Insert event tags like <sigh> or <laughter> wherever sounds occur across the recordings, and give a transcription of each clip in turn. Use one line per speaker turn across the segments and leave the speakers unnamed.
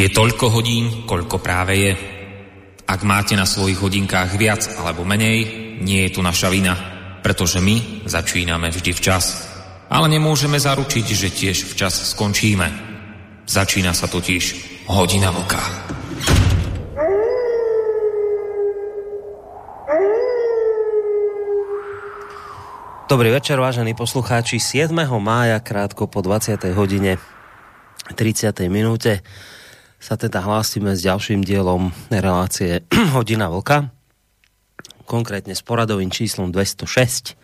Je toľko hodín, koľko práve je. Ak máte na svojich hodinkách viac alebo menej, nie je tu naša vina, pretože my začíname vždy včas. Ale nemôžeme zaručiť, že tiež včas skončíme. Začína sa totiž hodina vlka.
Dobrý večer, vážení poslucháči. 7. mája, krátko po 20. hodine 30. minúte sa teda hlásime s ďalším dielom relácie <clears throat> Hodina Vlka, konkrétne s poradovým číslom 206.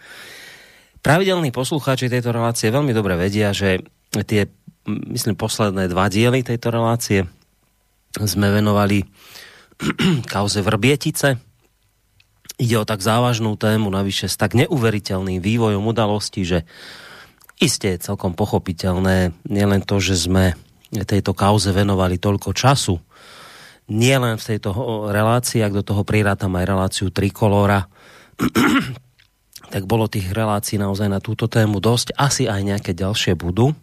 Pravidelní poslucháči tejto relácie veľmi dobre vedia, že tie, myslím, posledné dva diely tejto relácie sme venovali <clears throat> kauze Vrbietice, Ide o tak závažnú tému, navyše s tak neuveriteľným vývojom udalostí, že isté je celkom pochopiteľné nielen to, že sme tejto kauze venovali toľko času, nielen v tejto relácii, ak do toho prirátam aj reláciu Trikolóra, <clears throat> tak bolo tých relácií naozaj na túto tému dosť. Asi aj nejaké ďalšie budú.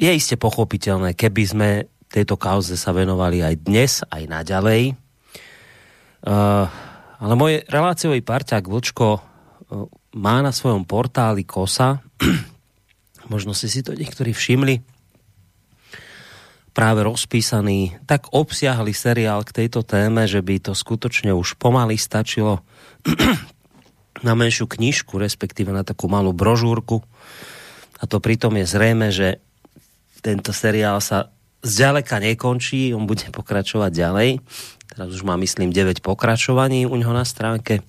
je iste pochopiteľné, keby sme tejto kauze sa venovali aj dnes, aj naďalej. Uh, ale môj reláciový parťák Vlčko uh, má na svojom portáli KOSA, <clears throat> možno si si to niektorí všimli, práve rozpísaný, tak obsiahli seriál k tejto téme, že by to skutočne už pomaly stačilo <clears throat> na menšiu knižku, respektíve na takú malú brožúrku. A to pritom je zrejme, že tento seriál sa zďaleka nekončí, on bude pokračovať ďalej. Teraz už má, myslím, 9 pokračovaní u ňoho na stránke.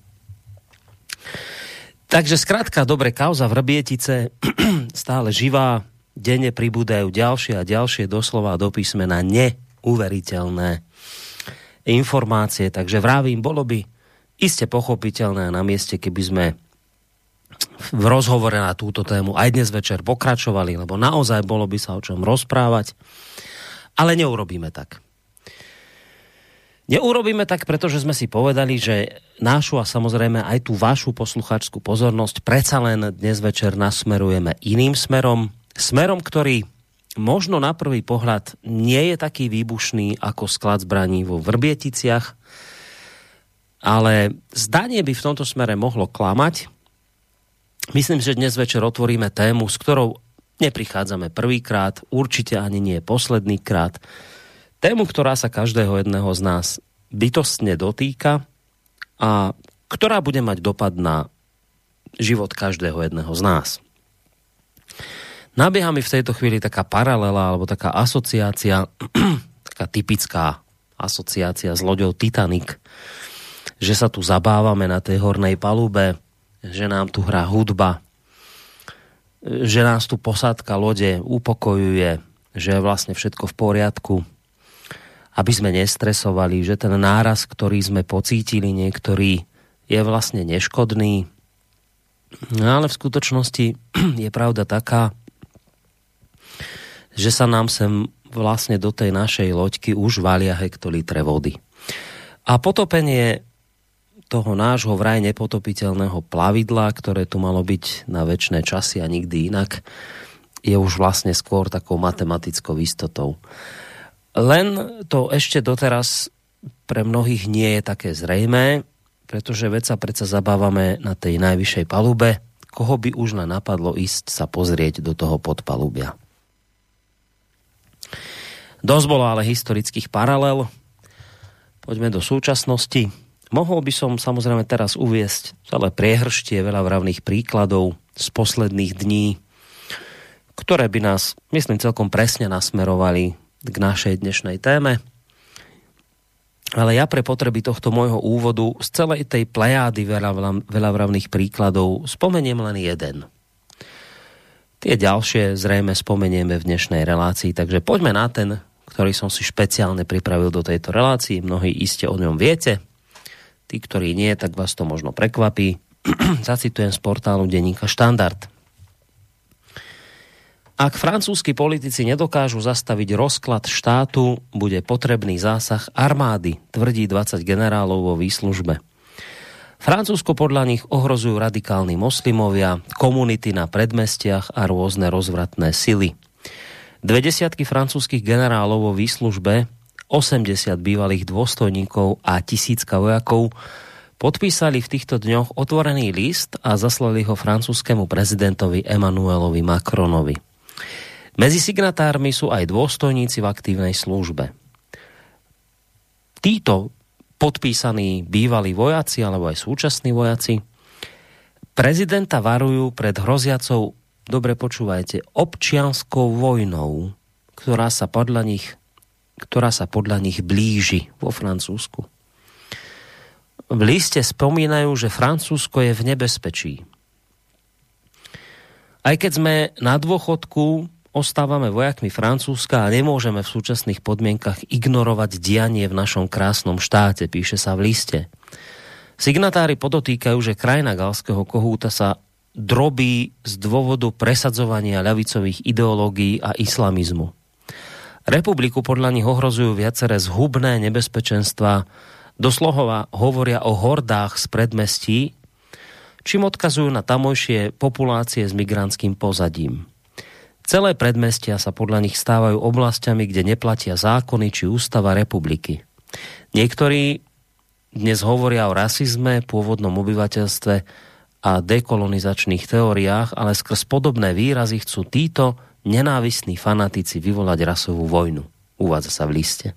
Takže skrátka, dobre, kauza v Rbietice <clears throat> stále živá, denne pribúdajú ďalšie a ďalšie doslova do písmena neuveriteľné informácie, takže vravím, bolo by iste pochopiteľné na mieste, keby sme v rozhovore na túto tému aj dnes večer pokračovali, lebo naozaj bolo by sa o čom rozprávať. Ale neurobíme tak. Neurobíme tak, pretože sme si povedali, že nášu a samozrejme aj tú vašu posluchačskú pozornosť predsa len dnes večer nasmerujeme iným smerom. Smerom, ktorý možno na prvý pohľad nie je taký výbušný ako sklad zbraní vo Vrbieticiach, ale zdanie by v tomto smere mohlo klamať. Myslím, že dnes večer otvoríme tému, s ktorou Neprichádzame prvýkrát, určite ani nie posledný krát. Tému, ktorá sa každého jedného z nás bytostne dotýka a ktorá bude mať dopad na život každého jedného z nás. Nabieha mi v tejto chvíli taká paralela alebo taká asociácia, <clears throat> taká typická asociácia s loďou Titanic, že sa tu zabávame na tej hornej palube, že nám tu hrá hudba, že nás tu posádka lode upokojuje, že je vlastne všetko v poriadku, aby sme nestresovali, že ten náraz, ktorý sme pocítili niektorý, je vlastne neškodný. No ale v skutočnosti <clears throat> je pravda taká, že sa nám sem vlastne do tej našej loďky už valia hektolitre vody. A potopenie toho nášho vraj nepotopiteľného plavidla, ktoré tu malo byť na väčšie časy a nikdy inak, je už vlastne skôr takou matematickou istotou. Len to ešte doteraz pre mnohých nie je také zrejmé, pretože veď sa predsa zabávame na tej najvyššej palube, koho by už len napadlo ísť sa pozrieť do toho podpalubia. Dosť bolo ale historických paralel. Poďme do súčasnosti. Mohol by som samozrejme teraz uviesť celé priehrštie veľa vravných príkladov z posledných dní, ktoré by nás, myslím, celkom presne nasmerovali k našej dnešnej téme. Ale ja pre potreby tohto môjho úvodu z celej tej plejády veľa, veľa vravných príkladov spomeniem len jeden. Tie ďalšie zrejme spomenieme v dnešnej relácii, takže poďme na ten, ktorý som si špeciálne pripravil do tejto relácii. Mnohí iste o ňom viete, Tí, ktorí nie, tak vás to možno prekvapí. <clears throat> Zacitujem z portálu denníka Štandard. Ak francúzski politici nedokážu zastaviť rozklad štátu, bude potrebný zásah armády, tvrdí 20 generálov vo výslužbe. Francúzsko podľa nich ohrozujú radikálni moslimovia, komunity na predmestiach a rôzne rozvratné sily. Dve desiatky francúzskych generálov vo výslužbe, 80 bývalých dôstojníkov a tisícka vojakov podpísali v týchto dňoch otvorený list a zaslali ho francúzskému prezidentovi Emmanuelovi Macronovi. Medzi signatármi sú aj dôstojníci v aktívnej službe. Títo podpísaní bývalí vojaci alebo aj súčasní vojaci prezidenta varujú pred hroziacou dobre počúvajte, občianskou vojnou, ktorá sa podľa nich, ktorá sa podľa nich blíži vo Francúzsku. V liste spomínajú, že Francúzsko je v nebezpečí. Aj keď sme na dôchodku, ostávame vojakmi Francúzska a nemôžeme v súčasných podmienkach ignorovať dianie v našom krásnom štáte, píše sa v liste. Signatári podotýkajú, že krajina galského kohúta sa drobí z dôvodu presadzovania ľavicových ideológií a islamizmu. Republiku podľa nich ohrozujú viaceré zhubné nebezpečenstva, doslova hovoria o hordách z predmestí, čím odkazujú na tamojšie populácie s migrantským pozadím. Celé predmestia sa podľa nich stávajú oblastiami, kde neplatia zákony či ústava republiky. Niektorí dnes hovoria o rasizme, pôvodnom obyvateľstve a dekolonizačných teóriách, ale skrz podobné výrazy chcú títo nenávistní fanatici vyvolať rasovú vojnu. Uvádza sa v liste.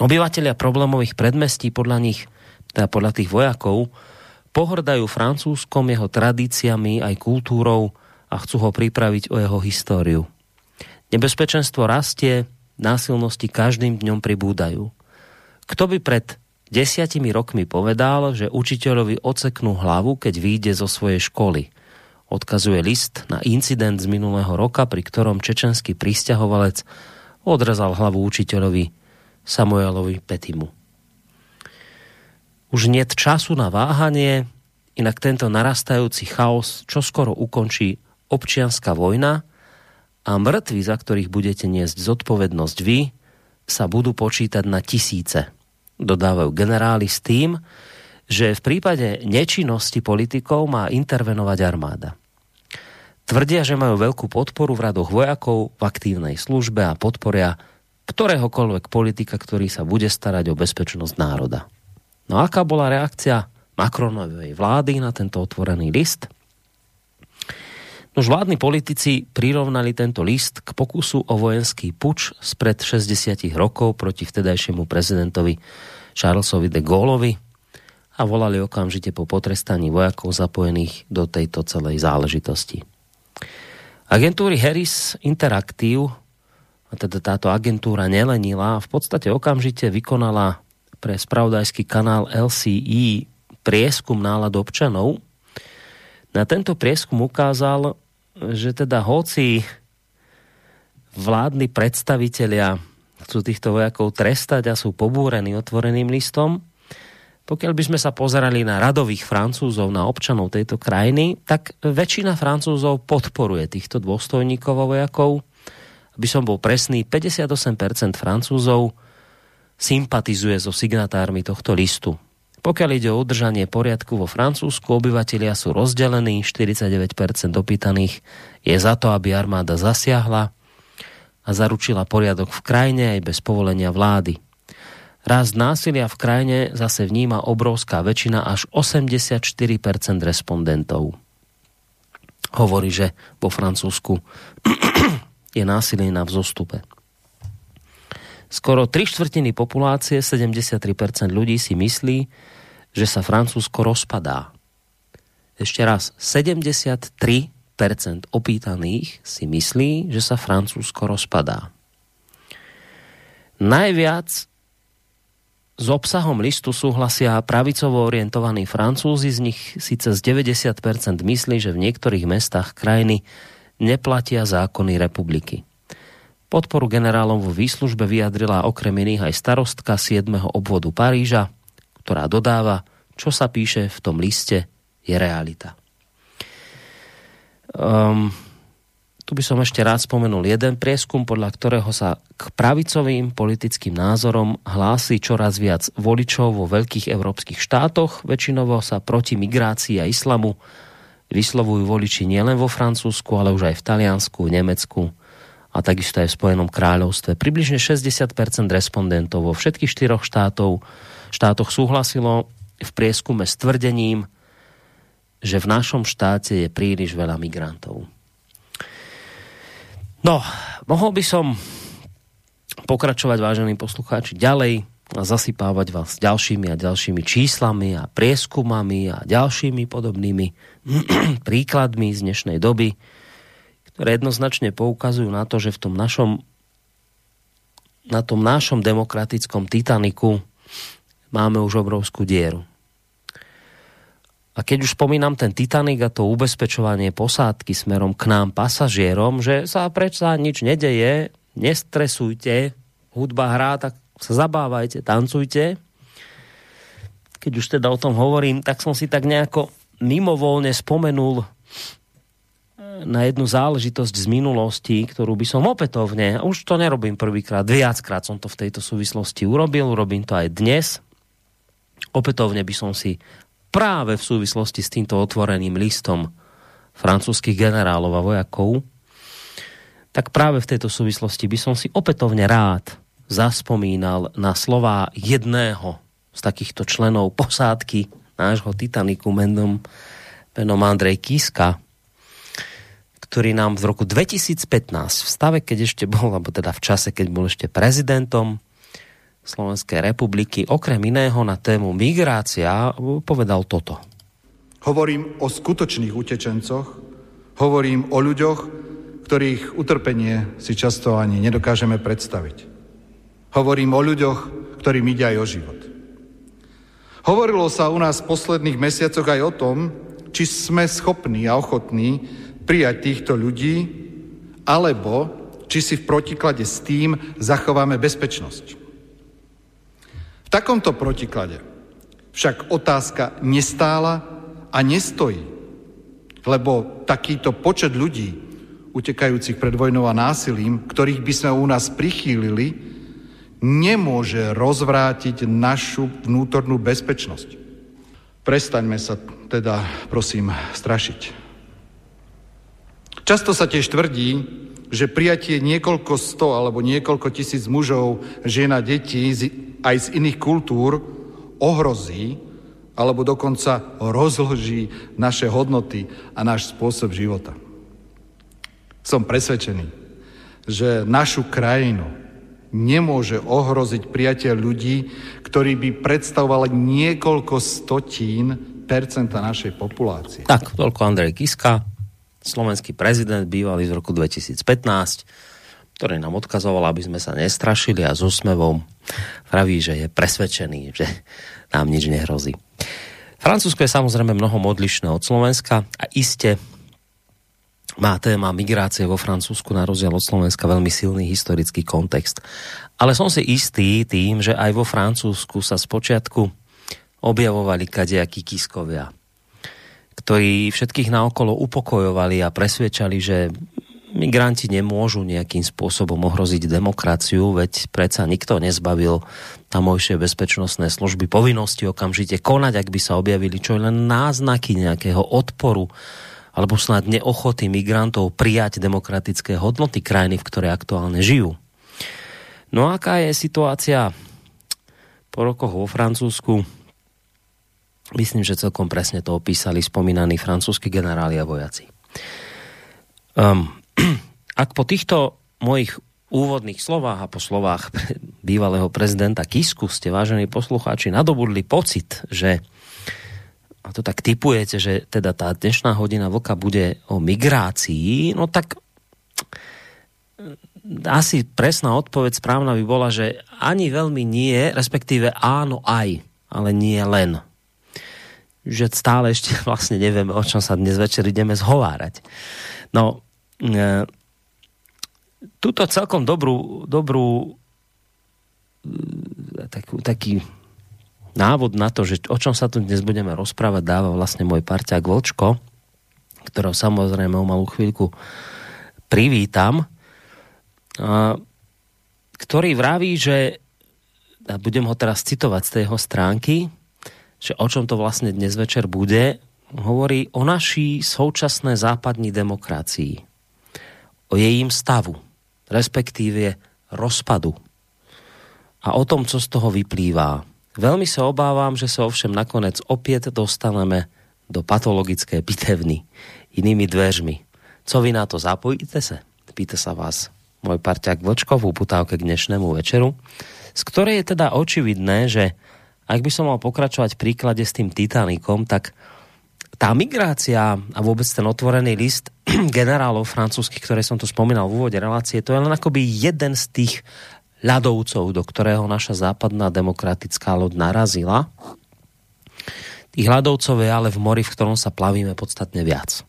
Obyvatelia problémových predmestí podľa nich, teda podľa tých vojakov, pohrdajú Francúzskom, jeho tradíciami aj kultúrou a chcú ho pripraviť o jeho históriu. Nebezpečenstvo rastie, násilnosti každým dňom pribúdajú. Kto by pred desiatimi rokmi povedal, že učiteľovi oceknú hlavu, keď vyjde zo svojej školy. Odkazuje list na incident z minulého roka, pri ktorom čečenský pristahovalec odrezal hlavu učiteľovi Samuelovi Petimu. Už nie času na váhanie, inak tento narastajúci chaos čoskoro ukončí občianská vojna a mŕtvi, za ktorých budete niesť zodpovednosť vy, sa budú počítať na tisíce dodávajú generáli s tým, že v prípade nečinnosti politikov má intervenovať armáda. Tvrdia, že majú veľkú podporu v radoch vojakov v aktívnej službe a podporia ktoréhokoľvek politika, ktorý sa bude starať o bezpečnosť národa. No aká bola reakcia Macronovej vlády na tento otvorený list? Nož vládni politici prirovnali tento list k pokusu o vojenský puč spred 60 rokov proti vtedajšiemu prezidentovi Charlesovi de Gaulleovi a volali okamžite po potrestaní vojakov zapojených do tejto celej záležitosti. Agentúry Harris Interactive, a teda táto agentúra nelenila, v podstate okamžite vykonala pre spravodajský kanál LCE prieskum nálad občanov. Na tento prieskum ukázal, že teda hoci vládni predstavitelia chcú týchto vojakov trestať a sú pobúrení otvoreným listom. Pokiaľ by sme sa pozerali na radových Francúzov, na občanov tejto krajiny, tak väčšina Francúzov podporuje týchto dôstojníkov a vojakov. Aby som bol presný, 58% Francúzov sympatizuje so signatármi tohto listu. Pokiaľ ide o udržanie poriadku vo Francúzsku, obyvatelia sú rozdelení, 49% opýtaných je za to, aby armáda zasiahla, a zaručila poriadok v krajine aj bez povolenia vlády. Rast násilia v krajine zase vníma obrovská väčšina až 84% respondentov. Hovorí, že vo Francúzsku <clears throat> je násilie na vzostupe. Skoro 3 štvrtiny populácie, 73% ľudí si myslí, že sa Francúzsko rozpadá. Ešte raz, 73% opýtaných si myslí, že sa Francúzsko rozpadá. Najviac s obsahom listu súhlasia pravicovo orientovaní Francúzi, z nich síce z 90% myslí, že v niektorých mestách krajiny neplatia zákony republiky. Podporu generálom vo výslužbe vyjadrila okrem iných aj starostka 7. obvodu Paríža, ktorá dodáva, čo sa píše v tom liste, je realita. Um, tu by som ešte rád spomenul jeden prieskum, podľa ktorého sa k pravicovým politickým názorom hlási čoraz viac voličov vo veľkých európskych štátoch. Väčšinovo sa proti migrácii a islamu vyslovujú voliči nielen vo Francúzsku, ale už aj v Taliansku, Nemecku a takisto aj v Spojenom kráľovstve. Približne 60% respondentov vo všetkých štyroch štátov, štátoch súhlasilo v prieskume s tvrdením, že v našom štáte je príliš veľa migrantov. No, mohol by som pokračovať, vážení poslucháči, ďalej a zasypávať vás ďalšími a ďalšími číslami a prieskumami a ďalšími podobnými <clears throat> príkladmi z dnešnej doby, ktoré jednoznačne poukazujú na to, že v tom našom na tom našom demokratickom Titaniku máme už obrovskú dieru. A keď už spomínam ten Titanic a to ubezpečovanie posádky smerom k nám pasažierom, že sa prečo nič nedeje, nestresujte, hudba hrá, tak sa zabávajte, tancujte. Keď už teda o tom hovorím, tak som si tak nejako mimovolne spomenul na jednu záležitosť z minulosti, ktorú by som opätovne, už to nerobím prvýkrát, viackrát som to v tejto súvislosti urobil, urobím to aj dnes. Opätovne by som si práve v súvislosti s týmto otvoreným listom francúzských generálov a vojakov, tak práve v tejto súvislosti by som si opätovne rád zaspomínal na slova jedného z takýchto členov posádky nášho Titaniku menom, menom Andrej Kiska, ktorý nám v roku 2015 v stave, keď ešte bol, alebo teda v čase, keď bol ešte prezidentom Slovenskej republiky, okrem iného na tému migrácia povedal toto.
Hovorím o skutočných utečencoch, hovorím o ľuďoch, ktorých utrpenie si často ani nedokážeme predstaviť. Hovorím o ľuďoch, ktorým ide aj o život. Hovorilo sa u nás v posledných mesiacoch aj o tom, či sme schopní a ochotní prijať týchto ľudí, alebo či si v protiklade s tým zachováme bezpečnosť. V takomto protiklade však otázka nestála a nestojí, lebo takýto počet ľudí, utekajúcich pred vojnou a násilím, ktorých by sme u nás prichýlili, nemôže rozvrátiť našu vnútornú bezpečnosť. Prestaňme sa teda, prosím, strašiť. Často sa tiež tvrdí, že prijatie niekoľko sto alebo niekoľko tisíc mužov, žien a detí aj z iných kultúr ohrozí alebo dokonca rozloží naše hodnoty a náš spôsob života. Som presvedčený, že našu krajinu nemôže ohroziť priateľ ľudí, ktorí by predstavovali niekoľko stotín percenta našej populácie.
Tak, toľko Andrej Kiska, slovenský prezident, bývalý z roku 2015, ktorý nám odkazoval, aby sme sa nestrašili a s úsmevom praví, že je presvedčený, že nám nič nehrozí. Francúzsko je samozrejme mnoho odlišné od Slovenska a iste má téma migrácie vo Francúzsku na rozdiel od Slovenska veľmi silný historický kontext. Ale som si istý tým, že aj vo Francúzsku sa spočiatku objavovali kadejakí kiskovia, ktorí všetkých naokolo upokojovali a presviečali, že migranti nemôžu nejakým spôsobom ohroziť demokraciu, veď predsa nikto nezbavil tamojšie bezpečnostné služby povinnosti okamžite konať, ak by sa objavili čo len náznaky nejakého odporu alebo snad neochoty migrantov prijať demokratické hodnoty krajiny, v ktorej aktuálne žijú. No aká je situácia po rokoch vo Francúzsku? Myslím, že celkom presne to opísali spomínaní francúzski generáli a vojaci. Um, <clears throat> ak po týchto mojich úvodných slovách a po slovách bývalého prezidenta Kisku ste, vážení poslucháči, nadobudli pocit, že a to tak typujete, že teda tá dnešná hodina vlka bude o migrácii, no tak mm, asi presná odpoveď správna by bola, že ani veľmi nie, respektíve áno aj, ale nie len. Že stále ešte <laughs> vlastne nevieme, o čom sa dnes večer ideme zhovárať. No, e, túto celkom dobrú, dobrú e, takú, taký návod na to, že o čom sa tu dnes budeme rozprávať, dáva vlastne môj parťák Vlčko, ktorého samozrejme o malú chvíľku privítam, ktorý vraví, že a budem ho teraz citovať z tej jeho stránky, že o čom to vlastne dnes večer bude, hovorí o naší současné západní demokracii, o jejím stavu, respektíve rozpadu a o tom, co z toho vyplývá. Veľmi sa obávam, že sa ovšem nakonec opäť dostaneme do patologické pitevny inými dveřmi. Co vy na to zapojíte sa? Pýta sa vás môj parťák Vlčkov v uputávke k dnešnému večeru, z ktorej je teda očividné, že ak by som mal pokračovať v príklade s tým Titanikom, tak tá migrácia a vôbec ten otvorený list <clears throat> generálov francúzskych, ktoré som tu spomínal v úvode relácie, to je len akoby jeden z tých ľadovcov, do ktorého naša západná demokratická loď narazila. Tých ľadovcov je ale v mori, v ktorom sa plavíme podstatne viac.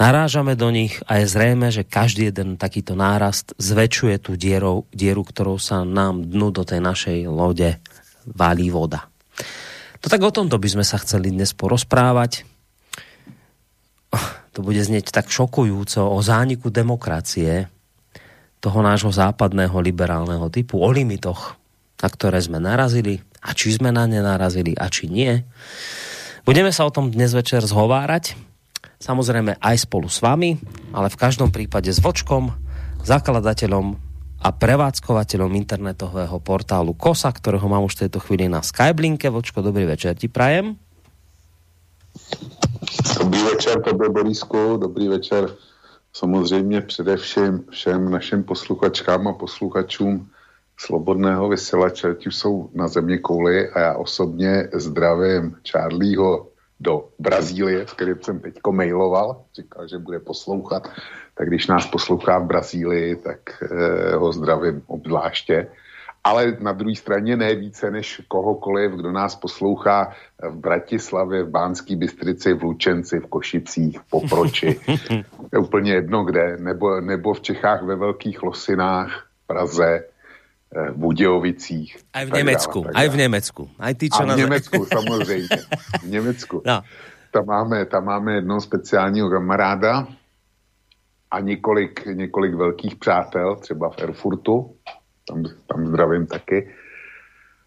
Narážame do nich a je zrejme, že každý jeden takýto nárast zväčšuje tú dieru, dieru, ktorou sa nám dnu do tej našej lode válí voda. To tak o tomto by sme sa chceli dnes porozprávať. To bude znieť tak šokujúco o zániku demokracie, toho nášho západného liberálneho typu, o limitoch, na ktoré sme narazili a či sme na ne narazili a či nie. Budeme sa o tom dnes večer zhovárať, samozrejme aj spolu s vami, ale v každom prípade s Vočkom, zakladateľom a prevádzkovateľom internetového portálu KOSA, ktorého mám už v tejto chvíli na Skyblinke. Vočko, dobrý večer ti prajem.
Dobrý večer, tebe Borisku, dobrý večer samozřejmě především všem našim posluchačkám a posluchačům Slobodného vysílače, už jsou na země kouli a já osobně zdravím Charlieho do Brazílie, s kterým jsem teďko mailoval, říkal, že bude poslouchat, tak když nás poslouchá v Brazílii, tak eh, ho zdravím obzvláště ale na druhé straně ne více než kohokoliv, kdo nás poslouchá v Bratislavě, v Bánský Bystrici, v Lučenci, v Košicích, v Poproči. <laughs> je úplně jedno kde, nebo, nebo v Čechách ve Velkých Losinách, Praze, eh, v Budějovicích.
Aj v Německu, dále, aj v Německu. Aj ty,
čo A v Německu, <laughs> samozřejmě. V Německu. No. Tam, máme, tam máme jednoho speciálního kamaráda a několik, několik velkých přátel, třeba v Erfurtu, tam, tam zdravím taky.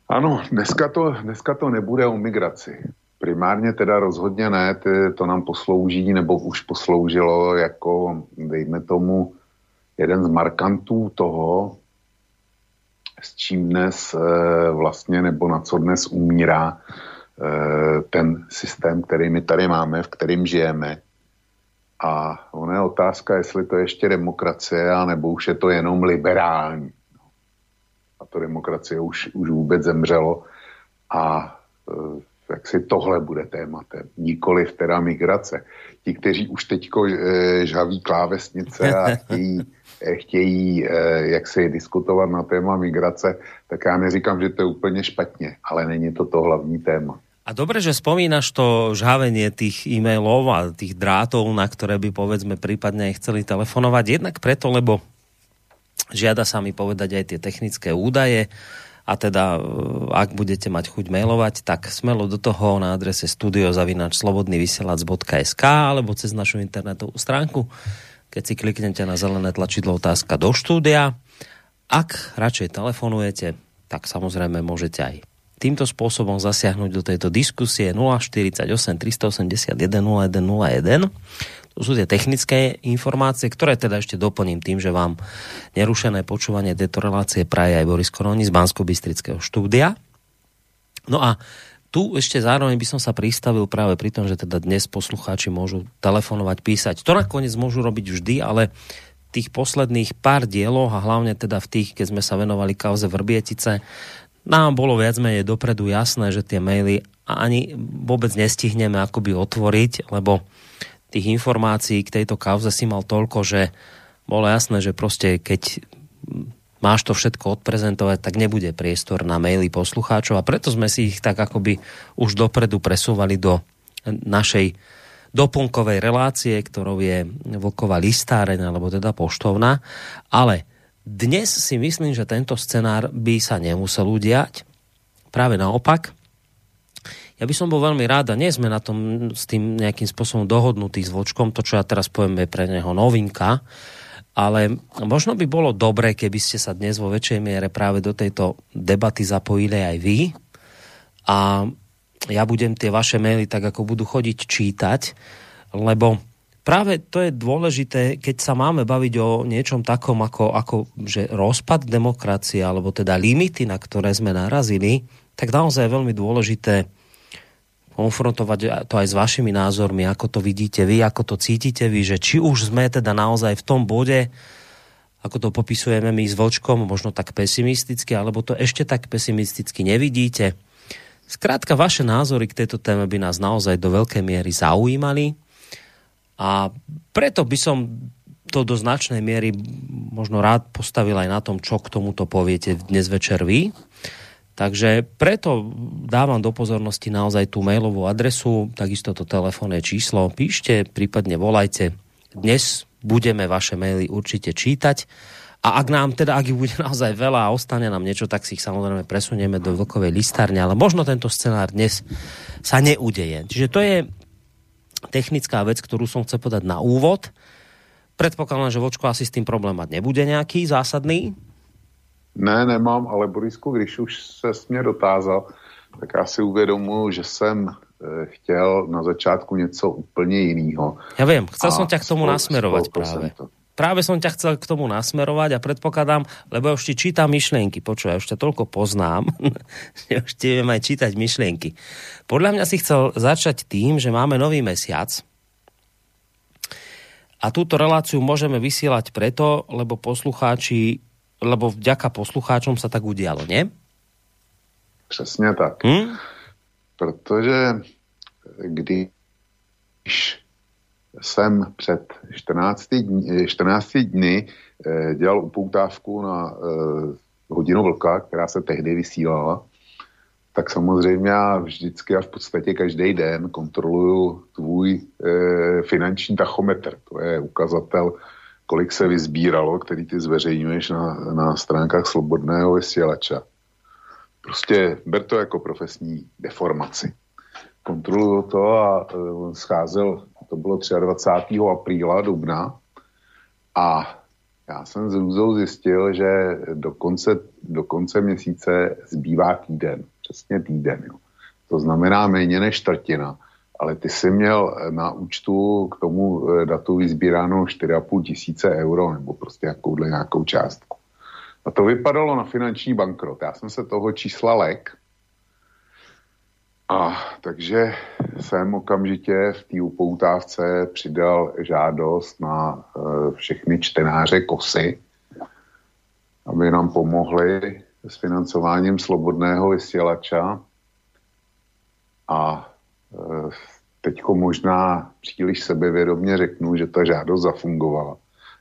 Ano, dneska to, dneska to nebude o migraci. Primárně teda rozhodně ne, to nám poslouží, nebo už posloužilo jako, dejme tomu, jeden z markantů toho, s čím dnes e, vlastně, nebo na co dnes umírá e, ten systém, který my tady máme, v kterým žijeme. A ona je otázka, jestli to je ještě demokracie, nebo už je to jenom liberální a to demokracie už, už vůbec zemřelo a e, jak si tohle bude tématem, nikoli v teda migrace. Ti, kteří už teďko e, žhaví klávesnice a <laughs> chtějí, e, chtějí jak si diskutovat na téma migrace, tak já neříkám, že to je úplně špatně, ale není to to hlavní téma.
A dobre, že spomínaš to žhavenie tých e-mailov a tých drátov, na ktoré by povedzme prípadne chceli telefonovať. Jednak preto, lebo Žiada sa mi povedať aj tie technické údaje a teda, e, ak budete mať chuť mailovať, tak smelo do toho na adrese studiozavinačslobodnyvysielac.sk alebo cez našu internetovú stránku, keď si kliknete na zelené tlačidlo otázka do štúdia. Ak radšej telefonujete, tak samozrejme môžete aj týmto spôsobom zasiahnuť do tejto diskusie 048 381 0101 to sú tie technické informácie, ktoré teda ešte doplním tým, že vám nerušené počúvanie tejto relácie praje aj Boris Koroni z bansko štúdia. No a tu ešte zároveň by som sa pristavil práve pri tom, že teda dnes poslucháči môžu telefonovať, písať. To nakoniec môžu robiť vždy, ale tých posledných pár dieloch a hlavne teda v tých, keď sme sa venovali kauze Vrbietice, nám bolo viac menej dopredu jasné, že tie maily ani vôbec nestihneme akoby otvoriť, lebo tých informácií k tejto kauze si mal toľko, že bolo jasné, že proste keď máš to všetko odprezentovať, tak nebude priestor na maily poslucháčov a preto sme si ich tak akoby už dopredu presúvali do našej doplnkovej relácie, ktorou je Vlková listáreň, alebo teda poštovná. Ale dnes si myslím, že tento scenár by sa nemusel udiať. Práve naopak, ja by som bol veľmi rád, a nie sme na tom s tým nejakým spôsobom dohodnutí s Vočkom, to, čo ja teraz poviem, je pre neho novinka, ale možno by bolo dobre, keby ste sa dnes vo väčšej miere práve do tejto debaty zapojili aj vy. A ja budem tie vaše maily tak, ako budú chodiť čítať, lebo práve to je dôležité, keď sa máme baviť o niečom takom, ako, ako že rozpad demokracie, alebo teda limity, na ktoré sme narazili, tak naozaj je veľmi dôležité konfrontovať to aj s vašimi názormi, ako to vidíte vy, ako to cítite vy, že či už sme teda naozaj v tom bode, ako to popisujeme my s Vlčkom, možno tak pesimisticky, alebo to ešte tak pesimisticky nevidíte. Skrátka, vaše názory k tejto téme by nás naozaj do veľkej miery zaujímali a preto by som to do značnej miery možno rád postavil aj na tom, čo k tomuto poviete dnes večer vy. Takže preto dávam do pozornosti naozaj tú mailovú adresu, takisto to telefónne číslo. Píšte, prípadne volajte. Dnes budeme vaše maily určite čítať. A ak nám teda, ak ich bude <laughs> naozaj veľa a ostane nám niečo, tak si ich samozrejme presunieme do vlkovej listárne, ale možno tento scenár dnes sa neudeje. Čiže to je technická vec, ktorú som chcel podať na úvod. Predpokladám, že Vočko asi s tým problém mať nebude nejaký zásadný.
Ne, nemám, ale Borisku, když už se mě dotázal, tak já si uvědomuji, že jsem e, chtěl na začátku něco úplně jiného.
Ja viem, chcel som ťa k tomu nasmerovať práve. To. Práve som ťa chcel k tomu nasmerovať a predpokladám, lebo ja už ti čítam myšlienky, počuj, ja už ťa toľko poznám, <laughs> že už ti viem aj čítať myšlienky. Podľa mňa si chcel začať tým, že máme nový mesiac, a túto reláciu môžeme vysielať preto, lebo poslucháči lebo vďaka poslucháčom sa tak udialo, nie?
Přesně tak. Hmm? Protože když jsem před 14 dny, 14 dny eh, dělal upoutávku na eh, hodinu vlka, která se tehdy vysílala, tak samozřejmě já vždycky a v podstatě každý den kontroluju tvůj e, finanční tachometr. To je ukazatel kolik se vyzbíralo, který ty zveřejňuješ na, na stránkách Slobodného vysílača. Prostě ber to jako profesní deformaci. Kontroluju to a uh, scházel, to bylo 23. apríla, dubna, a já jsem z Růzou zjistil, že do konce, do konce měsíce zbývá týden, přesně týden. Jo. To znamená méně než čtvrtina ale ty jsi měl na účtu k tomu eh, datu vyzbíráno 4,5 tisíce euro nebo prostě jakouhle nějakou částku. A to vypadalo na finanční bankrot. Já jsem se toho čísla lek a takže jsem okamžitě v té upoutávce přidal žádost na uh, všechny čtenáře KOSY, aby nám pomohli s financováním slobodného vysílača. A Eh, teďko možná příliš sebevědomně řeknu, že ta žádost zafungovala.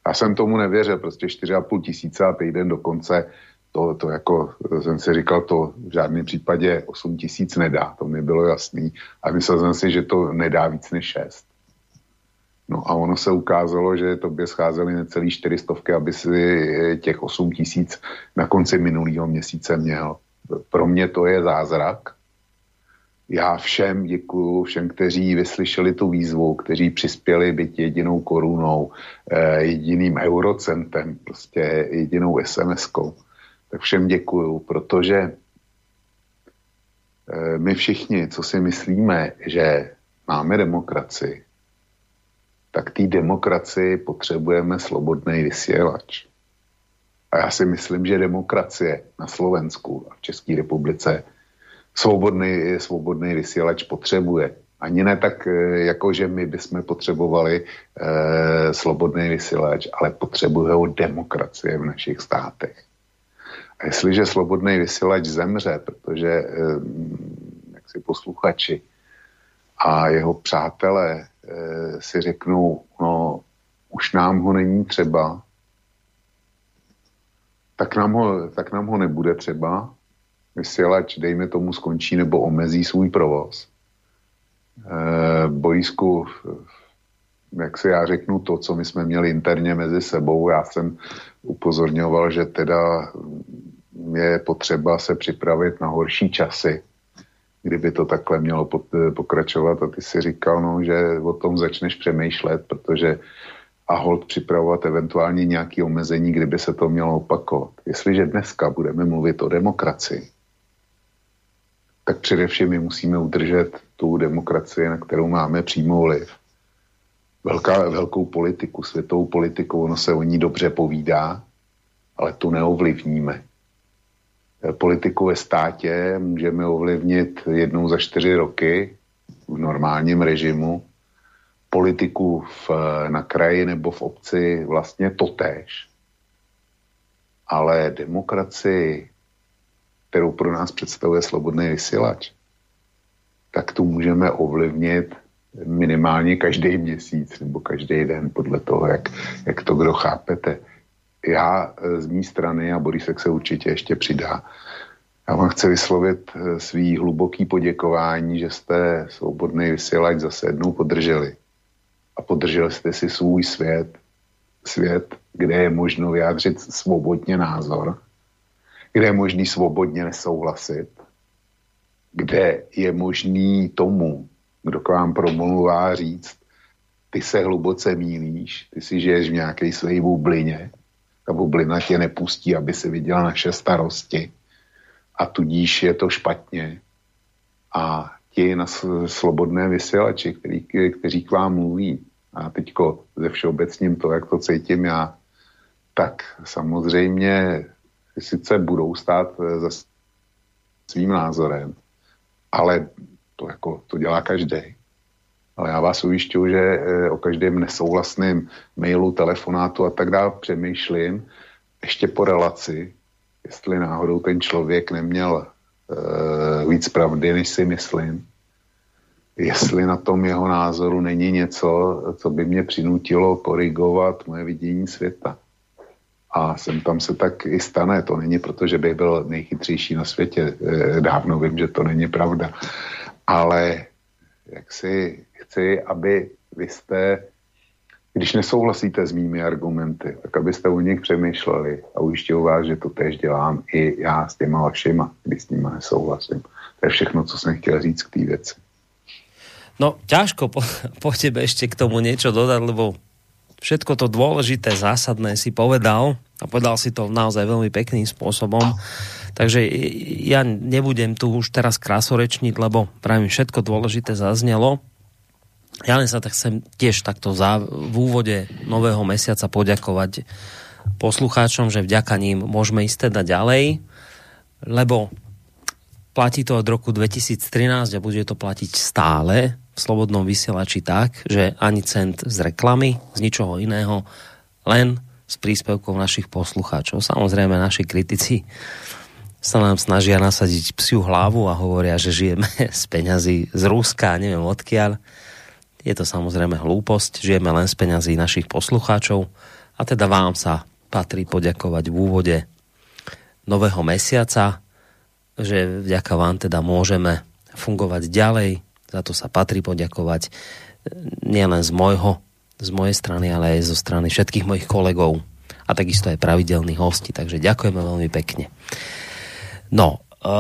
Já jsem tomu nevěřil, prostě 4,5 tisíce a týden do konce, to, to jako jsem si říkal, to v žádném případě 8 tisíc nedá, to mi bylo jasný. A myslel jsem si, že to nedá víc než 6. No a ono se ukázalo, že to by scházely necelý 400, aby si těch 8 tisíc na konci minulého měsíce měl. Pro mě to je zázrak, já všem děkuju, všem, kteří vyslyšeli tu výzvu, kteří přispěli být jedinou korunou, eh, jediným eurocentem, prostě jedinou SMS-kou. Tak všem děkuju, protože eh, my všichni, co si myslíme, že máme demokracii, tak té demokracii potřebujeme slobodný vysílač. A já si myslím, že demokracie na Slovensku a v České republice svobodný, svobodný vysílač potřebuje. Ani ne tak, e, jako že my bychom potřebovali eh, slobodný vysílač, ale potřebuje ho demokracie v našich státech. A jestliže slobodný vysílač zemře, protože eh, jak si posluchači a jeho přátelé eh, si řeknou, no už nám ho není třeba, tak nám ho, tak nám ho nebude třeba. Vysílač, dejme tomu, skončí nebo omezí svůj provoz. E, bojísku, jak si já řeknu to, co my jsme měli interně mezi sebou, já jsem upozorňoval, že teda je potřeba se připravit na horší časy, kdyby to takhle mělo pokračovat a ty si říkal, no, že o tom začneš přemýšlet, protože a hold připravovat eventuálně nějaké omezení, kdyby se to mělo opakovat. Jestliže dneska budeme mluvit o demokracii, tak především my musíme udržet tu demokracii, na kterou máme přímou vliv. Velká, velkou politiku, světovou politiku, ono se o ní dobře povídá, ale tu neovlivníme. Politiku ve státě můžeme ovlivnit jednou za čtyři roky v normálním režimu, politiku v, na kraji nebo v obci vlastně totéž. Ale demokracii, kterou pro nás představuje slobodný vysílač, tak tu můžeme ovlivnit minimálně každý měsíc nebo každý den podle toho, jak, jak to kdo chápete. Já eh, z mé strany, a Borisek se určitě ještě přidá, já vám chci vyslovit eh, svý hluboký poděkování, že jste svobodný vysílač zase jednou podrželi. A podrželi jste si svůj svět, svět, kde je možno vyjádřit svobodně názor, kde je možný svobodně nesouhlasit, kde je možný tomu, kdo k vám promluvá říct, ty se hluboce mílíš, ty si žiješ v nějaké své bublině, ta bublina tě nepustí, aby si viděla naše starosti a tudíž je to špatně. A ti na slobodné vysílači, který, kteří k vám mluví, a teďko ze všeobecním to, jak to cítím já, tak samozřejmě sice budou stát eh, za svým názorem, ale to, jako, to dělá každý. Ale já vás ujišťuju, že eh, o každém nesouhlasném mailu, telefonátu a tak dále přemýšlím ještě po relaci, jestli náhodou ten člověk neměl uh, víc pravdy, než si myslím, jestli na tom jeho názoru není něco, co by mě přinutilo korigovat moje vidění světa. A sem tam se tak i stane. To není proto, že bych byl nejchytřejší na světě. Eh, dávno vím, že to není pravda. Ale jak si chci, aby vy jste když nesouhlasíte s mými argumenty, tak abyste o nich přemýšleli a ujišťuju vás, že to tež dělám i já s těma vašima, když s nimi nesouhlasím. To je všechno, co jsem chtěl říct k té věci.
No, ťažko po, <laughs> po tebe ešte k tomu niečo dodať, lebo všetko to dôležité, zásadné si povedal a povedal si to naozaj veľmi pekným spôsobom. Takže ja nebudem tu už teraz krásorečniť, lebo pravím, všetko dôležité zaznelo. Ja len sa tak chcem tiež takto v úvode nového mesiaca poďakovať poslucháčom, že vďaka ním môžeme ísť teda ďalej, lebo platí to od roku 2013 a bude to platiť stále v Slobodnom vysielači tak, že ani cent z reklamy, z ničoho iného, len s príspevkou našich poslucháčov. Samozrejme, naši kritici sa nám snažia nasadiť psiu hlavu a hovoria, že žijeme <laughs> z peňazí z Ruska, neviem odkiaľ je to samozrejme hlúposť, žijeme len z peňazí našich poslucháčov a teda vám sa patrí poďakovať v úvode nového mesiaca, že vďaka vám teda môžeme fungovať ďalej, za to sa patrí poďakovať nielen z môjho, z mojej strany, ale aj zo strany všetkých mojich kolegov a takisto aj pravidelných hostí, takže ďakujeme veľmi pekne. No, e,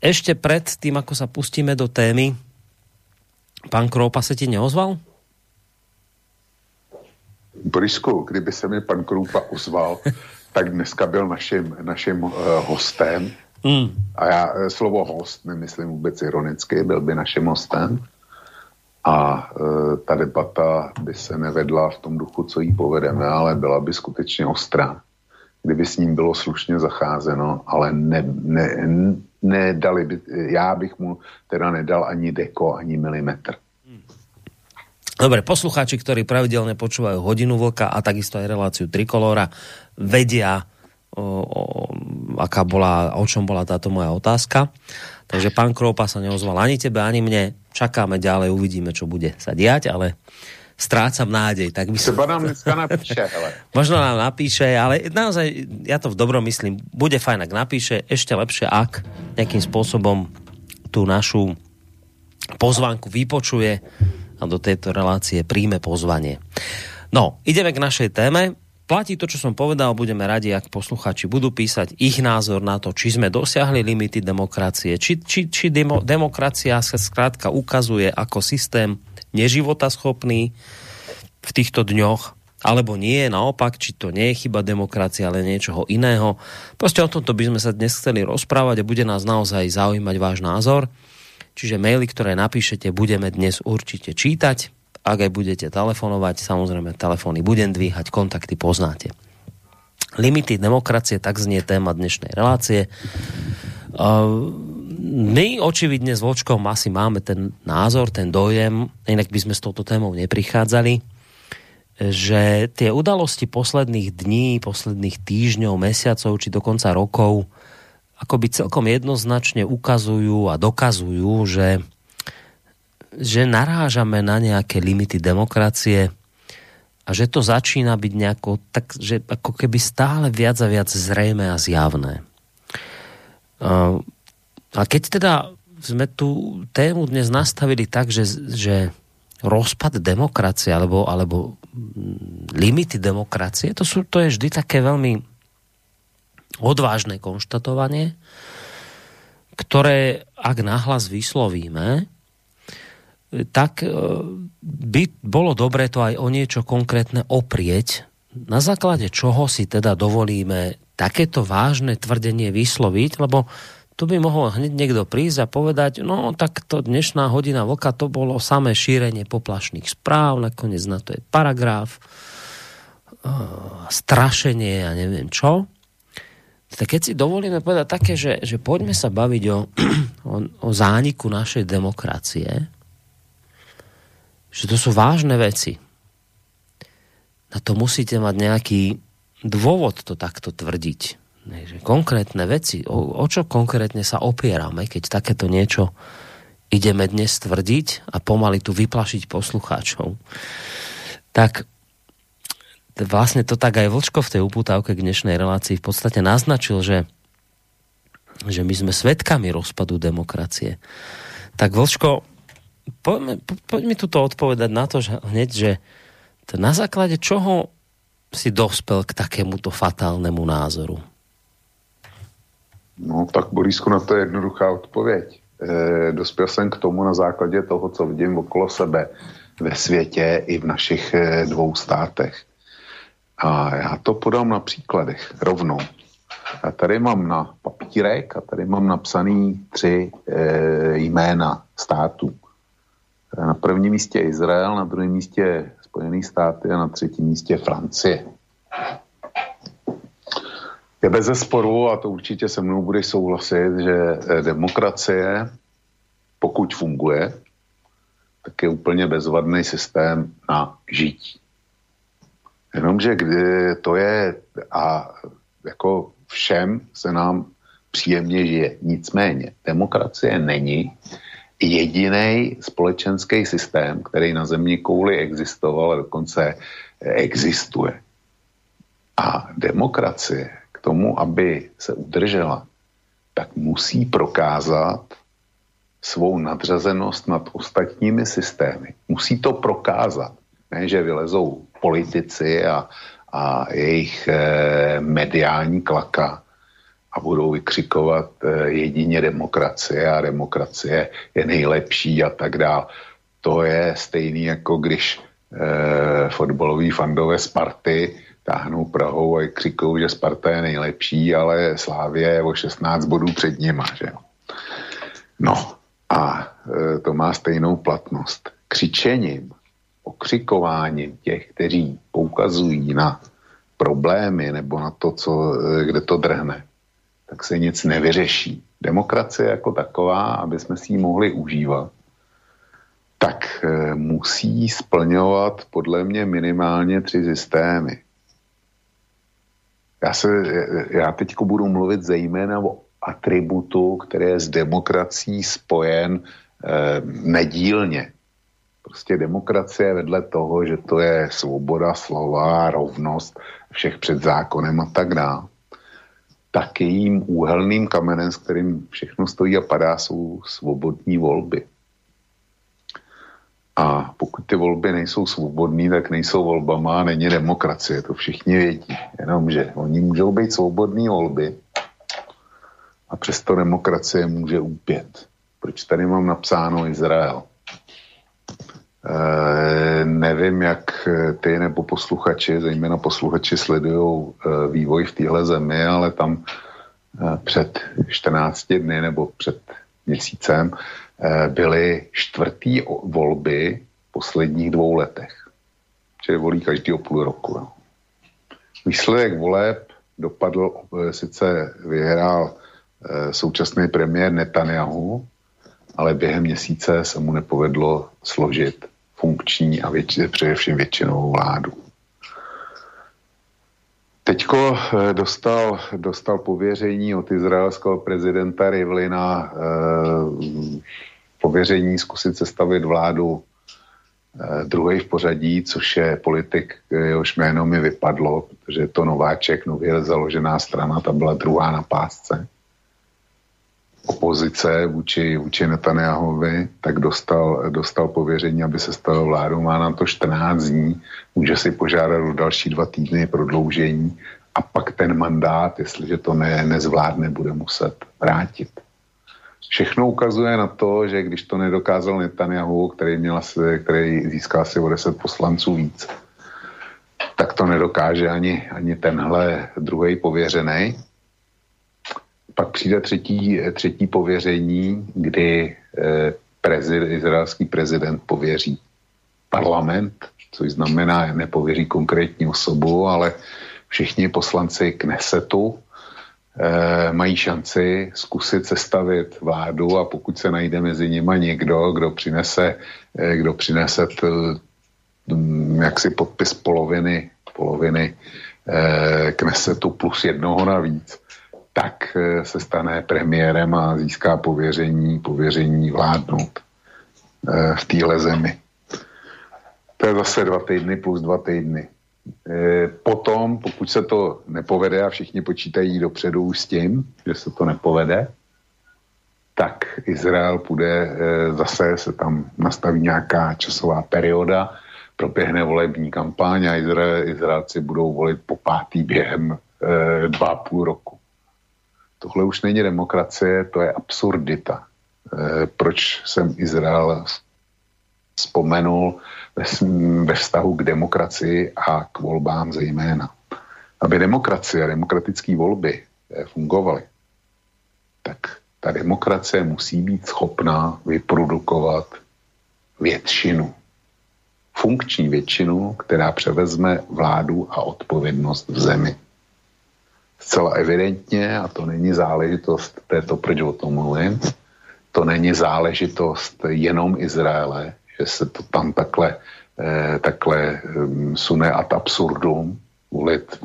ešte pred tým, ako sa pustíme do témy, Pan Kroupa se ti neozval?
Borisku, kdyby se mi pan Kroupa ozval, tak dneska byl naším, naším uh, hostem. Mm. A já eh, slovo host nemyslím vůbec ironicky, byl by naším hostem. A uh, ta debata by se nevedla v tom duchu, co jí povedeme, ale byla by skutečně ostrá. Kdyby s ním bylo slušně zacházeno, ale ne, ne, nedali by, já bych mu teda nedal ani deko, ani milimetr.
Dobre, poslucháči, ktorí pravidelne počúvajú Hodinu Vlka a takisto aj reláciu Trikolora, vedia, o, o, aká bola, o čom bola táto moja otázka. Takže pán Kroupa sa neozval ani tebe, ani mne. Čakáme ďalej, uvidíme, čo bude sa diať, ale strácam nádej. Tak by
som... nám dneska napíše, ale... <laughs>
Možno nám napíše, ale naozaj, ja to v dobrom myslím, bude fajn, ak napíše, ešte lepšie, ak nejakým spôsobom tú našu pozvánku vypočuje a do tejto relácie príjme pozvanie. No, ideme k našej téme. Platí to, čo som povedal, budeme radi, ak posluchači budú písať ich názor na to, či sme dosiahli limity demokracie, či, či, či demo, demokracia sa skrátka ukazuje ako systém neživotaschopný v týchto dňoch, alebo nie, naopak, či to nie je chyba demokracie, ale niečoho iného. Proste o tomto by sme sa dnes chceli rozprávať a bude nás naozaj zaujímať váš názor. čiže maily, ktoré napíšete, budeme dnes určite čítať. Ak aj budete telefonovať, samozrejme telefóny budem dvíhať, kontakty poznáte. Limity demokracie, tak znie téma dnešnej relácie. My očividne s Vočkom asi máme ten názor, ten dojem, inak by sme s touto témou neprichádzali, že tie udalosti posledných dní, posledných týždňov, mesiacov či dokonca rokov akoby celkom jednoznačne ukazujú a dokazujú, že, že narážame na nejaké limity demokracie a že to začína byť nejako, tak, že ako keby stále viac a viac zrejme a zjavné. A keď teda sme tú tému dnes nastavili tak, že, že rozpad demokracie alebo, alebo limity demokracie, to, sú, to je vždy také veľmi odvážne konštatovanie, ktoré ak nahlas vyslovíme, tak e, by bolo dobré to aj o niečo konkrétne oprieť, na základe čoho si teda dovolíme takéto vážne tvrdenie vysloviť, lebo tu by mohol hneď niekto prísť a povedať, no tak to dnešná hodina vlka to bolo samé šírenie poplašných správ, nakoniec na to je paragraf, strašenie a neviem čo. Tak keď si dovolíme povedať také, že, že poďme sa baviť o, <clears throat> o, o zániku našej demokracie, že to sú vážne veci. Na to musíte mať nejaký dôvod to takto tvrdiť že konkrétne veci, o, o čo konkrétne sa opierame, keď takéto niečo ideme dnes tvrdiť a pomaly tu vyplašiť poslucháčov. Tak vlastne to tak aj Vlčko v tej upútavke k dnešnej relácii v podstate naznačil, že, že my sme svetkami rozpadu demokracie. Tak Vlčko, poďme, poď mi tuto odpovedať na to, že hneď, že na základe čoho si dospel k takémuto fatálnemu názoru?
No tak Borisku, na to je jednoduchá odpověď. E, dospěl jsem k tomu na základě toho, co vidím okolo sebe ve světě i v našich e, dvou státech. A já to podám na příkladech rovnou. Já tady mám na papírek a tady mám napsaný tři e, jména států. Na prvním místě Izrael, na druhém místě Spojené státy a na třetím místě Francie. Je bez zesporu, a to určitě se mnou bude souhlasit, že eh, demokracie, pokud funguje, tak je úplně bezvadný systém na žití. Jenomže kdy to je a jako všem se nám příjemně žije. Nicméně demokracie není jediný společenský systém, který na země kouli existoval a dokonce existuje. A demokracie tomu, aby se udržela, tak musí prokázat svou nadřazenost nad ostatními systémy. Musí to prokázat. Ne, že vylezou politici a, a jejich e, mediální klaka a budou vykřikovat e, jedině demokracie a demokracie je nejlepší a tak dále. To je stejný, jako když e, fotbaloví fandové Sparty táhnou Prahou a křikou, že Sparta je nejlepší, ale Slávě je o 16 bodů před nima, že No a e, to má stejnou platnost. Křičením, okřikováním těch, kteří poukazují na problémy nebo na to, co, e, kde to drhne, tak se nic nevyřeší. Demokracie jako taková, aby jsme si ji mohli užívat, tak e, musí splňovat podle mě minimálně tři systémy. Já, se, já teď budu mluvit zejména o atributu, který je s demokracií spojen eh, nedílně. Prostě demokracie vedle toho, že to je svoboda slova, rovnost všech před zákonem a tak dále. Tak jejím úhelným kamenem, s kterým všechno stojí a padá, jsou svobodní volby. A pokud ty volby nejsou svobodné, tak nejsou volbama a není demokracie. To všichni vědí. Jenomže oni můžou být svobodné volby a přesto demokracie může úpět. Proč tady mám napsáno Izrael? E, nevím, jak ty nebo posluchači, zejména posluchači, sledují e, vývoj v téhle zemi, ale tam před 14 dny nebo před měsícem, byly čtvrtý volby v posledních dvou letech. Čili volí každý o půl roku. Výsledek voleb dopadl, sice vyhrál současný premiér Netanyahu, ale během měsíce se mu nepovedlo složit funkční a větši, především většinou vládu. Teďko eh, dostal, dostal pověření od izraelského prezidenta Rivlina eh, pověření zkusit sestavit vládu eh, druhý v pořadí, což je politik, jehož jméno mi vypadlo, protože je to Nováček, nově založená strana, ta byla druhá na pásce opozice vůči, vůči Netanyahovi, tak dostal, dostal pověření, aby se stalo vládu. Má na to 14 dní, může si požádat o další dva týdny prodloužení a pak ten mandát, jestliže to ne, nezvládne, bude muset vrátit. Všechno ukazuje na to, že když to nedokázal Netanyahu, který, měl asi, který získal asi o 10 poslanců víc, tak to nedokáže ani, ani tenhle druhý pověřený pak přijde třetí, třetí pověření, kdy eh, prezid, izraelský prezident pověří parlament, což znamená, nepověří konkrétní osobu, ale všichni poslanci Knesetu eh, mají šanci zkusit sestavit vládu a pokud se najde mezi nimi někdo, kdo přinese, eh, kdo přinese t, jaksi podpis poloviny, poloviny eh, Knesetu plus jednoho navíc, tak eh, se stane premiérem a získá pověření, pověření vládnout eh, v téhle zemi. To je zase dva týdny plus dva týdny. Eh, potom, pokud se to nepovede a všichni počítají dopředu s tím, že se to nepovede, tak Izrael bude zase, se tam nastaví nějaká časová perioda, proběhne volební kampaň a Izrael, Izraelci budou volit po pátý během dva půl roku. Tohle už není demokracie, to je absurdita. E, proč jsem Izrael vzpomenul ve, vztahu k demokracii a k volbám zejména. Aby demokracie a demokratické volby e, fungovaly, tak ta demokracie musí být schopná vyprodukovat většinu. Funkční většinu, která převezme vládu a odpovědnost v zemi zcela evidentně, a to není záležitost této, proč o tom mluvím, to není záležitost jenom Izraele, že se to tam takhle, eh, takhle sune ad absurdum, volit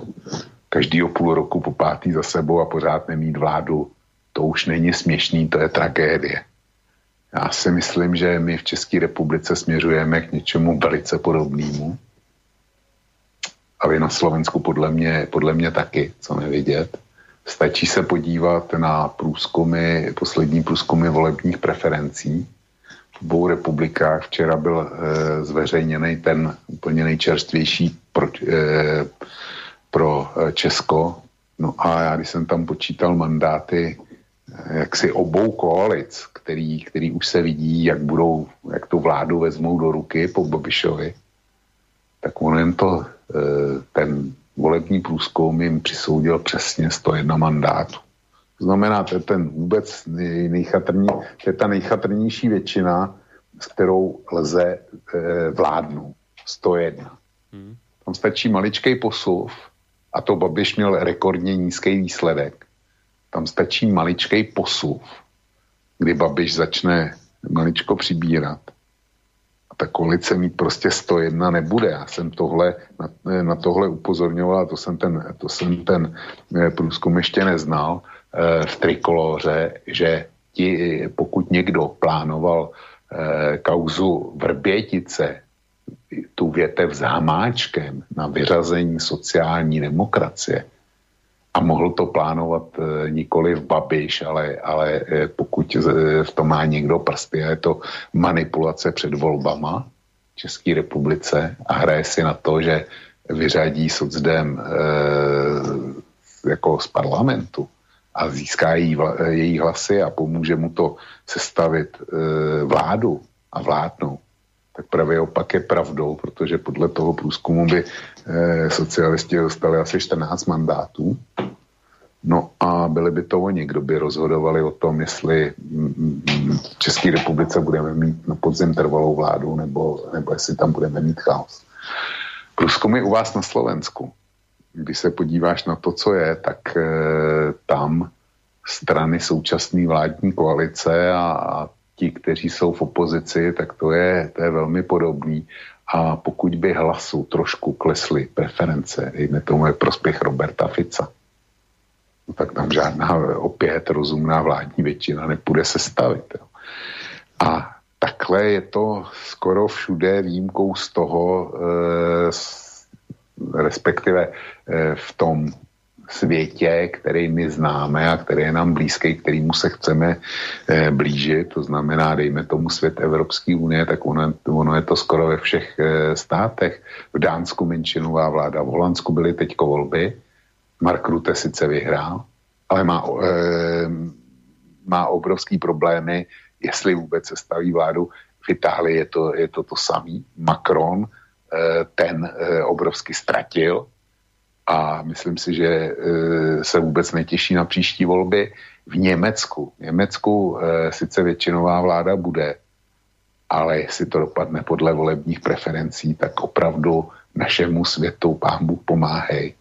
každýho půl roku po pátý za sebou a pořád nemít vládu, to už není směšný, to je tragédie. Já si myslím, že my v České republice směřujeme k něčemu velice podobnému a vy na Slovensku podle mě, podle mě taky, co nevidět. Stačí se podívat na průzkumy, poslední průzkumy volebních preferencí. V obou republikách včera byl e, zveřejněný ten úplně nejčerstvější pro, e, pro eh, Česko. No a já, když jsem tam počítal mandáty jaksi obou koalic, který, který už se vidí, jak budou, jak tu vládu vezmou do ruky po Babišovi, tak ono jen to ten volební průzkum jim přisoudil přesně 101 mandátů. To znamená, to je ten vůbec nejchatrní, to je ta nejchatrnější většina, s kterou lze e, vládnout. 101. Hmm. Tam stačí maličký posuv a to Babiš měl rekordně nízký výsledek. Tam stačí maličký posuv, kdy Babiš začne maličko přibírat ta koalice mít prostě 101 nebude. Já jsem tohle, na, na tohle upozorňoval, to jsem ten, to jsem ten eh, průzkum ještě neznal eh, v trikoloře, že ti, pokud někdo plánoval eh, kauzu Vrbětice, tu větev s Hamáčkem na vyřazení sociální demokracie, a mohl to plánovat e, nikoli v Babiš, ale, ale e, pokud v tom má někdo prsty. A je to manipulace před volbama České republice a hraje si na to, že vyřadí socdem e, jako z parlamentu a získá její, její hlasy a pomůže mu to sestavit e, vládu a vládnout, tak pravý opak je pravdou, protože podle toho průzkumu by eh, socialisti dostali asi 14 mandátů. No a byli by to oni, kdo by rozhodovali o tom, jestli mm, mm, v České republice budeme mít na podzim trvalou vládu, nebo, nebo jestli tam budeme mít chaos. Průzkumy u vás na Slovensku. Když se podíváš na to, co je, tak e, tam strany současné vládní koalice a, a ti, kteří jsou v opozici, tak to je, to je velmi podobný. A pokud by hlasu trošku klesly preference, dejme tomu je prospěch Roberta Fica, no tak tam žádná opět rozumná vládní většina nepůjde se stavit. Jo. A takhle je to skoro všude výjimkou z toho, e, respektive e, v tom světě, který my známe a který je nám blízký, kterýmu se chceme e, blížit, to znamená, dejme tomu svět Evropské unie, tak ono, ono je to skoro ve všech e, státech. V Dánsku menšinová vláda, v Holandsku byly teďko volby, Mark Rutte sice vyhrál, ale má, e, má obrovský problémy, jestli vůbec se staví vládu. V Itálii je to, je to to samý. Macron e, ten e, obrovsky ztratil a myslím si, že e, se vůbec netěší na příští volby. V Německu, v Německu e, sice většinová vláda bude, ale jestli to dopadne podle volebních preferencí, tak opravdu našemu světu pán Bůh pomáhej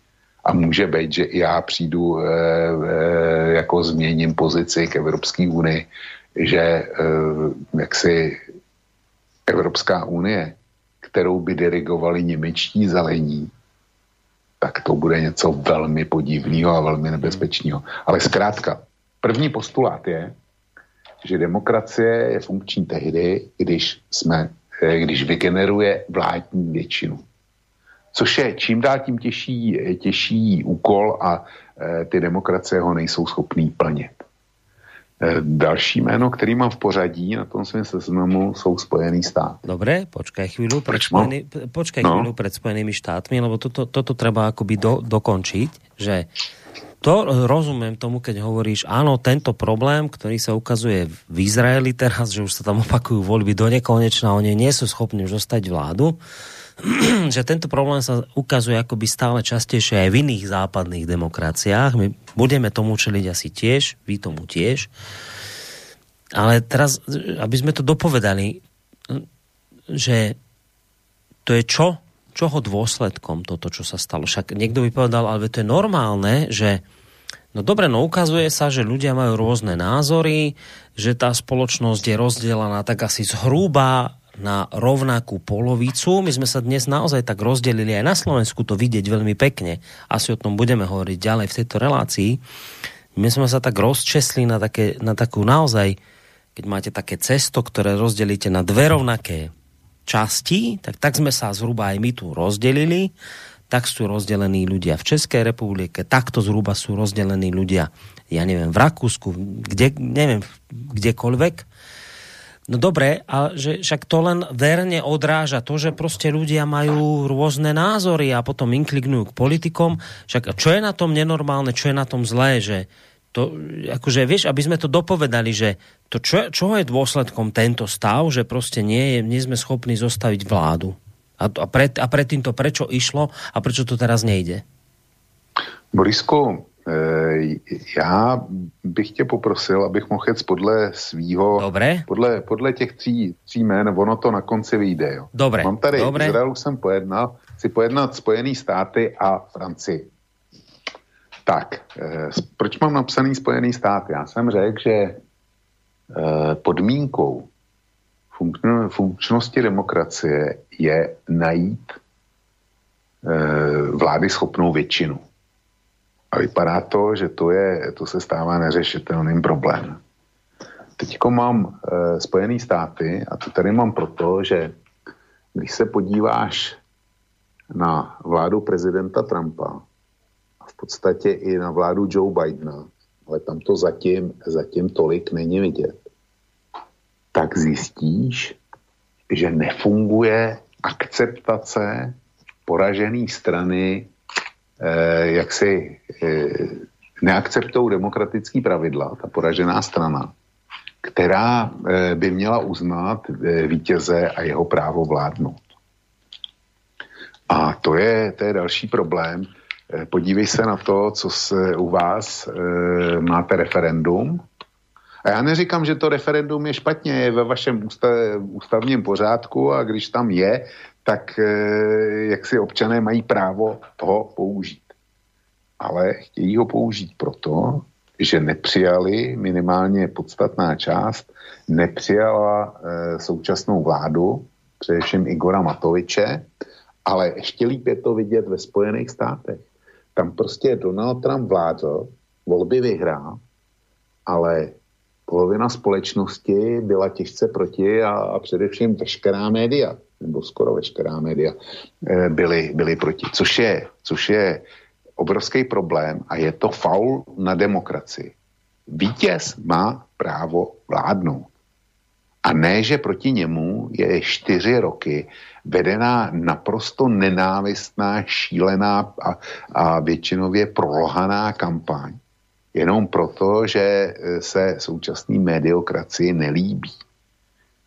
a může být, že i já přijdu, e, e, jako změním pozici k Evropské unii, že e, jaksi Evropská unie, kterou by dirigovali němečtí zelení, tak to bude něco velmi podivného a velmi nebezpečného. Ale zkrátka, první postulát je, že demokracie je funkční tehdy, když, jsme, když vygeneruje vládní většinu což je čím dál tím těžší, těžší úkol a e, ty demokracie ho nejsou schopný plnit. E, další jméno, který mám v pořadí na tom svém seznamu, jsou Spojený stát.
Dobre, počkaj chvíľu pred, spojený, počkaj no. chvíľu pred Spojenými štátmi, lebo toto, toto treba akoby do, dokončiť, že to rozumiem tomu, keď hovoríš, áno, tento problém, ktorý sa ukazuje v Izraeli teraz, že už sa tam opakujú voľby do nekonečna, oni nie sú schopní už zostať vládu, <clears throat> že tento problém sa ukazuje akoby stále častejšie aj v iných západných demokraciách. My budeme tomu čeliť asi tiež, vy tomu tiež. Ale teraz, aby sme to dopovedali, že to je čo? Čoho dôsledkom toto, čo sa stalo? Však niekto by povedal, ale to je normálne, že No dobre, no ukazuje sa, že ľudia majú rôzne názory, že tá spoločnosť je rozdelená tak asi zhruba na rovnakú polovicu. My sme sa dnes naozaj tak rozdelili aj na Slovensku to vidieť veľmi pekne. Asi o tom budeme hovoriť ďalej v tejto relácii. My sme sa tak rozčesli na, také, na takú naozaj, keď máte také cesto, ktoré rozdelíte na dve rovnaké časti, tak, tak sme sa zhruba aj my tu rozdelili. Tak sú rozdelení ľudia v Českej republike, takto zhruba sú rozdelení ľudia, ja neviem, v Rakúsku, kde, neviem, kdekoľvek No dobre, a že však to len verne odráža to, že proste ľudia majú rôzne názory a potom inklignujú k politikom. Však čo je na tom nenormálne, čo je na tom zlé, že to, akože vieš, aby sme to dopovedali, že to čo, čo je dôsledkom tento stav, že proste nie, je, nie sme schopní zostaviť vládu. A, a, pred, a predtým to prečo išlo a prečo to teraz nejde?
Eh, já bych tě poprosil, abych mohl jet podle svýho,
Dobre.
Podle, podle těch tří, tří jmén, ono to na konci vyjde. Jo.
Dobre.
Mám tady
Dobre.
Izrael, jsem pojednal, chci pojednat Spojený státy a Francii. Tak, eh, proč mám napsaný Spojený státy? Já jsem řekl, že eh, podmínkou funkčno, funkčnosti demokracie je najít eh, vlády schopnou většinu. Vypadá to, že to, je, to se stává neřešitelným problémem. Teď mám e, Spojené státy a to tady mám proto, že když se podíváš na vládu prezidenta Trumpa a v podstatě i na vládu Joe Bidena, ale tam to zatím, zatím tolik není vidět, tak zjistíš, že nefunguje akceptace poražené strany eh, jak si eh, neakceptují demokratický pravidla, ta poražená strana, která eh, by měla uznat vítěze a jeho právo vládnout. A to je, to je další problém. Podívej se na to, co se u vás máte referendum A já neříkám, že to referendum je špatně, je ve vašem ústav, ústavním pořádku a když tam je, tak eh, jak si občané mají právo ho použít. Ale chtějí ho použít proto, že nepřijali minimálně podstatná část, nepřijala e, současnou vládu, především Igora Matoviče, ale ještě líp je to vidět ve Spojených státech. Tam prostě Donald Trump vládl, volby vyhrál, ale polovina společnosti byla těžce proti a, a především veškerá média, nebo skoro veškerá média, byly, byly proti. Což je, což je obrovský problém a je to faul na demokracii. Vítěz má právo vládnout. A ne, že proti němu je čtyři roky vedená naprosto nenávistná, šílená a, a většinově prolohaná kampaň. Jenom proto, že se současný mediokracii nelíbí.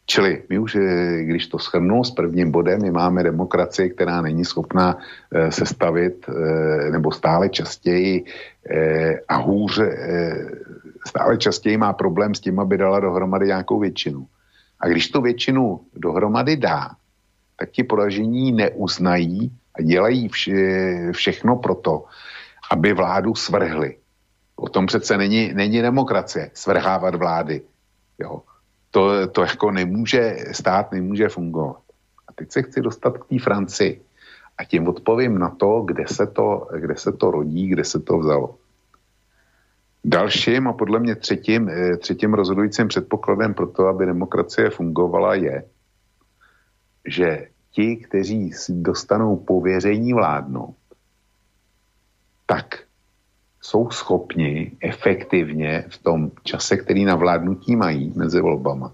Čili my už, eh, když to schrnu s prvním bodem, my máme demokracii, která není schopná e, sestavit e, nebo stále častěji a hůře, e, stále častěji má problém s tím, aby dala dohromady nějakou většinu. A když tu většinu dohromady dá, tak ti poražení neuznají a dělají vše, všechno proto, aby vládu svrhli. O tom přece není, není demokracie, svrhávat vlády. Jo to, to jako nemůže, stát nemůže fungovat. A teď se chci dostat k té Francii a tím odpovím na to, kde se to, kde se to rodí, kde se to vzalo. Dalším a podle mě třetím, eh, třetím rozhodujícím předpokladem pro to, aby demokracie fungovala, je, že ti, kteří dostanou pověření vládnout, tak jsou schopni efektivně v tom čase, který na vládnutí mají mezi volbama,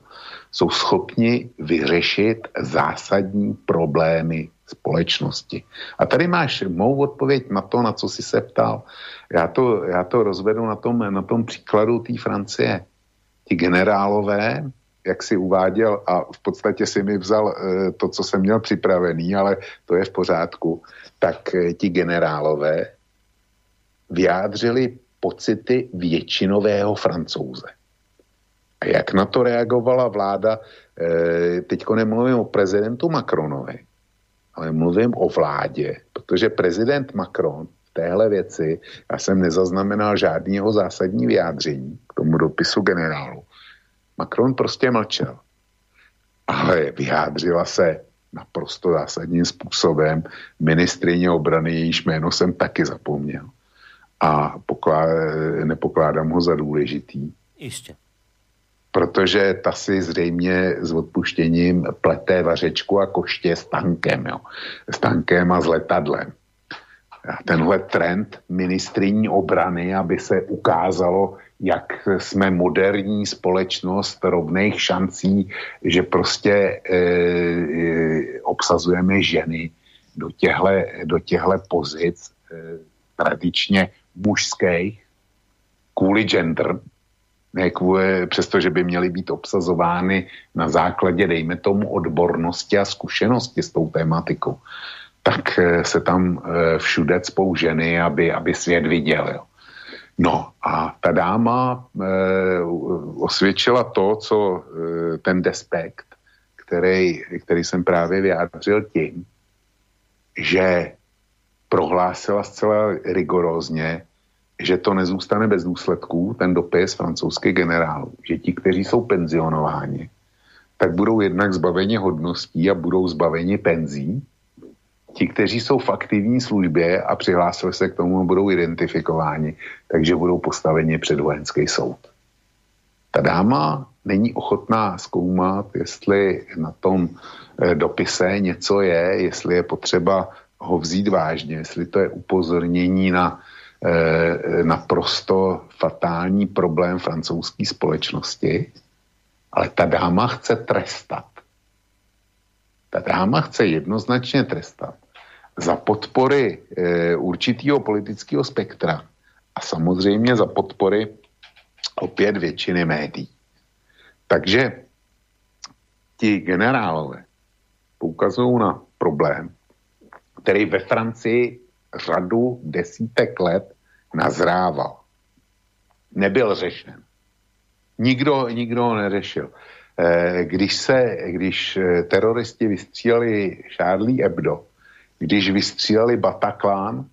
jsou schopni vyřešit zásadní problémy společnosti. A tady máš mou odpověď na to, na co jsi se ptal. Já to, já to rozvedu na tom, na tom příkladu té Francie. Ti generálové, jak si uváděl, a v podstatě si mi vzal e, to, co jsem měl připravený, ale to je v pořádku, tak e, ti generálové vyjádřili pocity většinového francouze. A jak na to reagovala vláda, e, teďko nemluvím o prezidentu Macronovi, ale mluvím o vládě, protože prezident Macron v téhle věci, já jsem nezaznamenal žádného zásadní vyjádření k tomu dopisu generálu. Macron prostě mlčel. Ale vyjádřila se naprosto zásadním způsobem ministrině obrany, jejíž jméno jsem taky zapomněl a poklá- nepokládám ho za důležitý.
Ještě.
Protože ta si zřejmě s odpuštěním pleté vařečku a koště s tankem, jo. S tankem a s letadlem. A tenhle trend ministriní obrany, aby se ukázalo, jak jsme moderní společnost rovných šancí, že prostě e, e, obsazujeme ženy do těchto do pozic e, tradičně mužských kvůli gender, ne kvůli, přestože by měly být obsazovány na základě, dejme tomu, odbornosti a zkušenosti s tou tématikou, tak eh, se tam eh, všude cpou ženy, aby, aby svět viděl. Jo. No a ta dáma e, osvědčila to, co e, ten despekt, který, který jsem právě vyjádřil tím, že prohlásila zcela rigorózně, že to nezůstane bez důsledků, ten dopis francouzských generálů, že ti, kteří jsou penzionováni, tak budou jednak zbaveni hodností a budou zbaveni penzí. Ti, kteří jsou v aktivní službě a přihlásili se k tomu, budou identifikováni, takže budou postaveni před vojenský soud. Ta dáma není ochotná zkoumat, jestli na tom eh, dopise něco je, jestli je potřeba ho vzít vážně, jestli to je upozornění na eh, naprosto fatální problém francouzské společnosti, ale ta dáma chce trestat. Ta dáma chce jednoznačně trestat za podpory e, určitého politického spektra a samozřejmě za podpory opět většiny médií. Takže ti generálové poukazují na problém, který ve Francii řadu desítek let nazrával. Nebyl řešen. Nikdo, nikdo ho neřešil. Eh, když se, když eh, teroristi vystříleli Charlie Hebdo, když vystříleli Bataclan,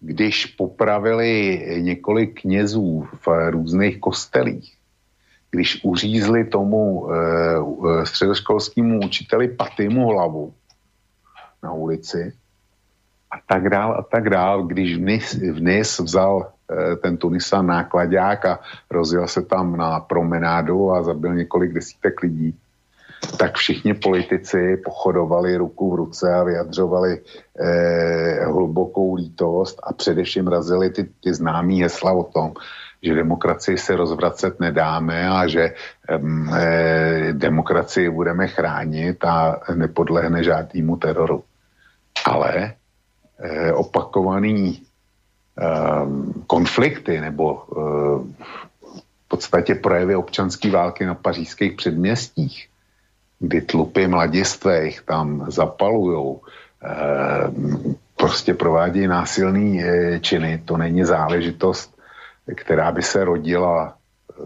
když popravili několik knězů v různých kostelích, když uřízli tomu e, středoškolskému učiteli Patimu hlavu na ulici a tak dál a tak dál, když vnis, vnis vzal e, ten Tunisan nákladák a rozjel se tam na promenádu a zabil několik desítek lidí, tak všichni politici pochodovali ruku v ruce a vyjadřovali eh, hlubokou lítost a především razili ty, ty známý hesla o tom, že demokracii se rozvracet nedáme a že eh, demokracii budeme chránit a nepodlehne žádnému teroru. Ale opakovaný eh, konflikty nebo eh, v podstatě projevy občanské války na pařížských předměstích kdy tlupy mladistvých tam zapalujou, eh, prostě provádí násilný eh, činy, to není záležitost, která by se rodila, eh,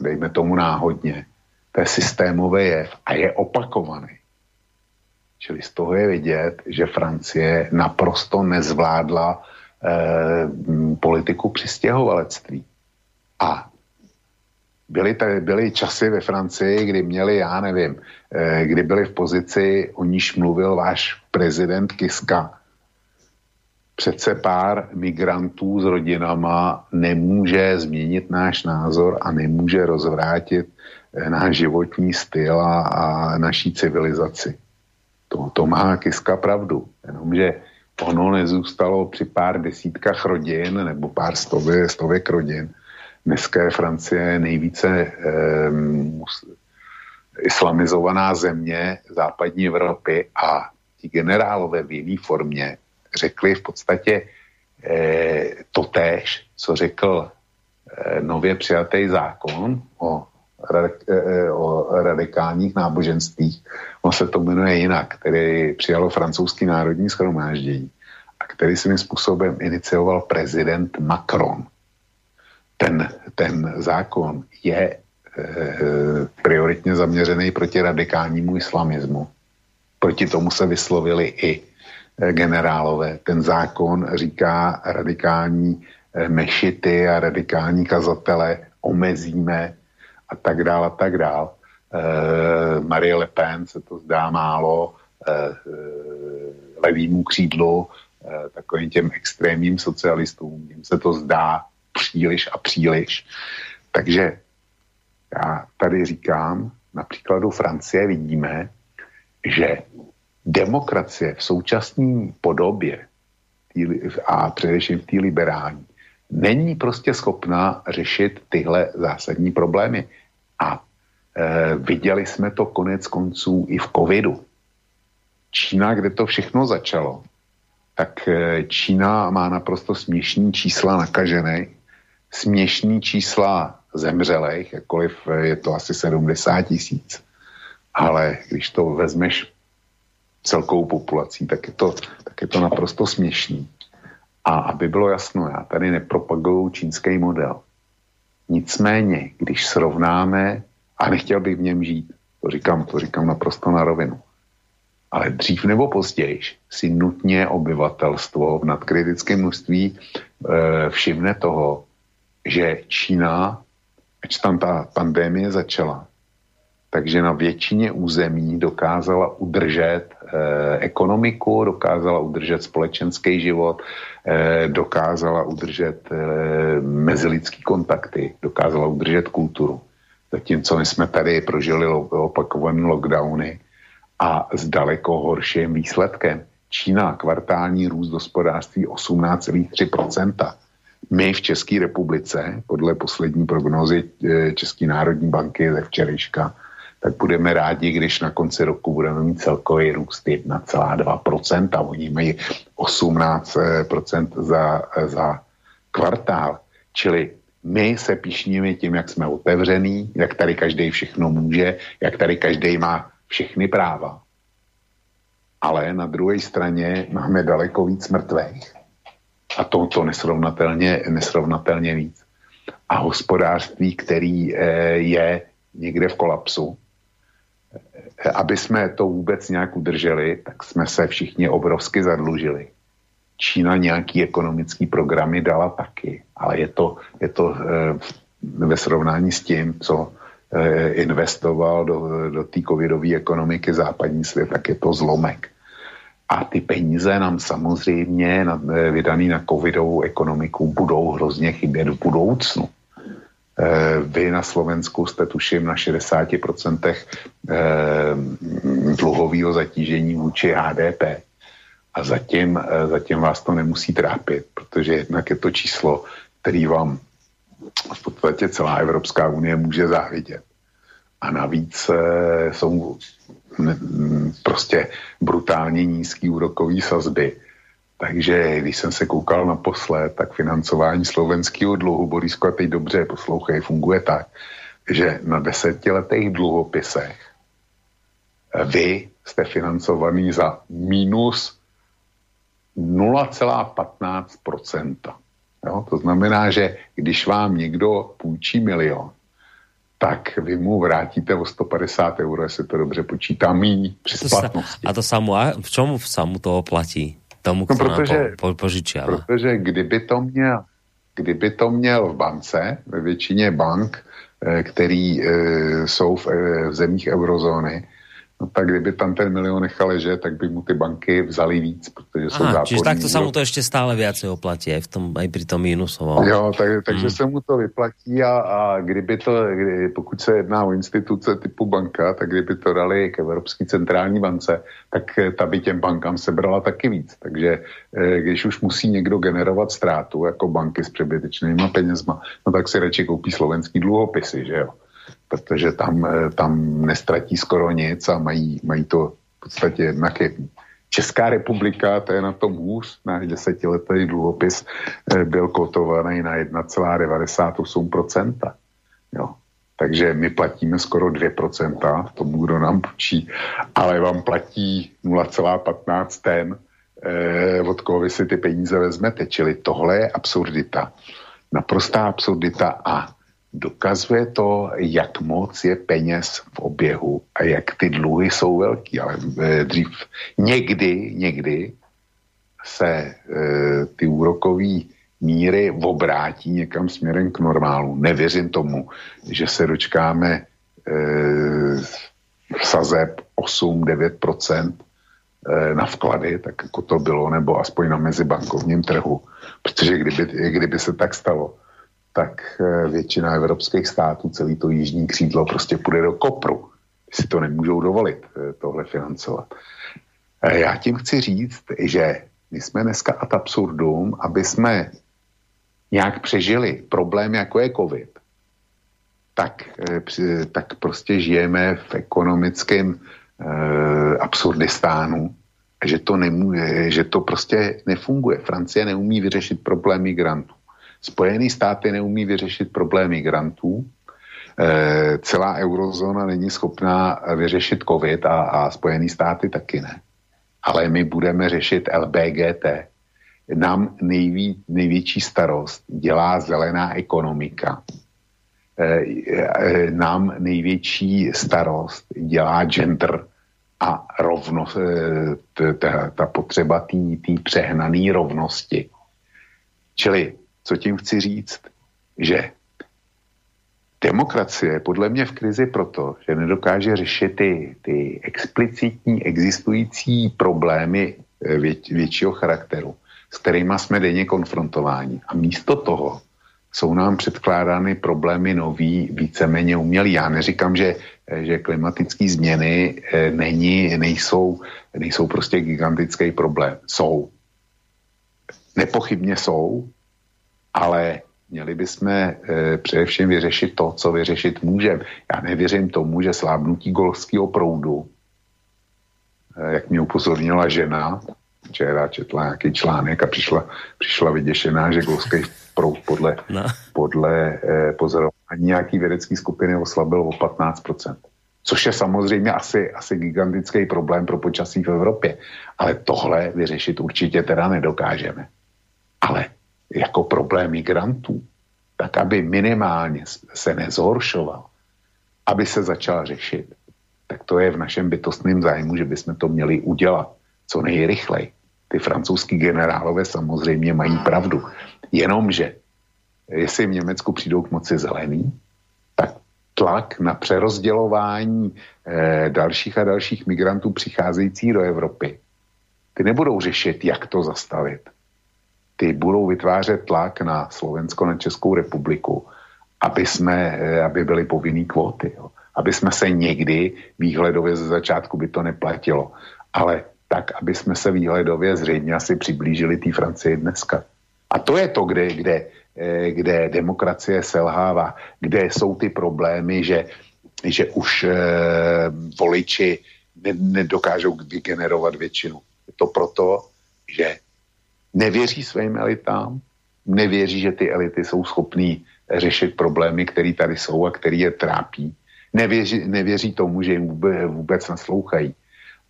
dejme tomu náhodně. To je systémové jev a je opakovaný. Čili z toho je vidět, že Francie naprosto nezvládla eh, politiku přistěhovalectví. A byly, tady, byly časy ve Francii, kdy měli, já nevím, eh, kdy byli v pozici, o níž mluvil váš prezident Kiska. Přece pár migrantů s rodinama nemůže změnit náš názor a nemůže rozvrátit eh, náš životní styl a, a naší civilizaci. To, to má Kiska pravdu, jenomže ono nezůstalo při pár desítkách rodin nebo pár stově, stovek rodin, Dneska je Francie nejvíce eh, islamizovaná země západní Evropy a ti generálové v jiné formě řekli v podstatě eh, totéž, co řekl eh, nově přijatý zákon o, o radikálních náboženstvích. On se to jmenuje jinak, který přijalo francouzský národní schromáždění a který svým způsobem inicioval prezident Macron ten, ten zákon je e, prioritně zaměřený proti radikálnímu islamismu. Proti tomu se vyslovili i e, generálové. Ten zákon říká radikální e, mešity a radikální kazatele omezíme a tak dál a tak dál. E, Marie Le Pen se to zdá málo e, levýmu křídlu, e, takovým těm extrémním socialistům, jim se to zdá příliš a příliš. Takže já tady říkám, na příkladu Francie vidíme, že demokracie v současné podobě a především v té liberální není prostě schopná řešit tyhle zásadní problémy. A e, viděli jsme to konec konců i v covidu. Čína, kde to všechno začalo, tak e, Čína má naprosto směšní čísla nakažených směšný čísla zemřelých, jakkoliv je to asi 70 tisíc. Ale když to vezmeš celkovou populací, tak je to, tak je to naprosto směšný. A aby bylo jasno, já tady nepropaguju čínský model. Nicméně, když srovnáme, a nechtěl bych v něm žít, to říkám, to říkám naprosto na rovinu, ale dřív nebo později si nutně obyvatelstvo v nadkritickém množství e, všimne toho, že Čína, ač tam ta pandémie začala, takže na většině území dokázala udržet ekonomiku, dokázala udržet společenský život, eh, dokázala udržet eh, mezilidský kontakty, dokázala udržet kulturu. Zatímco my jsme tady prožili opakované lockdowny a s daleko horším výsledkem. Čína kvartální růst hospodářství 18,3%. My v České republice, podle poslední prognózy eh, České národní banky ze včerejška, tak budeme rádi, když na konci roku budeme mít celkový růst 1,2%. A oni mají 18% za, za kvartál. Čili my se píšníme tím, jak jsme otevřený, jak tady každý všechno může, jak tady každý má všechny práva. Ale na druhé straně máme daleko víc mrtvých a to, to nesrovnatelně, nesrovnatelně víc. a hospodářství, který je někde v kolapsu, aby jsme to vůbec nějak udrželi, tak jsme se všichni obrovsky zadlužili. Čína nějaký ekonomický programy dala taky, ale je to, je to ve srovnání s tím, co investoval do, do té covidové ekonomiky západní svět, tak je to zlomek. A ty peníze nám samozřejmě na, vydaný na covidovou ekonomiku budou hrozně chybět v budoucnu. Eh, vy na Slovensku jste tuším na 60% eh, dluhového zatížení vůči HDP. A zatím, eh, zatím vás to nemusí trápit, protože jednak je to číslo, který vám v podstatě celá Evropská unie může závidět. A navíc jsou prostě brutálně nízký úrokový sazby, takže když jsem se koukal naposled, tak financování slovenského dluhu, Borisko, a teď dobře poslouchej, funguje tak, že na desetiletých dluhopisech vy jste financovaný za minus 0,15%. Jo? To znamená, že když vám někdo půjčí milion, tak vy mu vrátíte o 150 euro, jestli to dobře počítá, míň při splatnosti.
A to samu, a v čom samu to oplatí? Tomu, no, protože, po, požičiava.
Protože kdyby to měl kdyby to měl v bance, ve většině bank, eh, který eh, jsou v, eh, v zemích eurozóny, No tak kdyby tam ten milion nechal ležet, tak by mu ty banky vzali víc, protože jsou Aha,
Čiže takto sa mu to ešte stále viacej oplatí, aj, v tom, aj pri tom mínusovom.
Jo, tak, takže hmm. se mu to vyplatí a, a kdyby to, kdy, pokud se jedná o instituce typu banka, tak kdyby to dali k Evropské centrální bance, tak eh, ta by těm bankám sebrala taky víc. Takže eh, když už musí někdo generovat ztrátu, jako banky s přebytečnými penězma, no tak si radši koupí slovenský dluhopisy, že jo protože tam, eh, tam nestratí skoro nic a mají, mají to v podstatě jednak je Česká republika, to je na tom hůř, náš desetiletý dluhopis eh, byl kotovaný na 1,98%. Jo. Takže my platíme skoro 2% tomu, kdo nám půjčí, ale vám platí 0,15 ten, eh, od koho vy si ty peníze vezmete. Čili tohle je absurdita. Naprostá absurdita a dokazuje to, jak moc je peněz v oběhu a jak ty dluhy jsou velký. Ale e, dřív někdy, někdy se e, ty úrokové míry obrátí někam směrem k normálu. Nevěřím tomu, že se dočkáme e, sazeb 8-9% e, na vklady, tak jako to bylo, nebo aspoň na mezibankovním trhu. Protože kdyby, kdyby se tak stalo, tak eh, většina evropských států, celý to jižní křídlo prostě půjde do kopru. Si to nemůžou dovolit eh, tohle financovat. Eh, já tím chci říct, že my jsme dneska ad absurdum, aby jsme nějak přežili problém, jako je covid, tak, tak prostě žijeme v ekonomickém absurdistánu, že to, nemůže, že to prostě nefunguje. Francie neumí vyřešit problém migrantů. Spojené státy neumí vyřešit problém migrantů, e, celá eurozóna není schopná vyřešit COVID a, a Spojené státy taky ne. Ale my budeme řešit LBGT. Nám nejví, největší starost dělá zelená ekonomika. E, e, nám největší starost dělá gender a rovnost, ta potřeba té přehnané rovnosti. Čili co tím chci říct? Že demokracie je podle mě v krizi proto, že nedokáže řešit ty, ty explicitní existující problémy eh, vět, většího charakteru, s kterými jsme denně konfrontováni. A místo toho jsou nám předkládány problémy nový, víceméně umělý. Já neříkám, že, eh, že klimatické změny eh, není, nejsou, nejsou prostě gigantický problém. Jsou. Nepochybně jsou, ale měli bychom e, především vyřešit to, co vyřešit můžeme. Já nevěřím tomu, že slábnutí golfského proudu, e, jak mě upozornila žena, včera četla nějaký článek a přišla, přišla vyděšená, že golfský proud podle, no. podle e, pozorování nějaký vědecký skupiny oslabil o 15%. Což je samozřejmě asi, asi gigantický problém pro počasí v Evropě. Ale tohle vyřešit určitě teda nedokážeme. Ale jako problém migrantů, tak aby minimálně se nezhoršoval, aby se začal řešit, tak to je v našem bytostném zájmu, že bychom to měli udělat co nejrychleji. Ty francouzský generálové samozřejmě mají pravdu. Jenomže, jestli v Německu přijdou k moci zelený, tak tlak na přerozdělování eh, dalších a dalších migrantů přicházejících do Evropy, ty nebudou řešit, jak to zastavit. Ty budou vytvářet tlak na Slovensko, na Českou republiku, aby, jsme, eh, aby byly povinný kvóty. Aby jsme se někdy výhledově ze začátku by to neplatilo. Ale tak, aby jsme se výhledově zřejmě asi přiblížili té Francii dneska. A to je to, kde, kde, eh, kde demokracie selhává, kde jsou ty problémy, že, že už eh, voliči nedokážou vygenerovat většinu. Je to proto, že nevěří svým elitám, nevěří, že ty elity jsou schopný řešit problémy, které tady jsou a které je trápí. Nevěří, nevěří tomu, že jim vůbec, vůbec naslouchají.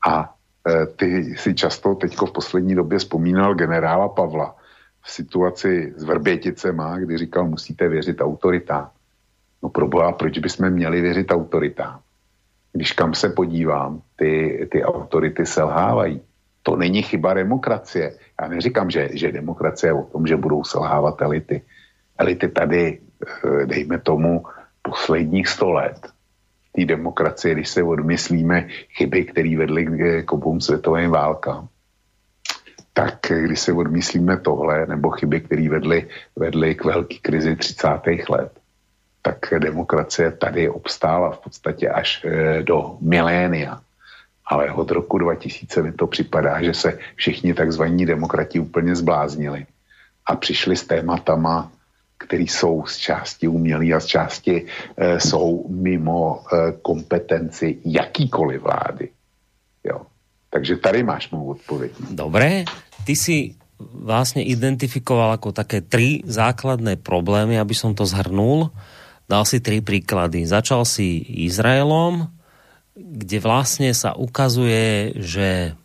A e, ty si často teďko v poslední době vzpomínal generála Pavla v situaci s Vrběticema, kdy říkal, musíte věřit autoritám. No proboha, proč bychom měli věřit autoritám? Když kam se podívám, ty, ty autority selhávají. To není chyba demokracie. Já neříkám, že, že demokracie je o tom, že budou selhávat elity. Elity tady, eh, dejme tomu, posledních sto let té demokracie, když se odmyslíme chyby, které vedly k obou světovým válkám, tak když se odmyslíme tohle, nebo chyby, které vedly, vedly k velké krizi 30. let, tak demokracie tady obstála v podstatě až eh, do milénia ale od roku 2000 mi to připadá, že se všichni takzvaní demokrati úplně zbláznili a přišli s tématama, které jsou z části umělý a z části e, jsou mimo e, kompetenci jakýkoliv vlády. Jo. Takže tady máš mou odpověď.
Dobré, ty si vlastne identifikoval ako také tri základné problémy, aby som to zhrnul. Dal si tri príklady. Začal si Izraelom, kde vlastne sa ukazuje, že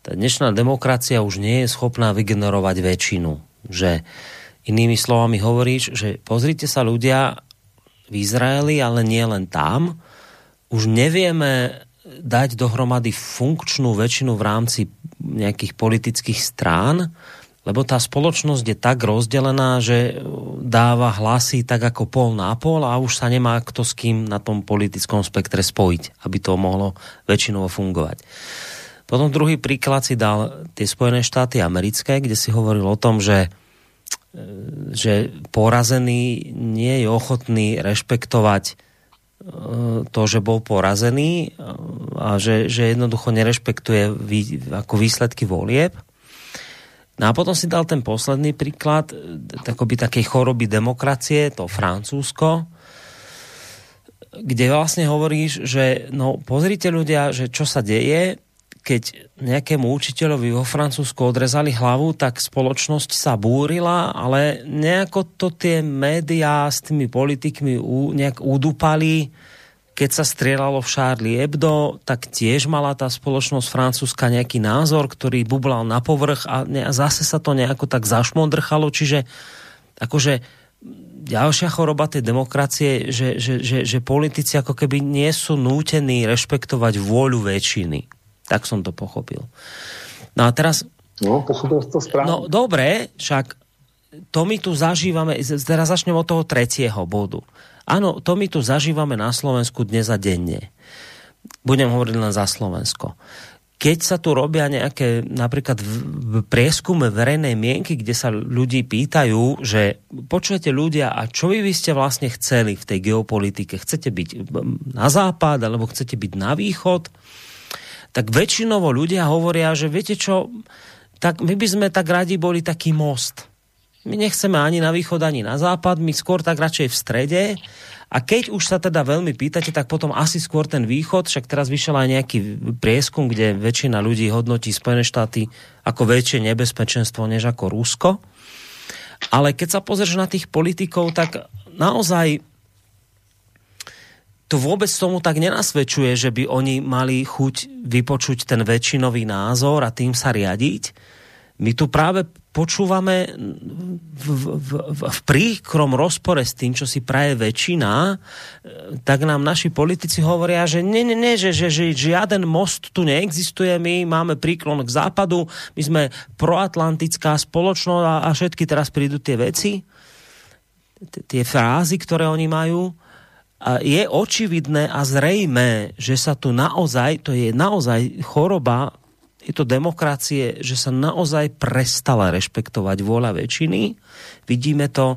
tá dnešná demokracia už nie je schopná vygenerovať väčšinu. Že inými slovami hovoríš, že pozrite sa ľudia v Izraeli, ale nie len tam, už nevieme dať dohromady funkčnú väčšinu v rámci nejakých politických strán, lebo tá spoločnosť je tak rozdelená, že dáva hlasy tak ako pol na pol a už sa nemá kto s kým na tom politickom spektre spojiť, aby to mohlo väčšinovo fungovať. Potom druhý príklad si dal tie Spojené štáty americké, kde si hovoril o tom, že že porazený nie je ochotný rešpektovať e, to, že bol porazený a že, že jednoducho nerešpektuje vý, ako výsledky volieb No a potom si dal ten posledný príklad takoby takej choroby demokracie, to Francúzsko, kde vlastne hovoríš, že no pozrite ľudia, že čo sa deje, keď nejakému učiteľovi vo Francúzsku odrezali hlavu, tak spoločnosť sa búrila, ale nejako to tie médiá s tými politikmi nejak udupali, keď sa strieľalo v Charlie Hebdo, tak tiež mala tá spoločnosť francúzska nejaký názor, ktorý bublal na povrch a, ne, a zase sa to nejako tak zašmondrchalo, čiže akože ďalšia choroba tej demokracie, že, že, že, že politici ako keby nie sú nútení rešpektovať vôľu väčšiny. Tak som to pochopil. No a teraz...
No, pochopil to správne.
No, dobre, však to my tu zažívame, teraz začnem od toho tretieho bodu. Áno, to my tu zažívame na Slovensku dnes a denne. Budem hovoriť len za Slovensko. Keď sa tu robia nejaké napríklad v prieskume verejnej mienky, kde sa ľudí pýtajú, že počujete ľudia, a čo vy by ste vlastne chceli v tej geopolitike? Chcete byť na západ, alebo chcete byť na východ? Tak väčšinovo ľudia hovoria, že viete čo, tak my by sme tak radi boli taký most my nechceme ani na východ, ani na západ, my skôr tak radšej v strede. A keď už sa teda veľmi pýtate, tak potom asi skôr ten východ, však teraz vyšiel aj nejaký prieskum, kde väčšina ľudí hodnotí Spojené štáty ako väčšie nebezpečenstvo než ako Rusko. Ale keď sa pozrieš na tých politikov, tak naozaj to vôbec tomu tak nenasvedčuje, že by oni mali chuť vypočuť ten väčšinový názor a tým sa riadiť. My tu práve počúvame v, v, v, v príkrom rozpore s tým, čo si praje väčšina, e, tak nám naši politici hovoria, že nie, nie, nie, že, že, že žiaden most tu neexistuje, my máme príklon k západu, my sme proatlantická spoločnosť a, a všetky teraz prídu tie veci, tie frázy, ktoré oni majú. A je očividné a zrejmé, že sa tu naozaj, to je naozaj choroba je to demokracie, že sa naozaj prestala rešpektovať vôľa väčšiny. Vidíme to,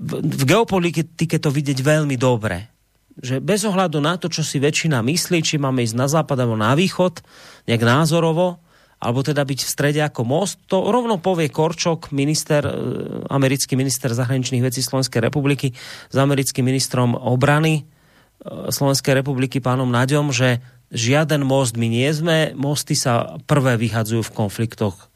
v, v geopolitike to vidieť veľmi dobre. Že bez ohľadu na to, čo si väčšina myslí, či máme ísť na západ alebo na východ, nejak názorovo, alebo teda byť v strede ako most, to rovno povie Korčok, minister, e, americký minister zahraničných vecí Slovenskej republiky s americkým ministrom obrany e, Slovenskej republiky pánom Naďom, že žiaden most my nie sme, mosty sa prvé vyhadzujú v konfliktoch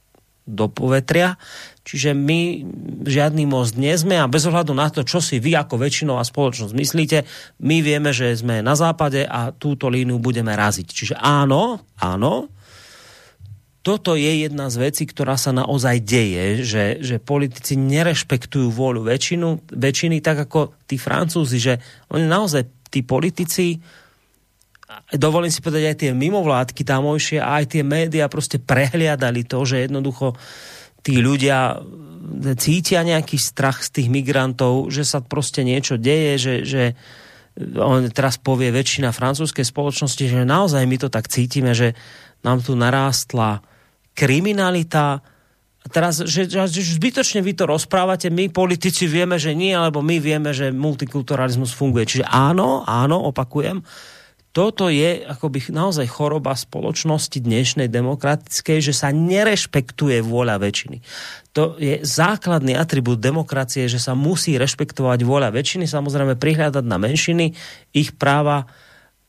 do povetria, čiže my žiadny most nie sme a bez ohľadu na to, čo si vy ako väčšinová spoločnosť myslíte, my vieme, že sme na západe a túto línu budeme raziť. Čiže áno, áno, toto je jedna z vecí, ktorá sa naozaj deje, že, že politici nerešpektujú vôľu väčšinu, väčšiny, tak ako tí Francúzi, že oni naozaj, tí politici, dovolím si povedať aj tie mimovládky tamojšie a aj tie médiá proste prehliadali to, že jednoducho tí ľudia cítia nejaký strach z tých migrantov, že sa proste niečo deje, že, že on teraz povie väčšina francúzskej spoločnosti, že naozaj my to tak cítime, že nám tu narástla kriminalita, teraz, že, že zbytočne vy to rozprávate, my politici vieme, že nie, alebo my vieme, že multikulturalizmus funguje. Čiže áno, áno, opakujem, toto je akoby naozaj choroba spoločnosti dnešnej demokratickej, že sa nerešpektuje vôľa väčšiny. To je základný atribút demokracie, že sa musí rešpektovať vôľa väčšiny, samozrejme prihľadať na menšiny, ich práva,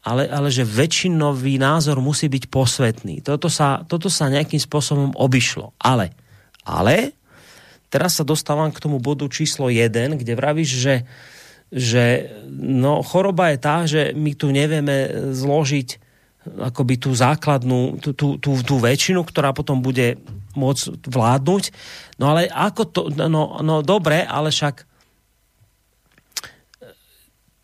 ale, ale že väčšinový názor musí byť posvetný. Toto sa, toto sa nejakým spôsobom obišlo. Ale, ale, teraz sa dostávam k tomu bodu číslo 1, kde vravíš, že že no, choroba je tá, že my tu nevieme zložiť akoby tú základnú, tú, tú, tú, tú väčšinu, ktorá potom bude môcť vládnuť. No ale ako to, no, no dobre, ale však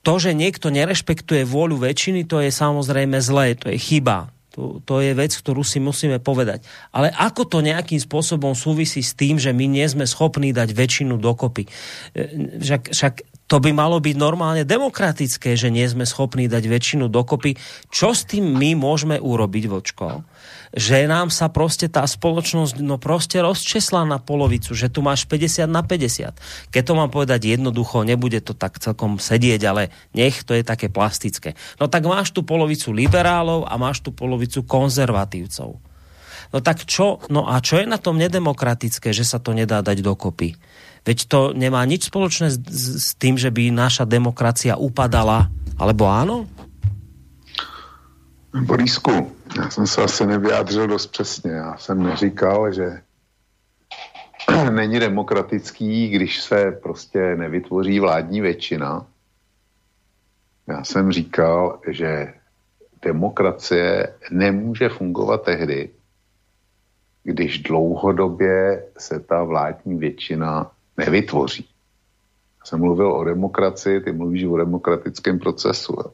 to, že niekto nerešpektuje vôľu väčšiny, to je samozrejme zlé, to je chyba. To, to je vec, ktorú si musíme povedať. Ale ako to nejakým spôsobom súvisí s tým, že my nie sme schopní dať väčšinu dokopy? E, však, však to by malo byť normálne demokratické, že nie sme schopní dať väčšinu dokopy. Čo s tým my môžeme urobiť, Vočko? Že nám sa proste tá spoločnosť no proste rozčesla na polovicu, že tu máš 50 na 50. Keď to mám povedať jednoducho, nebude to tak celkom sedieť, ale nech to je také plastické. No tak máš tu polovicu liberálov a máš tu polovicu konzervatívcov. No tak čo, no a čo je na tom nedemokratické, že sa to nedá dať dokopy? Veď to nemá nič spoločné s, s tým, že by naša demokracia upadala, alebo áno?
Borisku, já jsem se asi nevyjádřil dost přesně. Já jsem neříkal, že <clears throat> není demokratický, když se prostě nevytvoří vládní většina. Já jsem říkal, že demokracie nemůže fungovat tehdy, když dlouhodobě se ta vládní většina nevytvoří. Já jsem mluvil o demokracii, ty mluvíš o demokratickém procesu. Jo.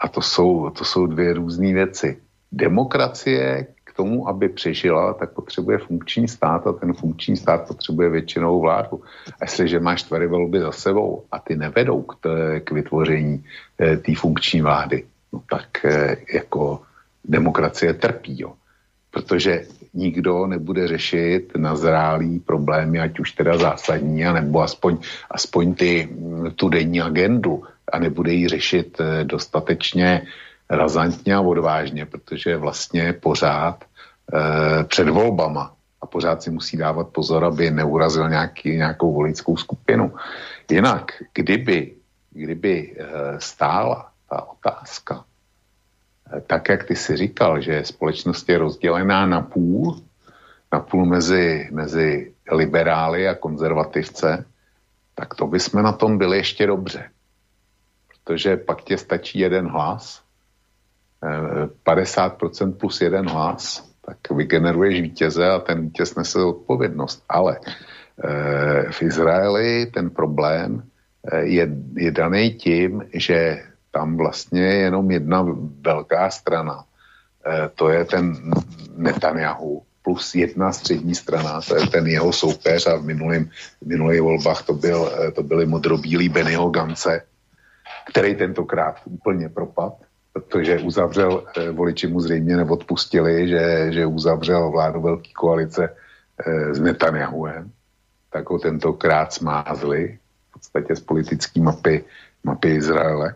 A to jsou, to jsou dvě různé věci. Demokracie k tomu, aby přežila, tak potřebuje funkční stát a ten funkční stát potřebuje většinou vládu. A jestliže máš čtyři volby za sebou a ty nevedou k, t, k vytvoření e, té funkční vlády, no tak e, jako demokracie trpí. Jo. Protože nikdo nebude řešit nazrálý problémy, ať už teda zásadní, nebo aspoň, aspoň ty, mm, tu denní agendu a nebude ji řešit eh, dostatečně razantně a odvážně, protože vlastně pořád eh, před volbama a pořád si musí dávat pozor, aby neurazil nějaký, nějakou voličskou skupinu. Jinak, kdyby, kdyby eh, stála ta otázka, tak, jak ty si říkal, že společnost je rozdělená na půl, na půl mezi, mezi liberály a konzervativce, tak to bychom na tom byli ještě dobře. Protože pak tě stačí jeden hlas, 50% eh, plus jeden hlas tak vygeneruješ vítěze a ten vítěz nese odpovědnost. Ale e, v Izraeli ten problém e, je, je daný tím, že tam vlastně je jenom jedna velká strana. E, to je ten Netanyahu plus jedna střední strana, to je ten jeho soupeř a v minulým, v volbách to, byl, to byly modrobílí Bennyho Gance, který tentokrát úplně propad protože uzavřel, eh, voliči mu zřejmě neodpustili, že, že uzavřel vládu velké koalice s Netanyahuem, tak ho tentokrát smázli v podstatě z politické mapy, mapy Izraele.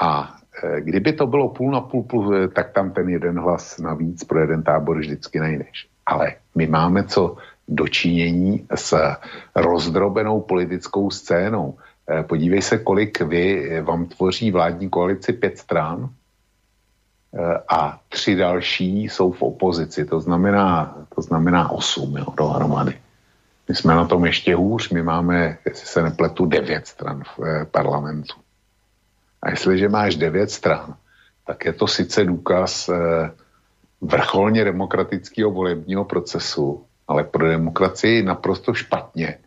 A eh, kdyby to bylo půl na půl, půl, tak tam ten jeden hlas navíc pro jeden tábor vždycky najdeš. Ale my máme co dočinění s rozdrobenou politickou scénou. Eh, podívej se, kolik vy, vám tvoří vládní koalici pět stran a tři další jsou v opozici. To znamená, to znamená osm jo, dohromady. My jsme na tom ještě hůř, my máme, jestli se nepletu, devět stran v parlamentu. A jestliže máš devět stran, tak je to sice důkaz vrcholně demokratického volebního procesu, ale pro demokracii naprosto špatně,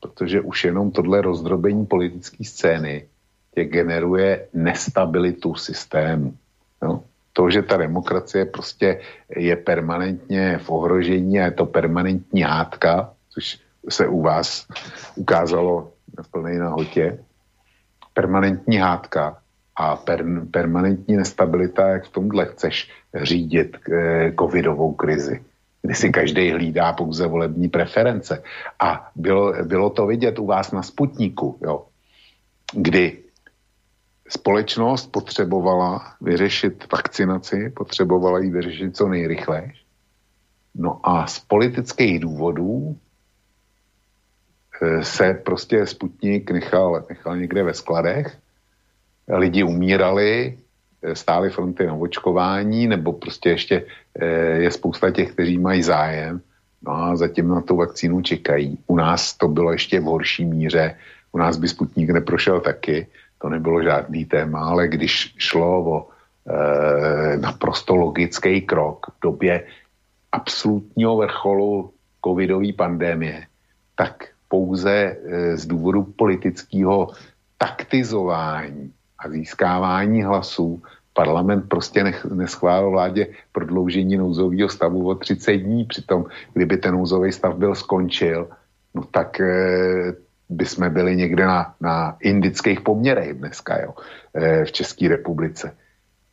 protože už jenom tohle rozdrobení politické scény tě generuje nestabilitu systému. No, to, že ta demokracie prostě je permanentně v ohrožení a je to permanentní hádka, což se u vás ukázalo v plné nahotě, permanentní hádka a per, permanentní nestabilita, jak v tomhle chceš řídit eh, covidovou krizi kdy si každý hlídá pouze volební preference. A bylo, bylo to vidět u vás na Sputniku, jo, kdy společnost potřebovala vyřešit vakcinaci, potřebovala ji vyřešit co nejrychleji. No a z politických důvodů se prostě Sputnik nechal, nechal někde ve skladech, lidi umírali, Eh, stály fronty na očkování, nebo prostě ještě eh, je spousta těch, kteří mají zájem, no a zatím na tu vakcínu čekají. U nás to bylo ještě v horší míře, u nás by Sputnik neprošel taky, to nebylo žádný téma, ale když šlo o e, naprosto logický krok v době absolutního vrcholu covidové pandémie, tak pouze e, z důvodu politického taktizování a získávání hlasů parlament prostě neschválil vládě prodloužení nouzového stavu o 30 dní. Přitom, kdyby ten nouzový stav byl skončil, no tak e, by jsme byli někde na, na indických poměrech dneska, jo, e, v České republice.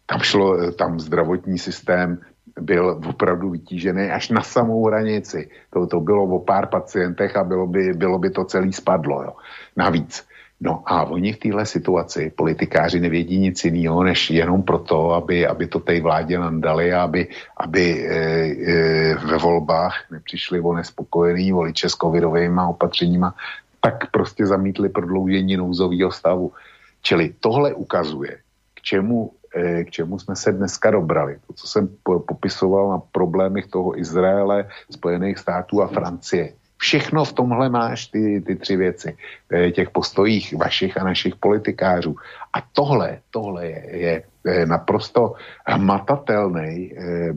Tam šlo, tam zdravotní systém byl opravdu vytížený až na samou hranici. To, to bylo o pár pacientech a bylo by, bylo by to celý spadlo. Jo. Navíc No a oni v téhle situaci, politikáři nevědí nic jiného, než jenom proto, aby, aby to té vládě nandali a aby, aby e, e, ve volbách nepřišli o nespokojený voliče s covidovými opatřeníma, tak prostě zamítli prodloužení nouzového stavu. Čili tohle ukazuje, k čemu, k čemu jsme se dneska dobrali. To, co jsem popisoval na problémech toho Izraele, Spojených států a Francie Všechno v tomhle máš ty, ty tři věci, eh, těch postojích vašich a našich politikářů. A tohle, tohle je, je, je naprosto hmatatelný eh,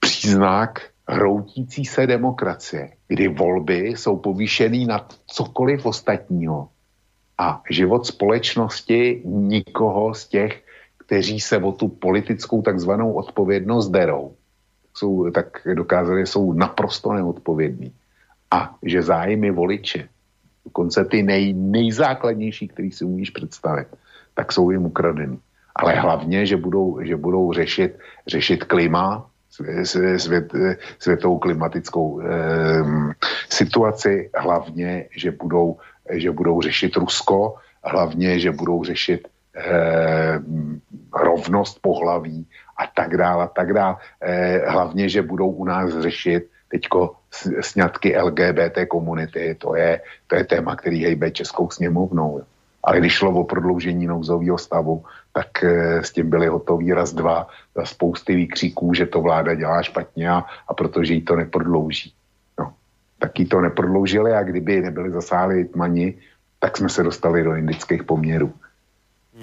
příznak hroutící se demokracie, kdy volby jsou povýšený nad cokoliv ostatního a život společnosti nikoho z těch, kteří se o tu politickou takzvanou odpovědnost derou, jsou, tak dokázali, jsou naprosto neodpovědní. A že zájmy voliče, dokonce ty nej, nejzákladnější, který si umíš představit, tak jsou jim ukradený. Ale hlavně, že budou, že budou řešit, řešit klima, svět, světovou klimatickou eh, situaci, hlavně, že budou, že budou řešit Rusko, hlavně, že budou řešit eh, rovnost pohlaví a tak dále a tak dále. Eh, hlavně, že budou u nás řešit teďko sňatky LGBT komunity, to je, to je téma, který hejbe Českou sněmovnou. Ale když šlo o prodloužení nouzového stavu, tak eh, s tím byli hotoví raz dva za spousty výkřiků, že to vláda dělá špatně a, a protože jí to neprodlouží. Tak jí to neprodloužili a kdyby nebyli zasáhli tmani, tak jsme se dostali do indických poměrů.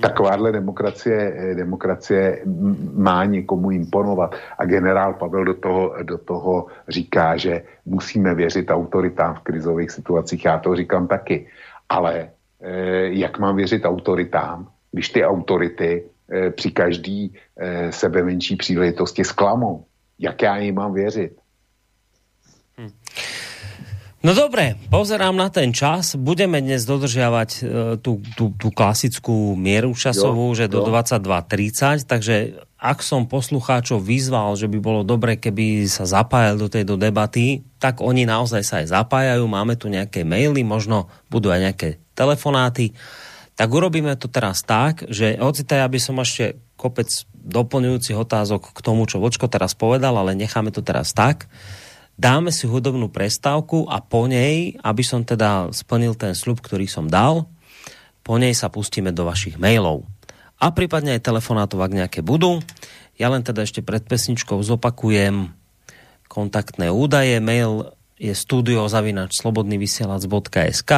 Takováhle demokracie, demokracie má někomu imponovat. A generál Pavel do toho, do toho říká, že musíme věřit autoritám v krizových situacích. Já to říkám taky. Ale eh, jak mám věřit autoritám, když ty autority eh, při každý eh, sebe menší příležitosti zklamou? Jak já jim mám věřit?
Hm. No dobre, pozerám na ten čas. Budeme dnes dodržiavať e, tú, tú, tú klasickú mieru časovú, jo, že do 22.30, takže ak som poslucháčov vyzval, že by bolo dobre, keby sa zapájali do tejto debaty, tak oni naozaj sa aj zapájajú. Máme tu nejaké maily, možno budú aj nejaké telefonáty. Tak urobíme to teraz tak, že ocitaj, aby som ešte kopec doplňujúcich otázok k tomu, čo Vočko teraz povedal, ale necháme to teraz tak dáme si hudobnú prestávku a po nej, aby som teda splnil ten slub, ktorý som dal, po nej sa pustíme do vašich mailov. A prípadne aj telefonátov, ak nejaké budú. Ja len teda ešte pred pesničkou zopakujem kontaktné údaje. Mail je studiozavinačslobodnyvysielac.sk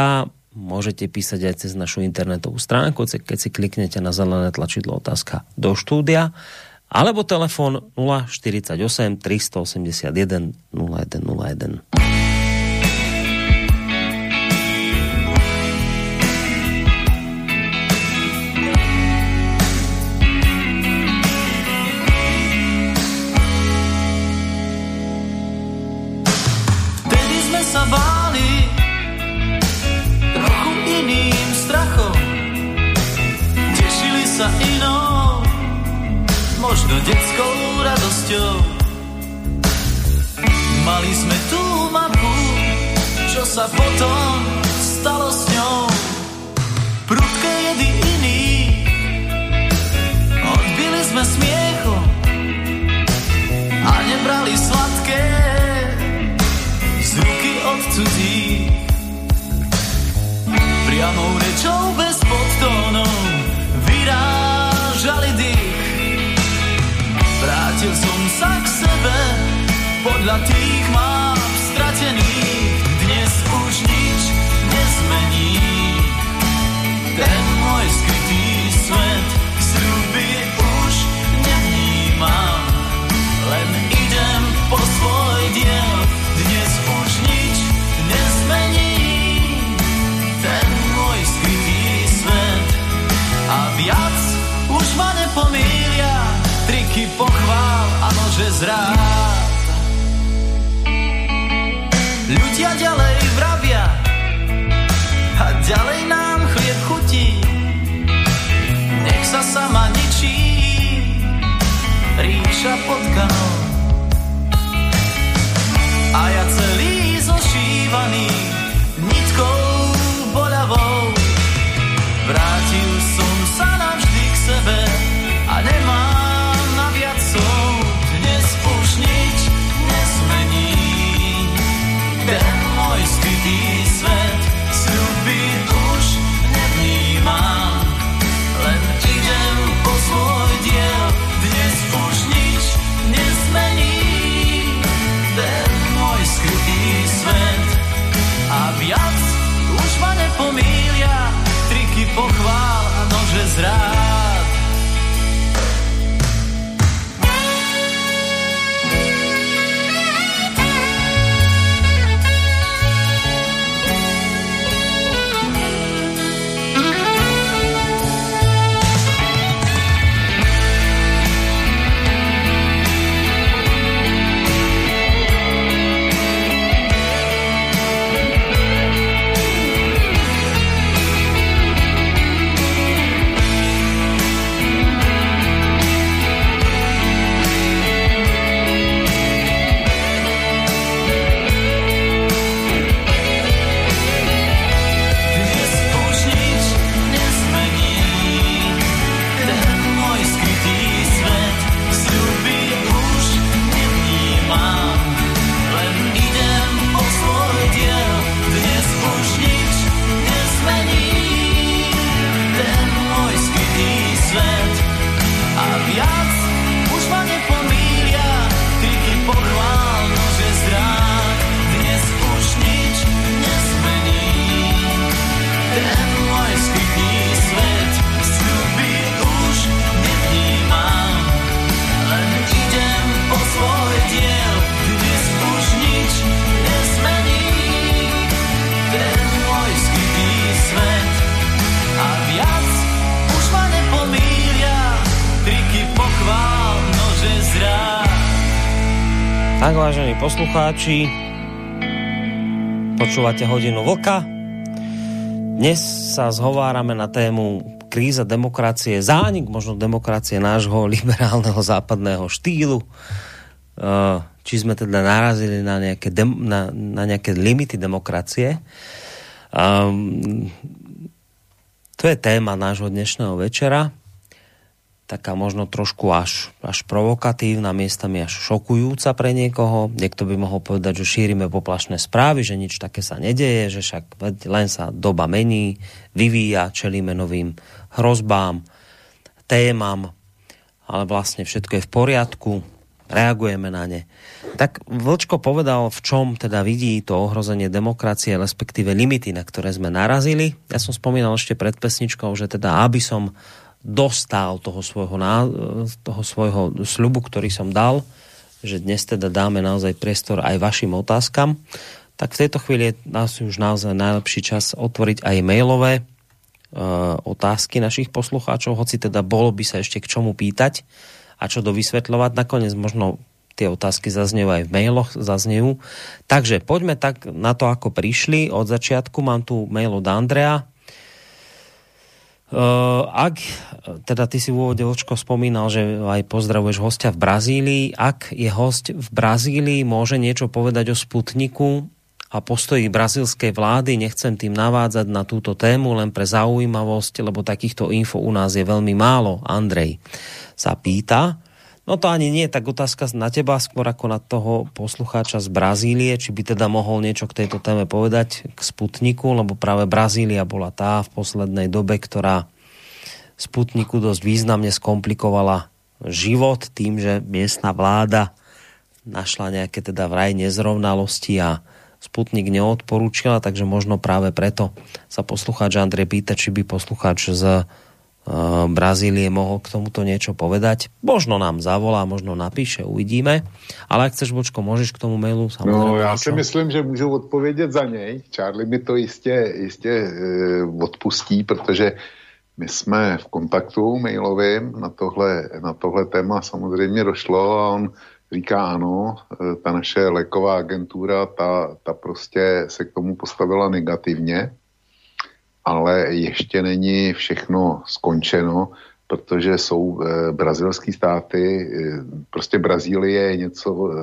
Môžete písať aj cez našu internetovú stránku, keď si kliknete na zelené tlačidlo otázka do štúdia alebo telefon 048 381 0101.
možno detskou radosťou. Mali sme tú mapu, čo sa potom stalo s ňou. Prudké jedy iný, odbili sme smiechu a nebrali sladké z ruky od cudzích. Priamou rečou bez podtónov vyrážali k sebe podľa tých mám stratených. Dnes už nič nezmení. Ten môj skrytý svet sľuby už nevnímam. Len idem po svoj diel. Dnes už nič nezmení. Ten môj skrytý svet a viac už ma nepomília triky pochvál a nože zrád.
Tak, vážení poslucháči, počúvate hodinu vlka. Dnes sa zhovárame na tému kríza demokracie, zánik možno demokracie nášho liberálneho západného štýlu. Či sme teda narazili na nejaké, dem, na, na nejaké limity demokracie. Um, to je téma nášho dnešného večera taká možno trošku až, až provokatívna, miestami až šokujúca pre niekoho. Niekto by mohol povedať, že šírime poplašné správy, že nič také sa nedeje, že však len sa doba mení, vyvíja, čelíme novým hrozbám, témam, ale vlastne všetko je v poriadku, reagujeme na ne. Tak Vlčko povedal, v čom teda vidí to ohrozenie demokracie, respektíve limity, na ktoré sme narazili. Ja som spomínal ešte pred pesničkou, že teda aby som dostal toho svojho, toho svojho sľubu, ktorý som dal, že dnes teda dáme naozaj priestor aj vašim otázkam, tak v tejto chvíli je nás už naozaj najlepší čas otvoriť aj mailové uh, otázky našich poslucháčov, hoci teda bolo by sa ešte k čomu pýtať a čo dovysvetľovať. Nakoniec možno tie otázky zaznejú aj v mailoch, zaznejú. Takže poďme tak na to, ako prišli. Od začiatku mám tu mail od Andrea, ak, teda ty si v úvode Vlčko spomínal, že aj pozdravuješ hostia v Brazílii, ak je host v Brazílii, môže niečo povedať o Sputniku a postoji brazílskej vlády, nechcem tým navádzať na túto tému, len pre zaujímavosť, lebo takýchto info u nás je veľmi málo. Andrej sa pýta, No to ani nie tak otázka na teba, skôr ako na toho poslucháča z Brazílie, či by teda mohol niečo k tejto téme povedať k Sputniku, lebo práve Brazília bola tá v poslednej dobe, ktorá Sputniku dosť významne skomplikovala život tým, že miestna vláda našla nejaké teda vraj nezrovnalosti a Sputnik neodporúčila, takže možno práve preto sa poslucháč Andrej pýta, či by poslucháč z Brazílie mohol k tomuto niečo povedať. Možno nám zavolá, možno napíše, uvidíme. Ale ak chceš, Bočko, môžeš k tomu mailu
samozrejme. No, já si myslím, že můžu odpovědět za něj. Charlie mi to jistě, jistě e, odpustí, protože my jsme v kontaktu mailovým na tohle, na tohle téma samozřejmě došlo a on říká ano, e, ta naše léková agentura, ta, ta prostě se k tomu postavila negativně ale ještě není všechno skončeno, protože jsou e, brazilské státy, e, prostě Brazílie je něco, e,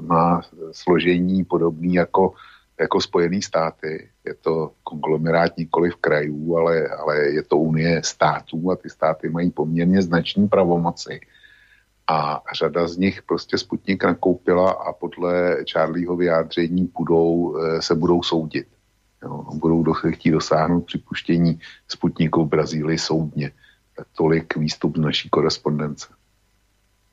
má složení podobný jako, jako Spojené státy. Je to konglomerát nikoli v krajů, ale, ale je to unie států a ty státy mají poměrně znační pravomoci. A řada z nich prostě Sputnik nakoupila a podle Charlieho vyjádření budou, se budou soudit. Jo, budou do, chtít dosáhnout připuštění Sputniku Brazílii soudně. Tak tolik výstup z naší korespondence.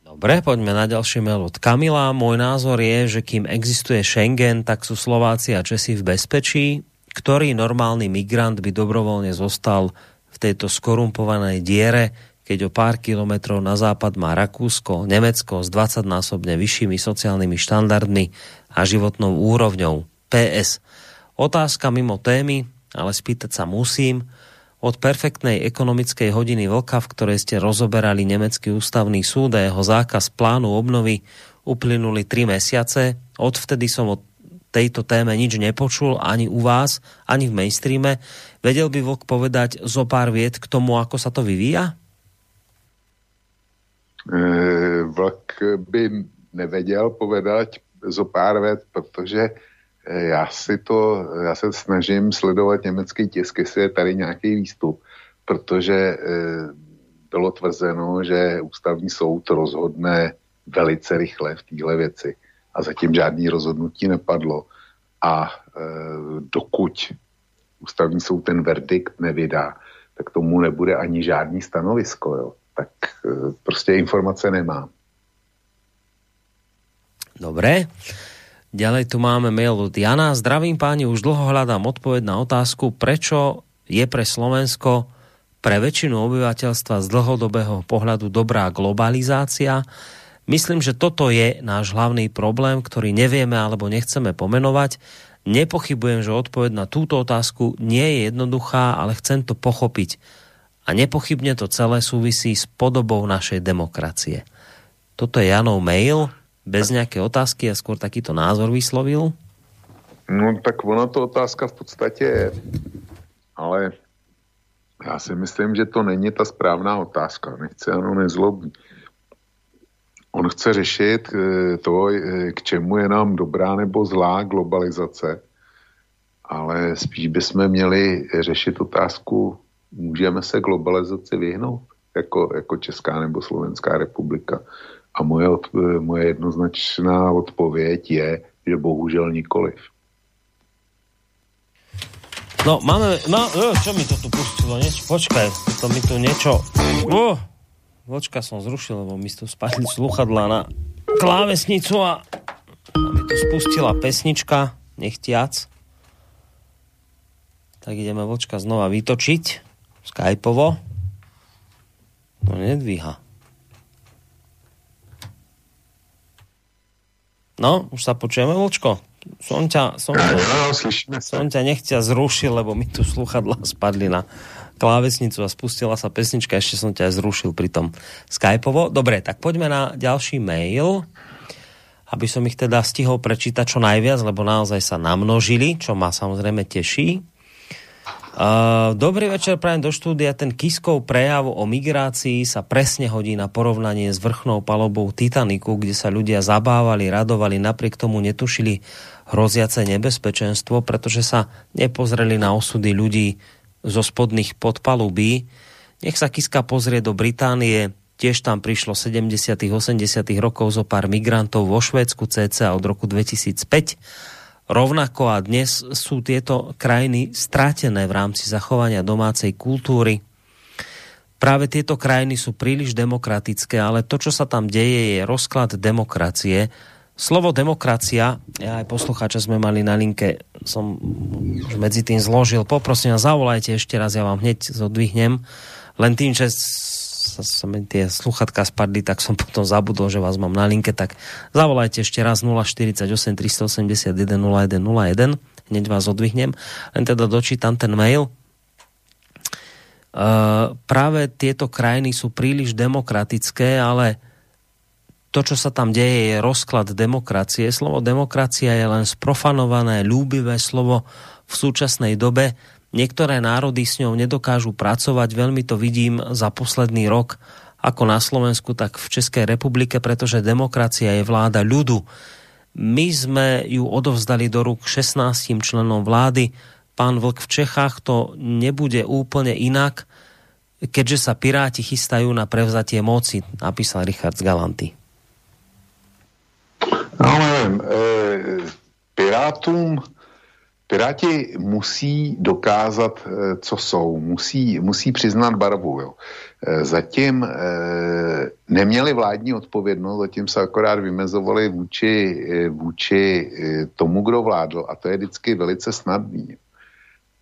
Dobre, poďme na ďalší mail od Kamila. Môj názor je, že kým existuje Schengen, tak sú Slováci a Česi v bezpečí. Ktorý normálny migrant by dobrovoľne zostal v tejto skorumpovanej diere, keď o pár kilometrov na západ má Rakúsko, Nemecko s 20-násobne vyššími sociálnymi štandardmi a životnou úrovňou. PS. Otázka mimo témy, ale spýtať sa musím. Od perfektnej ekonomickej hodiny vlka, v ktorej ste rozoberali Nemecký ústavný súd a jeho zákaz plánu obnovy, uplynuli tri mesiace. Odvtedy som o tejto téme nič nepočul ani u vás, ani v mainstreame. Vedel by Vlk povedať zo pár viet k tomu, ako sa to vyvíja?
E, vlk by nevedel povedať zo pár vět, protože já si to, já se snažím sledovat německý tisk, jestli je tady nějaký výstup, protože e, bylo tvrzeno, že ústavní soud rozhodne velice rychle v téhle věci a zatím žádný rozhodnutí nepadlo a e, dokud ústavní soud ten verdikt nevydá, tak tomu nebude ani žádný stanovisko, jo. tak e, prostě informace nemám.
Dobré. Ďalej tu máme mail od Jana. Zdravím páni, už dlho hľadám odpoveď na otázku, prečo je pre Slovensko pre väčšinu obyvateľstva z dlhodobého pohľadu dobrá globalizácia. Myslím, že toto je náš hlavný problém, ktorý nevieme alebo nechceme pomenovať. Nepochybujem, že odpoveď na túto otázku nie je jednoduchá, ale chcem to pochopiť. A nepochybne to celé súvisí s podobou našej demokracie. Toto je Janov mail bez nějaké otázky a skôr takýto názor vyslovil?
No tak ona to otázka v podstatě je, ale já si myslím, že to není ta správná otázka. Nechce ano nezlobí. On chce řešit eh, to, eh, k čemu je nám dobrá nebo zlá globalizace, ale spíš bychom měli řešit otázku, můžeme se globalizaci vyhnout jako, jako Česká nebo Slovenská republika. A moje, od, moje jednoznačná odpověď je, že bohužel nikoliv.
No, máme, no, čo mi to tu pustilo, niečo, počkaj, to mi tu niečo, uh, počka som zrušil, lebo mi tu spadli sluchadla na klávesnicu a, a mi tu spustila pesnička, nechtiac. Tak ideme vočka znova vytočiť, skypovo. No nedvíha. No, už sa počujeme, Vočko? som ťa, som ťa, no, som ťa nechťa zrušil, lebo mi tu sluchadla spadli na klávesnicu a spustila sa pesnička, ešte som ťa zrušil pri tom Skypeovo. Dobre, tak poďme na ďalší mail, aby som ich teda stihol prečítať čo najviac, lebo naozaj sa namnožili, čo ma samozrejme teší. Uh, dobrý večer, prajem do štúdia. Ten Kiskov prejav o migrácii sa presne hodí na porovnanie s vrchnou palobou Titaniku, kde sa ľudia zabávali, radovali, napriek tomu netušili hroziace nebezpečenstvo, pretože sa nepozreli na osudy ľudí zo spodných podpalubí. Nech sa Kiska pozrie do Británie, tiež tam prišlo 70 80 rokov zo pár migrantov vo Švédsku cca od roku 2005 Rovnako a dnes sú tieto krajiny strátené v rámci zachovania domácej kultúry. Práve tieto krajiny sú príliš demokratické, ale to, čo sa tam deje, je rozklad demokracie. Slovo demokracia, ja aj poslucháča sme mali na linke, som už medzi tým zložil. Poprosím vás, zavolajte ešte raz, ja vám hneď zodvihnem. Len tým, že sa mi tie sluchatka spadli, tak som potom zabudol, že vás mám na linke, tak zavolajte ešte raz 048 381 0101, hneď vás odvihnem, len teda dočítam ten mail. Uh, práve tieto krajiny sú príliš demokratické, ale to, čo sa tam deje, je rozklad demokracie. Slovo demokracia je len sprofanované, ľúbivé slovo v súčasnej dobe Niektoré národy s ňou nedokážu pracovať, veľmi to vidím za posledný rok, ako na Slovensku, tak v Českej republike, pretože demokracia je vláda ľudu. My sme ju odovzdali do rúk 16 členom vlády. Pán Vlk v Čechách to nebude úplne inak, keďže sa Piráti chystajú na prevzatie moci, napísal Richard z Galanty.
No nevím, e, Pirátům Piráti musí dokázat, eh, co jsou, musí, musí přiznat barvu. Jo. Eh, zatím e, neměli vládní odpovědnost, zatím se akorát vymezovali vůči, vůči tomu, kdo vládl a to je vždycky velice snadný.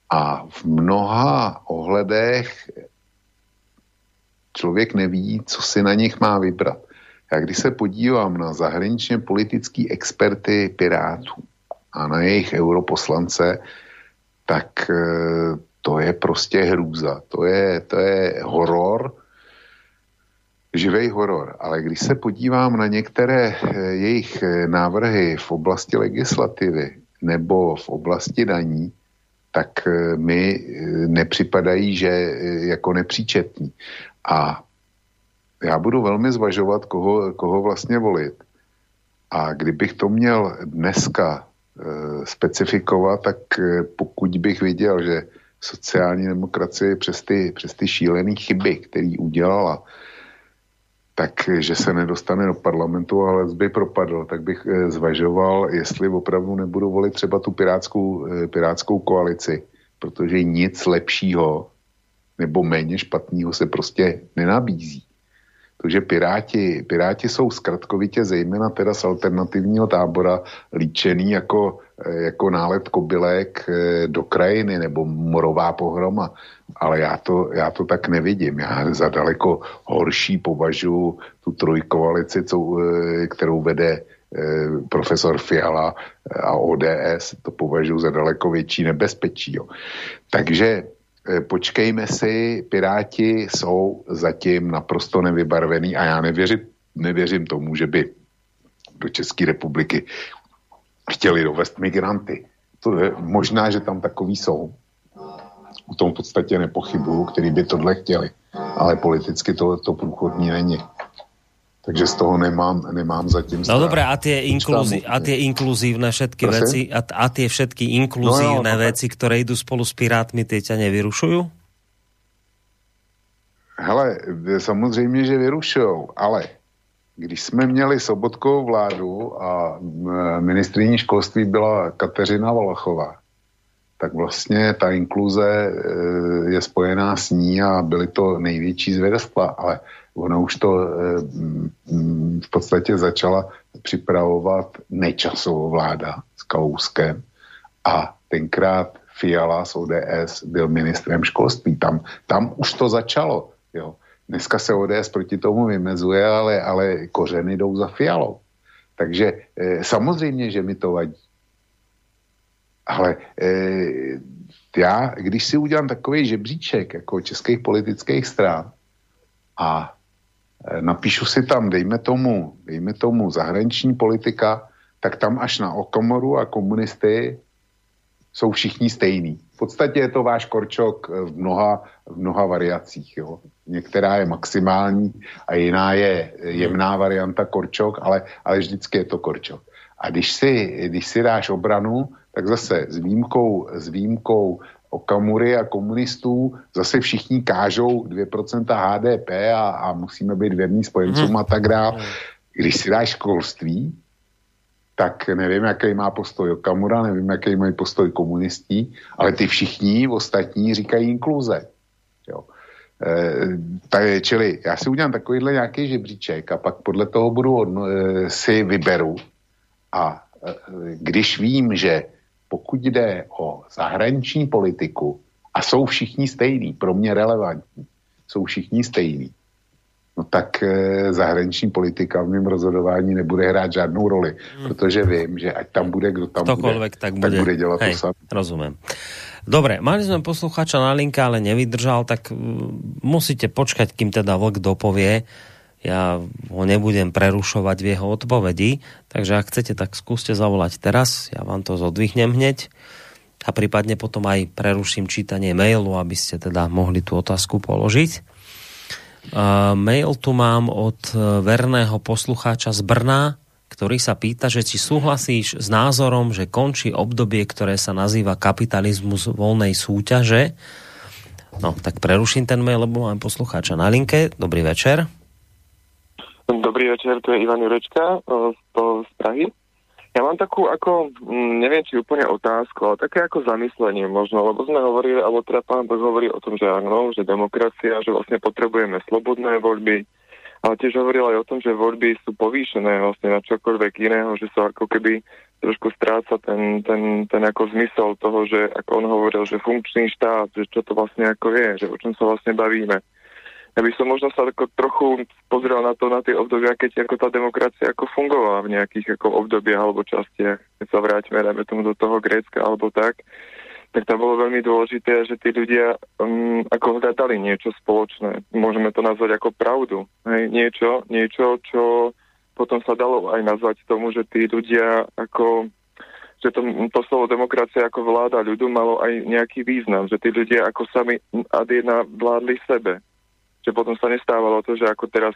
A v mnoha ohledech člověk neví, co si na nich má vybrat. Já když se podívám na zahraničně politický experty Pirátů, a na jejich europoslance, tak e, to je prostě hrůza. To je, to je horor, živej horor. Ale když se podívám na některé e, jejich e, návrhy v oblasti legislativy nebo v oblasti daní, tak mi nepřipadají, že jako nepříčetní. A já budu velmi zvažovat, koho, koho vlastně volit. A kdybych to měl dneska specifikovat, tak eh, pokud bych viděl, že sociální demokracie přes ty, přes ty šílené chyby, který udělala, takže se nedostane do parlamentu, ale by propadl, tak bych zvažoval, jestli opravdu nebudu volit třeba tu pirátskou, pirátskou koalici, protože nic lepšího nebo méně špatného se prostě nenabízí. Takže Piráti, Piráti jsou zkratkovitě zejména teda z alternativního tábora líčený jako, eh, jako nálet kobylek eh, do krajiny nebo morová pohroma. Ale já to, já to tak nevidím. Já za daleko horší považuji tu trojkoalici, co, eh, kterou vede profesor Fiala a ODS, to považuji za daleko větší nebezpečí. Jo. Takže počkejme si, Piráti jsou zatím naprosto nevybarvený a já nevěřím, nevěřím tomu, že by do České republiky chtěli dovést migranty. To je možná, že tam takový jsou. O tom v podstatě nepochybuju, který by tohle chtěli. Ale politicky to, to průchodní není. Takže z toho nemám, nemám zatím
No dobré, a tie, inkluzí, a tie inkluzívne všetky Prosím? veci, a, a tie všetky inkluzívne no, no, no, veci, ktoré idú spolu s Pirátmi, tie ťa nevyrušujú?
Hele, samozřejmě, že vyrušují, ale když jsme měli Sobotkovou vládu a ministriní školství byla Kateřina Valachová, tak vlastně ta inkluze e, je spojená s ní a byly to největší zvědstva, ale ona už to e, v podstatě začala připravovat nečasovou vláda s Kalouskem a tenkrát Fiala z ODS byl ministrem školství. Tam, tam už to začalo. Jo. Dneska se ODS proti tomu vymezuje, ale, ale kořeny jdou za Fialou. Takže e, samozřejmě, že mi to vadí. Ale e, já, když si udělám takový žebříček jako českých politických stran a napíšu si tam, dejme tomu, dejme tomu zahraniční politika, tak tam až na Okomoru a komunisty jsou všichni stejní. V podstatě je to váš korčok v mnoha, v mnoha variacích. Jo. Některá je maximální a jiná je jemná varianta korčok, ale, ale vždycky je to korčok. A když si, když si dáš obranu, tak zase s výjimkou, s výjimkou Okamury a komunistů zase všichni kážou 2% HDP a, a musíme být věrní spojencům mm. a tak dále. Když si dáš školství, tak nevím, jaký má postoj Okamura, nevím, jaký mají postoj komunistí, ale ty všichni ostatní říkají inkluze. Jo. E, čili já si udělám takovýhle nějaký žebříček a pak podle toho budu odno, e, si vyberu a e, když vím, že pokud jde o zahraniční politiku a jsou všichni stejní, pro mě relevantní, jsou všichni stejní, no tak e, zahraniční politika v mém rozhodování nebude hrát žádnou roli, hmm. protože vím, že ať tam bude, kdo tam bude, tak bude, tak bude dělat Hej, to sám.
Rozumím. Dobre, mali sme posluchača na linke, ale nevydržal, tak musíte počkať, kým teda vlk dopovie. Ja ho nebudem prerušovať v jeho odpovedi, takže ak chcete, tak skúste zavolať teraz, ja vám to zodvihnem hneď a prípadne potom aj preruším čítanie mailu, aby ste teda mohli tú otázku položiť. Uh, mail tu mám od verného poslucháča z Brna, ktorý sa pýta, že či súhlasíš s názorom, že končí obdobie, ktoré sa nazýva kapitalizmus voľnej súťaže. No, tak preruším ten mail, lebo mám poslucháča na linke. Dobrý večer.
Dobrý večer, tu je Ivan Jurečka z Prahy. Ja mám takú ako, mm, neviem či úplne otázku, ale také ako zamyslenie možno, lebo sme hovorili, alebo teda pán Boh hovorí o tom, že áno, že demokracia, že vlastne potrebujeme slobodné voľby, ale tiež hovoril aj o tom, že voľby sú povýšené vlastne na čokoľvek iného, že sa ako keby trošku stráca ten, ten, ten ako zmysel toho, že ako on hovoril, že funkčný štát, že čo to vlastne ako je, že o čom sa vlastne bavíme. Ja by som možno sa ako trochu pozrel na to, na tie obdobia, keď ako tá demokracia ako fungovala v nejakých ako obdobiach alebo častiach. Keď sa vrátime, dajme tomu do toho Grécka alebo tak, tak tam bolo veľmi dôležité, že tí ľudia um, ako hľadali niečo spoločné. Môžeme to nazvať ako pravdu. Hej? Niečo, niečo, čo potom sa dalo aj nazvať tomu, že tí ľudia ako že to, to slovo demokracia ako vláda ľudu malo aj nejaký význam, že tí ľudia ako sami ad jedna vládli sebe. Že potom sa nestávalo to, že ako teraz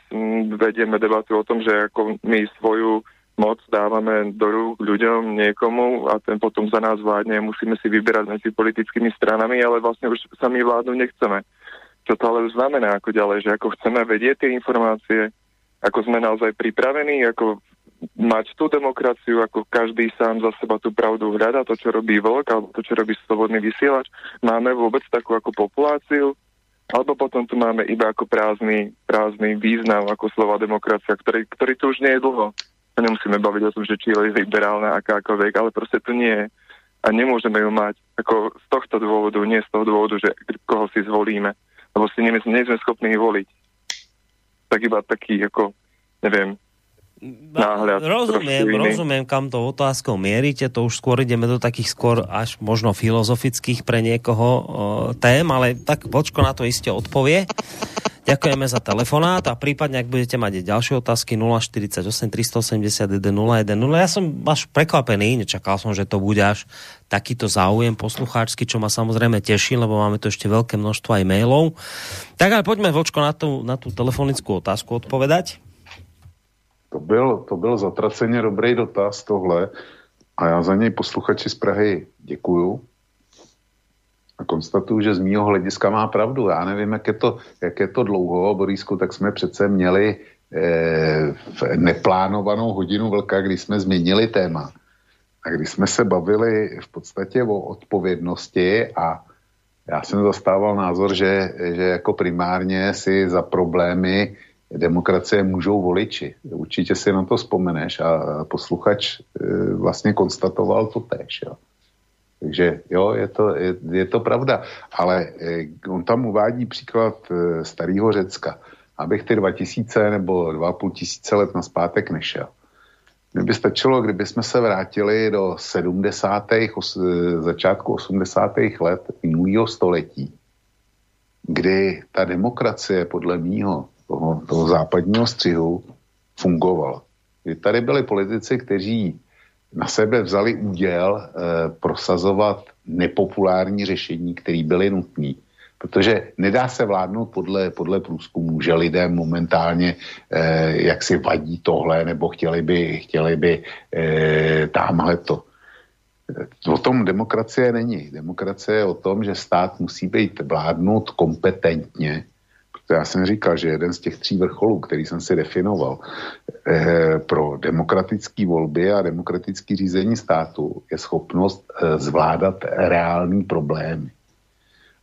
vedieme debatu o tom, že ako my svoju moc dávame do rúk ľuďom, niekomu a ten potom za nás vládne. Musíme si vyberať medzi politickými stranami, ale vlastne už sami vládnu nechceme. Čo to ale už znamená ako ďalej, že ako chceme vedieť tie informácie, ako sme naozaj pripravení, ako mať tú demokraciu, ako každý sám za seba tú pravdu hľada, to, čo robí vlk, alebo to, čo robí slobodný vysielač. Máme vôbec takú ako populáciu, alebo potom tu máme iba ako prázdny, prázdny význam ako slova demokracia, ktorý, ktorý tu už nie je dlho sa nemusíme baviť o tom, že či je liberálna akákoľvek, ale proste to nie je. A nemôžeme ju mať ako z tohto dôvodu, nie z toho dôvodu, že koho si zvolíme. Lebo si nie, nie sme schopní voliť. Tak iba taký, ako, neviem, náhľad.
Rozumiem, rozumiem, kam to otázkou mierite, to už skôr ideme do takých skôr až možno filozofických pre niekoho o, tém, ale tak počko na to iste odpovie. Ďakujeme za telefonát a prípadne, ak budete mať ďalšie otázky 048 381 0101. Ja som až prekvapený, nečakal som, že to bude až takýto záujem poslucháčsky, čo ma samozrejme teší, lebo máme tu ešte veľké množstvo aj mailov. Tak ale poďme, Vočko, na tú, na tú telefonickú otázku odpovedať.
To byl, to byl zatraceně dobrý dotaz tohle a já za něj posluchači z Prahy děkuju a konstatuju, že z mýho hlediska má pravdu. Já nevím, jak je to, jak je to dlouho, Borisku, tak jsme přece měli eh, neplánovanou hodinu vlka, kdy jsme změnili téma. A když jsme se bavili v podstatě o odpovědnosti a já jsem zastával názor, že, že jako primárně si za problémy demokracie můžou voliči. Určitě si na to vzpomeneš a posluchač eh, vlastně konstatoval to tež. Jo. Takže jo, je to, je, je to pravda. Ale eh, on tam uvádí příklad eh, starého Řecka. Abych ty 2000 nebo 2,5 tisíce let na zpátek nešel. Mně by stačilo, kdyby jsme se vrátili do 70. Os, začátku 80. let minulého století, kdy ta demokracie podle mýho toho, toho západního střihu fungovala. Kdy tady byli politici, kteří na sebe vzali úděl e, prosazovat nepopulární řešení, které byly nutné. Protože nedá se vládnout podle, podle průzkumu, že lidé momentálně e, jak si vadí tohle, nebo chtěli by, chtěli by e, tamhle to. O tom demokracie není. Demokracie je o tom, že stát musí být vládnut kompetentně, to já jsem říkal, že jeden z těch tří vrcholů, který jsem si definoval eh, pro demokratické volby a demokratické řízení státu, je schopnost eh, zvládat reální problémy.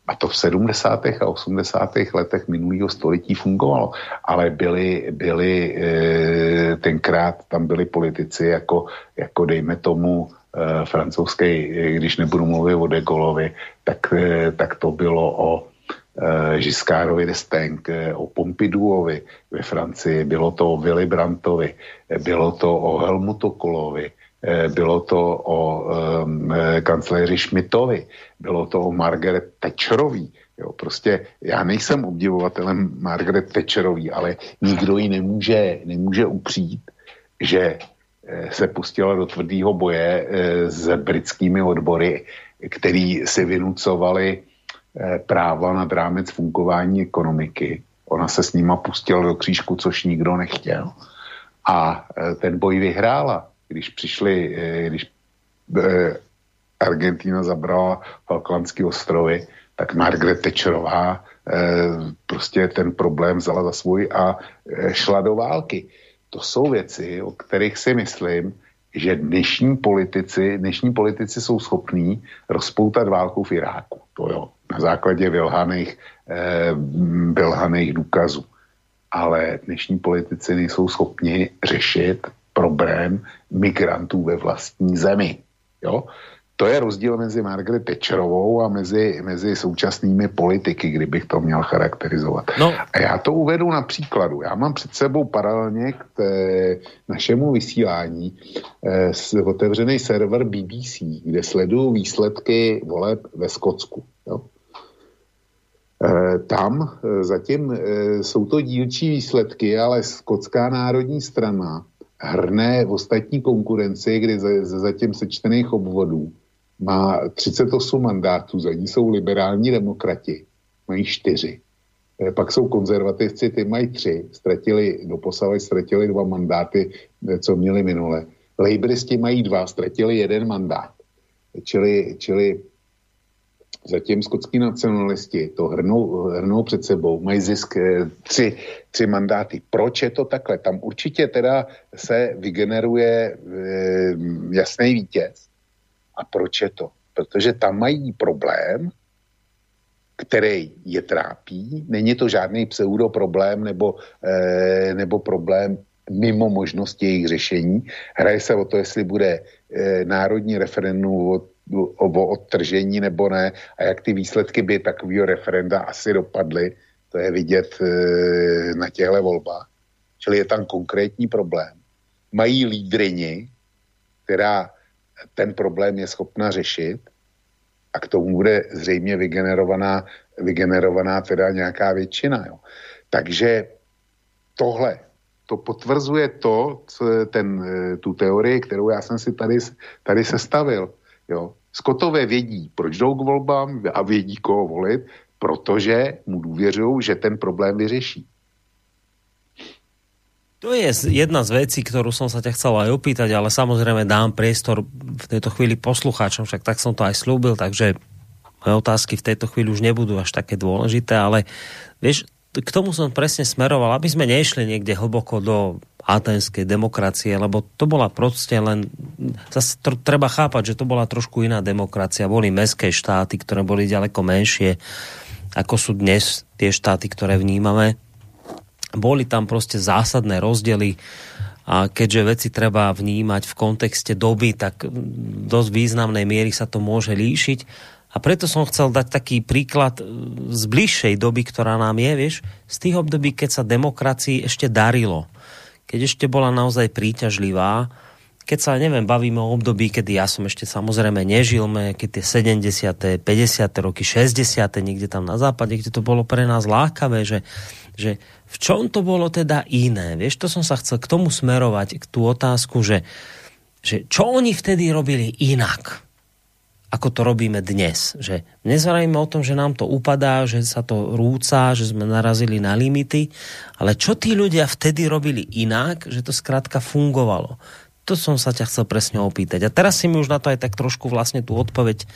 A to v 70. a 80. letech minulého století fungovalo. Ale byli, byli e, tenkrát tam byli politici jako, jako dejme tomu e, francouzský, když nebudu mluvit o De Gaulleovi, tak, e, tak to bylo o Eh, Žiskárovi d'Estaing, eh, o Pompiduovi ve Francii, bylo to o Willy Brandtovi, eh, bylo to o Helmutu Kolovi, bylo to o um, kancléři Schmidtovi, bylo to o Margaret Thatcherovi. Jo, prostě já nejsem obdivovatelem Margaret Thatcherový, ale nikdo ji nemůže, nemůže upřít, že se pustila do tvrdého boje s britskými odbory, který si vynucovali Eh, práva nad rámec fungování ekonomiky. Ona se s nima pustila do křížku, což nikdo nechtěl. A eh, ten boj vyhrála, když přišli, eh, když Argentina zabrala Falklandské ostrovy, tak Margaret Thatcherová prostě ten problém vzala za svůj a šla do války. To jsou věci, o kterých si myslím, že dnešní politici, dnešní politici jsou schopní rozpoutat válku v Iráku. To jo na základě vylhaných, eh, vylhaných důkazů. Ale dnešní politici nejsou schopni řešit problém migrantů ve vlastní zemi. Jo? To je rozdíl mezi Margaret Thatcherovou a mezi, mezi současnými politiky, kdybych to měl charakterizovat. No. A já to uvedu na příkladu. Já mám před sebou paralelně k té, našemu vysílání eh, otevřený server BBC, kde sleduju výsledky voleb ve Skotsku. Jo? Eh, tam eh, zatím eh, jsou to dílčí výsledky, ale Skotská národní strana hrne v ostatní konkurenci, kdy ze, zatím sečtených obvodů má 38 mandátů, za ní jsou liberální demokrati, mají čtyři. Pak jsou konzervativci, ty mají tři, ztratili, doposavať ztratili dva mandáty, co měli minule. Lejbristi mají dva, ztratili jeden mandát. Čili, čili Zatím skotský nacionalisti to hrnou, hrnou před sebou, mají zisk eh, tři, tři mandáty. Proč je to takhle? Tam určitě teda se vygeneruje e, jasný vítěz. A proč je to? Protože tam mají problém, který je trápí. Není to žádný pseudoproblém nebo, e, nebo problém mimo možnosti jejich řešení. Hraje se o to, jestli bude e, národní referendum o o odtržení nebo ne a jak ty výsledky by takového referenda asi dopadly, to je vidět e, na těchto volbách. Čili je tam konkrétní problém. Mají lídrini, která ten problém je schopna řešit a k tomu bude zřejmě vygenerovaná, vygenerovaná teda nějaká většina. Jo. Takže tohle, to potvrzuje to, ten, eh, tu teorii, kterou já jsem si tady, tady sestavil. Jo. Skotové vědí, proč jdou k volbám a vědí, koho volit, protože mu důvěřují, že ten problém vyřeší.
To je jedna z vecí, ktorú som sa ťa chcel aj opýtať, ale samozrejme dám priestor v tejto chvíli poslucháčom, však tak som to aj slúbil, takže moje otázky v tejto chvíli už nebudú až také dôležité, ale vieš, k tomu som presne smeroval, aby sme nešli niekde hlboko do atenskej demokracie, lebo to bola proste len, zase tr- treba chápať, že to bola trošku iná demokracia, boli mestské štáty, ktoré boli ďaleko menšie, ako sú dnes tie štáty, ktoré vnímame boli tam proste zásadné rozdiely a keďže veci treba vnímať v kontexte doby, tak dosť významnej miery sa to môže líšiť. A preto som chcel dať taký príklad z bližšej doby, ktorá nám je, vieš, z tých období, keď sa demokracii ešte darilo. Keď ešte bola naozaj príťažlivá, keď sa, neviem, bavíme o období, kedy ja som ešte samozrejme nežil, keď tie 70., 50. roky, 60. niekde tam na západe, kde to bolo pre nás lákavé, že, že v čom to bolo teda iné? Vieš, to som sa chcel k tomu smerovať, k tú otázku, že, že čo oni vtedy robili inak, ako to robíme dnes. Že nezvrajme o tom, že nám to upadá, že sa to rúca, že sme narazili na limity, ale čo tí ľudia vtedy robili inak, že to skrátka fungovalo. To som sa ťa chcel presne opýtať. A teraz si mi už na to aj tak trošku vlastne tú odpoveď,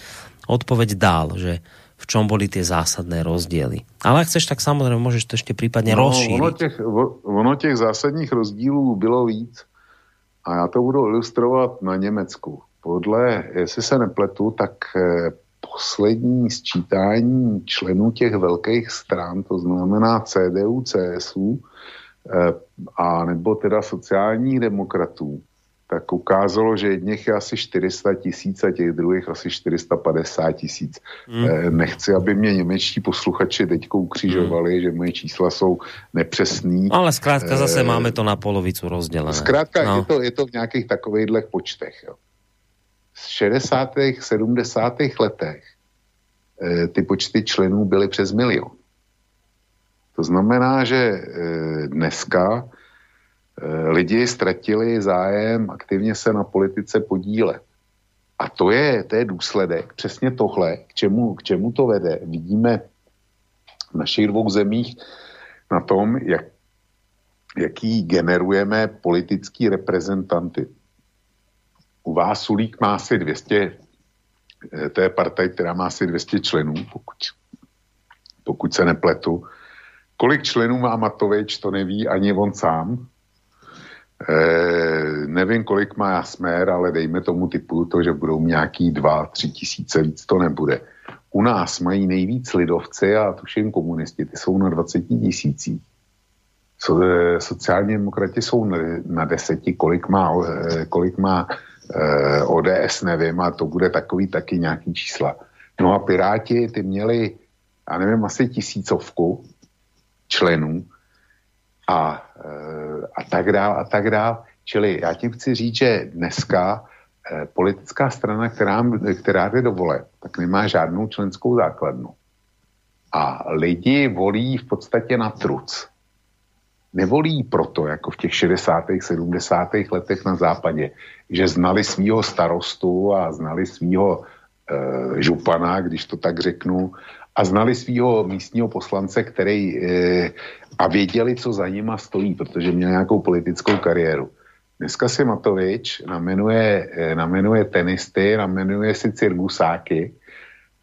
odpoveď dal, že, v čom boli tie zásadné rozdiely. Ale ak chceš, tak samozrejme môžeš to ešte prípadne no, rozšíriť.
Ono těch, ono těch zásadních rozdílů bylo víc. A já to budu ilustrovat na Německu. Podle, jestli se nepletu, tak eh, poslední sčítání členů těch velkých stran, to znamená CDU, CSU, eh, a nebo teda sociálních demokratů, tak ukázalo, že jedněch je asi 400 tisíc a těch druhých asi 450 tisíc. Mm. Nechci, aby mě němečtí posluchači teď ukřižovali, mm. že moje čísla jsou nepřesný.
Ale zkrátka zase e, máme to na polovicu rozdělené.
Zkrátka no. je, to, je to v nějakých takovýchhle počtech. Jo. Z 60. 70. letech e, ty počty členů byly přes milion. To znamená, že dneska Eh, lidi ztratili zájem aktivně se na politice podílet. A to je, to je důsledek, přesně tohle, k čemu, k čemu to vede. Vidíme v našich dvou zemích na tom, jak, jaký generujeme politický reprezentanty. U vás Sulík má asi 200, eh, to je partaj, která má asi 200 členů, pokud, pokud se nepletu. Kolik členů má Matovič, to neví ani on sám, Eh, nevím, kolik má smer, ale dejme tomu typu to, že budou nějaký dva, tři tisíce, víc to nebude. U nás mají nejvíc lidovci a tuším komunisti, ty jsou na 20 tisících. So, eh, sociální demokrati jsou na, na deseti, kolik má, kolik má eh, ODS, nevím, a to bude takový taky nějaký čísla. No a Piráti, ty měli, já nevím, asi tisícovku členů, a, eh, a tak dál a tak dál. Čili já tím chci říct, že dneska eh, politická strana, která, která jde do vole, tak nemá žádnou členskou základnu. A lidi volí v podstatě na truc. Nevolí proto, jako v těch 60. 70. letech na západě, že znali svýho starostu a znali svýho e, župana, když to tak řeknu, a znali svého místního poslance, který e, a věděli, co za nima stojí, protože měl nějakou politickou kariéru. Dneska si Matovič namenuje, e, namenuje tenisty, namenuje si cirgusáky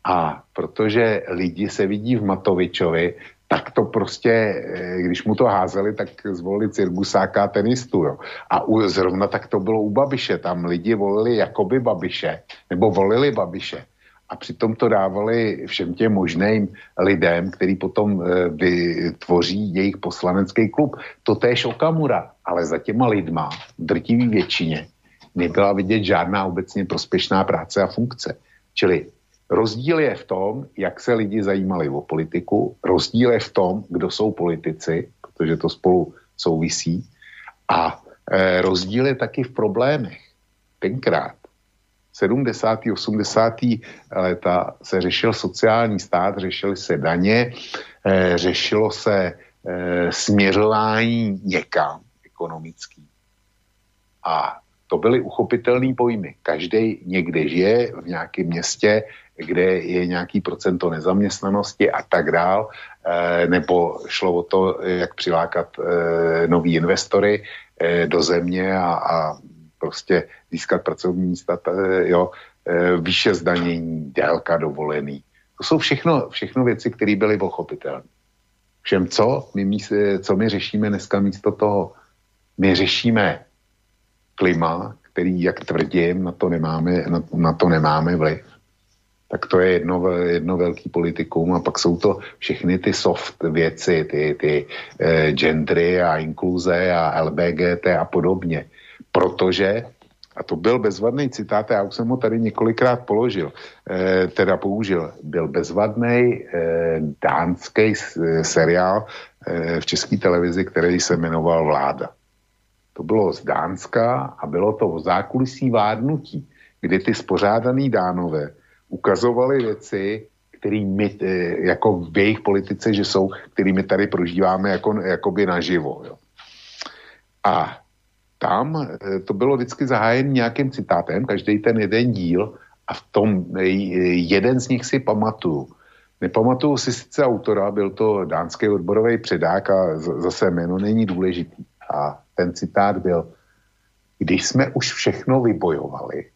a protože lidi se vidí v Matovičovi, tak to prostě, e, když mu to házeli, tak zvolili cirgusáka a tenistu. Jo. A u, zrovna tak to bylo u Babiše. Tam lidi volili jakoby Babiše, nebo volili Babiše a přitom to dávali všem těm možným lidem, který potom e, vytvoří jejich poslanecký klub. To též Okamura, ale za těma lidma, drtivý většině, nebyla vidět žádná obecně prospěšná práce a funkce. Čili rozdíl je v tom, jak se lidi zajímali o politiku, rozdíl je v tom, kdo jsou politici, protože to spolu souvisí, a e, rozdíl je taky v problémech. Tenkrát 70. 80. leta se řešil sociální stát, řešily se daně, eh, řešilo se eh, směřování někam ekonomický. A to byly uchopitelné pojmy. Každý někde žije v nějakém městě, kde je nějaký procento nezaměstnanosti a tak dál, eh, nebo šlo o to, jak přilákat nový investory do země a, a prostě získat pracovní místa, jo, e, výše zdanění, délka dovolený. To jsou všechno, všechno věci, které byly pochopitelné. Všem co? My, co my řešíme dneska místo toho? My řešíme klima, který, jak tvrdím, na to nemáme, na, na to nemáme vliv. Tak to je jedno, jedno velký politikum a pak jsou to všechny ty soft věci, ty, ty eh, gendry a inkluze a LBGT a podobně protože, a to byl bezvadný citát, já už jsem ho tady několikrát položil, eh, teda použil, byl bezvadný eh, dánský seriál eh, v české televizi, který se jmenoval Vláda. To bylo z Dánska a bylo to o zákulisí vládnutí, kdy ty spořádaný dánové ukazovali věci, který my, eh, jako v jejich politice, že jsou, kterými tady prožíváme jako, jakoby naživo. Jo. A tam eh, to bylo vždycky zahájen nějakým citátem, každý ten jeden díl a v tom eh, jeden z nich si pamatuju. Nepamatuju si sice autora, byl to dánský odborový předák a zase jméno není důležitý. A ten citát byl, když jsme už všechno vybojovali,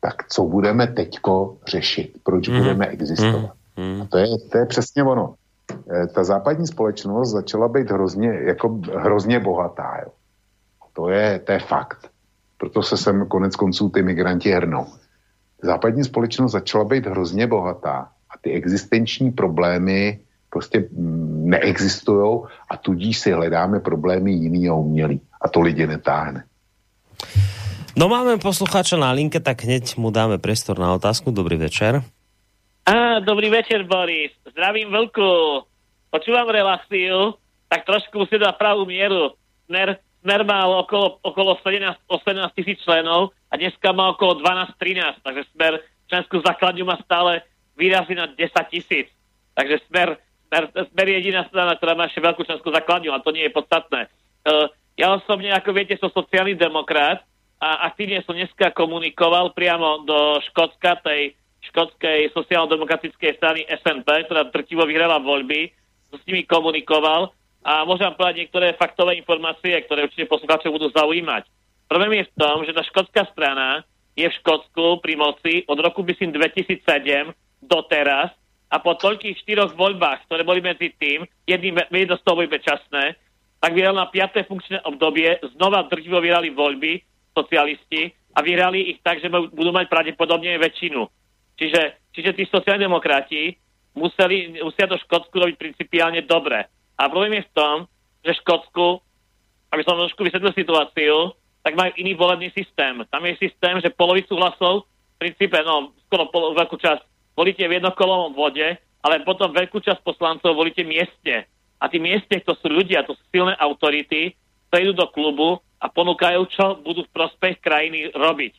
tak co budeme teďko řešit? Proč mm. budeme existovat? Mm. A to je, to je přesně ono. Eh, ta západní společnost začala být hrozně, jako hrozně bohatá. Jo. To je, to je fakt. Proto se sem konec konců ty migranti hrnou. Západní společnost začala být hrozně bohatá a ty existenční problémy prostě neexistují a tudíž si hledáme problémy jiný a umělý. A to lidi netáhne.
No máme poslucháča na linke, tak hneď mu dáme priestor na otázku. Dobrý večer.
Á, dobrý večer, Boris. Zdravím veľkú. Počúvam reláciu, tak trošku musím dať pravú mieru. Smer Smer mal okolo, okolo 17, 18 tisíc členov a dneska má okolo 12-13, takže Smer členskú základňu má stále výrazí na 10 tisíc. Takže Smer, Smer, je jediná strana, ktorá má ešte veľkú členskú základňu a to nie je podstatné. Uh, ja osobne, ako viete, som sociálny demokrat a aktívne som dneska komunikoval priamo do Škótska, tej škótskej sociálno-demokratickej strany SNP, ktorá drtivo vyhrala voľby, som s nimi komunikoval a môžem povedať niektoré faktové informácie, ktoré určite poslucháčov budú zaujímať. Problém je v tom, že tá škótska strana je v Škótsku pri moci od roku, myslím, 2007 doteraz a po toľkých štyroch voľbách, ktoré boli medzi tým, jedným toho boli časné, tak vyhrali na 5. funkčné obdobie, znova drživo vyhrali voľby socialisti a vyhrali ich tak, že budú mať pravdepodobne väčšinu. Čiže, čiže tí sociálni demokrati museli, musia to Škótsku robiť principiálne dobre. A problém je v tom, že Škótsku, aby som trošku vysvetlil situáciu, tak majú iný volebný systém. Tam je systém, že polovicu hlasov, v princípe, no, skoro pol, veľkú časť, volíte v jednokolovom vode, ale potom veľkú časť poslancov volíte miestne. A tí miestne, to sú ľudia, to sú silné autority, idú do klubu a ponúkajú, čo budú v prospech krajiny robiť.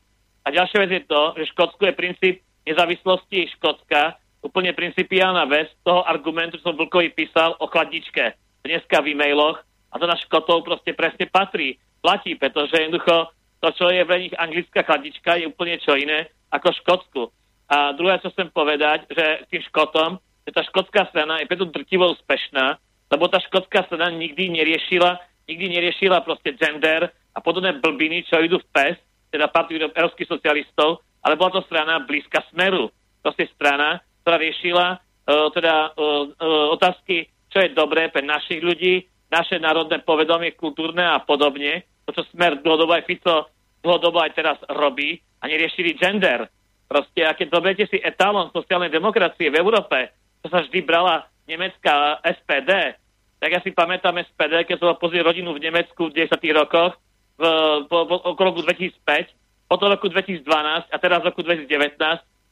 A ďalšia vec je to, že Škótsko je princíp nezávislosti Škótska, úplne principiálna vec toho argumentu, čo som Vlkovi písal o chladničke dneska v e-mailoch a to na Škotov proste presne patrí, platí, pretože jednoducho to, čo je v nich anglická chladnička, je úplne čo iné ako Škotsku. A druhé, čo chcem povedať, že tým Škotom, že tá škotská strana je preto drtivo úspešná, lebo tá škotská strana nikdy neriešila, nikdy neriešila proste gender a podobné blbiny, čo idú v PES, teda partiu európskych socialistov, ale bola to strana blízka smeru. Proste strana, ktorá riešila uh, teda uh, uh, otázky, čo je dobré pre našich ľudí, naše národné povedomie, kultúrne a podobne. To, čo smer dlhodobo aj Fico dlhodobo aj teraz robí a neriešili gender. Proste, a keď zoberiete si etalon sociálnej demokracie v Európe, to sa vždy brala nemecká SPD, tak ja si pamätám SPD, keď som pozrieť rodinu v Nemecku v 10 rokoch, v, po, po, okolo roku 2005, potom roku 2012 a teraz roku 2019,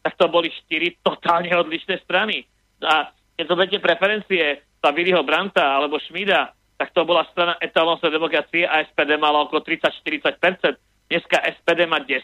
tak to boli štyri totálne odlišné strany. A keď zoberiete preferencie Saviliho Branta alebo Šmída, tak to bola strana etalonstva demokracie a SPD mala okolo 30-40%. Dneska SPD má 10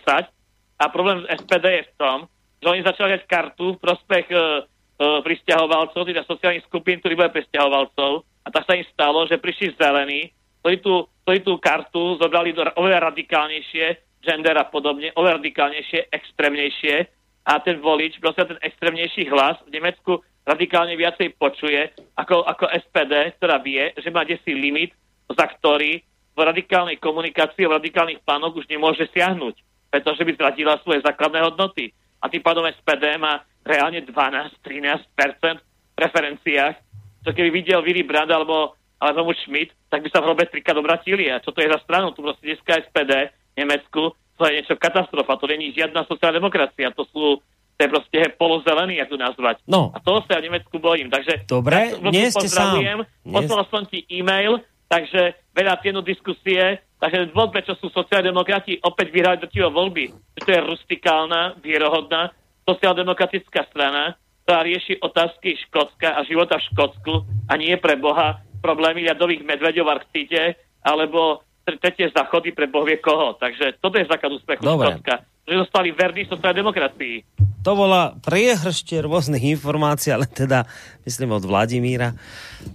a problém SPD je v tom, že oni začali dať kartu v prospech uh, uh, pristahovalcov, teda sociálnych skupín, ktorí boli pristahovalcov. A tak sa im stalo, že prišli zelení, ktorí tú, ktorí tú kartu zobrali do oveľa radikálnejšie, gender a podobne, oveľa radikálnejšie, extrémnejšie. A ten volič, proste ten extrémnejší hlas v Nemecku radikálne viacej počuje ako, ako SPD, ktorá vie, že má desi limit, za ktorý v radikálnej komunikácii, v radikálnych plánoch už nemôže siahnuť, pretože by zradila svoje základné hodnoty. A tým pádom SPD má reálne 12-13% preferenciách, čo keby videl Willy Brandt alebo, alebo mu Schmidt, tak by sa v hrobe trika obratili. A čo to je za stranu? Tu proste dneska SPD v Nemecku, to je niečo katastrofa, to není žiadna sociálna demokracia, to sú to je proste polozelený, ako to nazvať.
No.
A toho sa ja v Nemecku bojím. Takže
Dobre, ja nie ste sám.
Poslal som ti e-mail, takže veľa tienu diskusie, takže dôvod, prečo sú sociálni demokrati opäť vyhrali do tiho voľby, že to je rustikálna, vierohodná, sociálno-demokratická strana, ktorá rieši otázky Škótska a života v Škótsku a nie pre Boha problémy ľadových medveďov v Arktide alebo tretie záchody pre boh vie koho. Takže toto je základ úspechu Dobre. Škótska že zostali verní sociálnej demokracii.
To bola priehrštie rôznych informácií, ale teda, myslím od Vladimíra,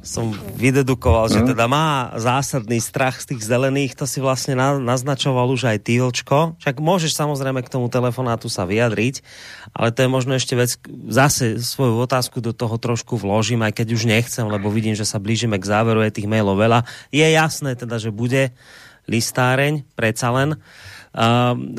som vydedukoval, že hm? teda má zásadný strach z tých zelených, to si vlastne na, naznačoval už aj Týlčko. Však môžeš samozrejme k tomu telefonátu sa vyjadriť, ale to je možno ešte vec, zase svoju otázku do toho trošku vložím, aj keď už nechcem, lebo vidím, že sa blížime k záveru, je tých mailov veľa. Je jasné teda, že bude listáreň, predsa len.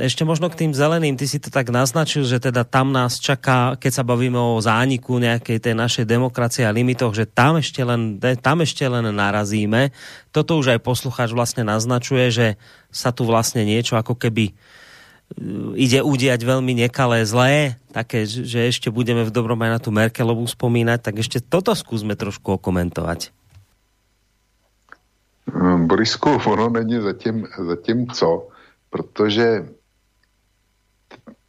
Ešte možno k tým zeleným, ty si to tak naznačil, že teda tam nás čaká, keď sa bavíme o zániku nejakej tej našej demokracie a limitoch, že tam ešte len, tam ešte len narazíme. Toto už aj poslucháč vlastne naznačuje, že sa tu vlastne niečo ako keby e, ide udiať veľmi nekalé, zlé, také, že ešte budeme v dobrom aj na tú Merkelovú spomínať, tak ešte toto skúsme trošku okomentovať.
Borisku, ono není zatím, zatím co protože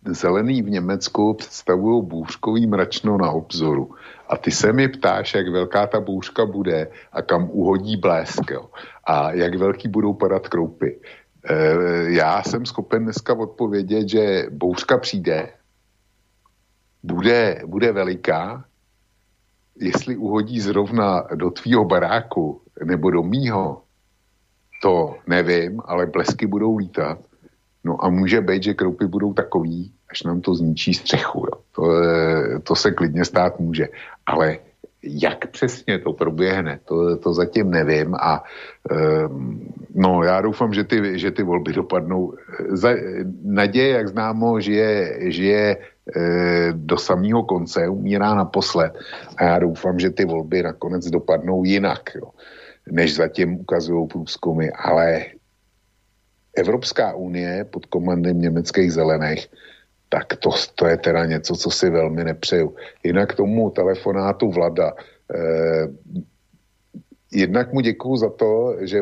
zelený v Německu představují bůřkový mračno na obzoru. A ty se mi ptáš, jak velká ta bůřka bude a kam uhodí blesk. Jo. A jak velký budou padat kroupy. E, já jsem schopen dneska odpovědět, že bouřka přijde, bude, bude veliká, jestli uhodí zrovna do tvýho baráku nebo do mýho, to nevím, ale blesky budou lítat. No a může být, že kroupy budou takový, až nám to zničí střechu. Jo. To, to se klidně stát může. Ale jak přesně to proběhne, to, to zatím nevím a um, no já doufám, že ty, že ty volby dopadnou. Za, naděje, jak známo, žije, žije e, do samého konce, umírá naposled a já doufám, že ty volby nakonec dopadnou jinak, jo, než zatím ukazují průzkumy, ale Evropská unie pod komandem německých zelených, tak to, to je teda něco, co si velmi nepřeju. Jinak tomu telefonátu Vlada, eh, jednak mu děkuju za to, že,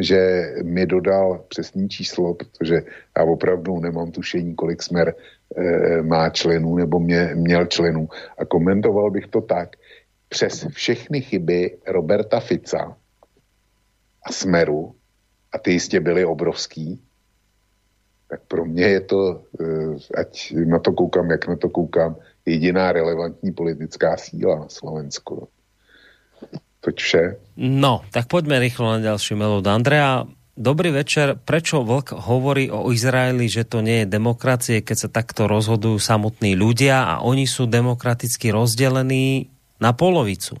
že mi dodal přesný číslo, protože já opravdu nemám tušení, kolik smer eh, má členů nebo mě, měl členů. A komentoval bych to tak, přes všechny chyby Roberta Fica a Smeru a ty jistě byly obrovský, tak pro mě je to, eh, ať na to koukám, jak na to koukám, jediná relevantní politická síla na Slovensku. Toť vše.
No, tak poďme rýchlo na ďalší melód. Andrea, dobrý večer. Prečo Vlk hovorí o Izraeli, že to nie je demokracie, keď sa takto rozhodujú samotní ľudia a oni sú demokraticky rozdelení na polovicu?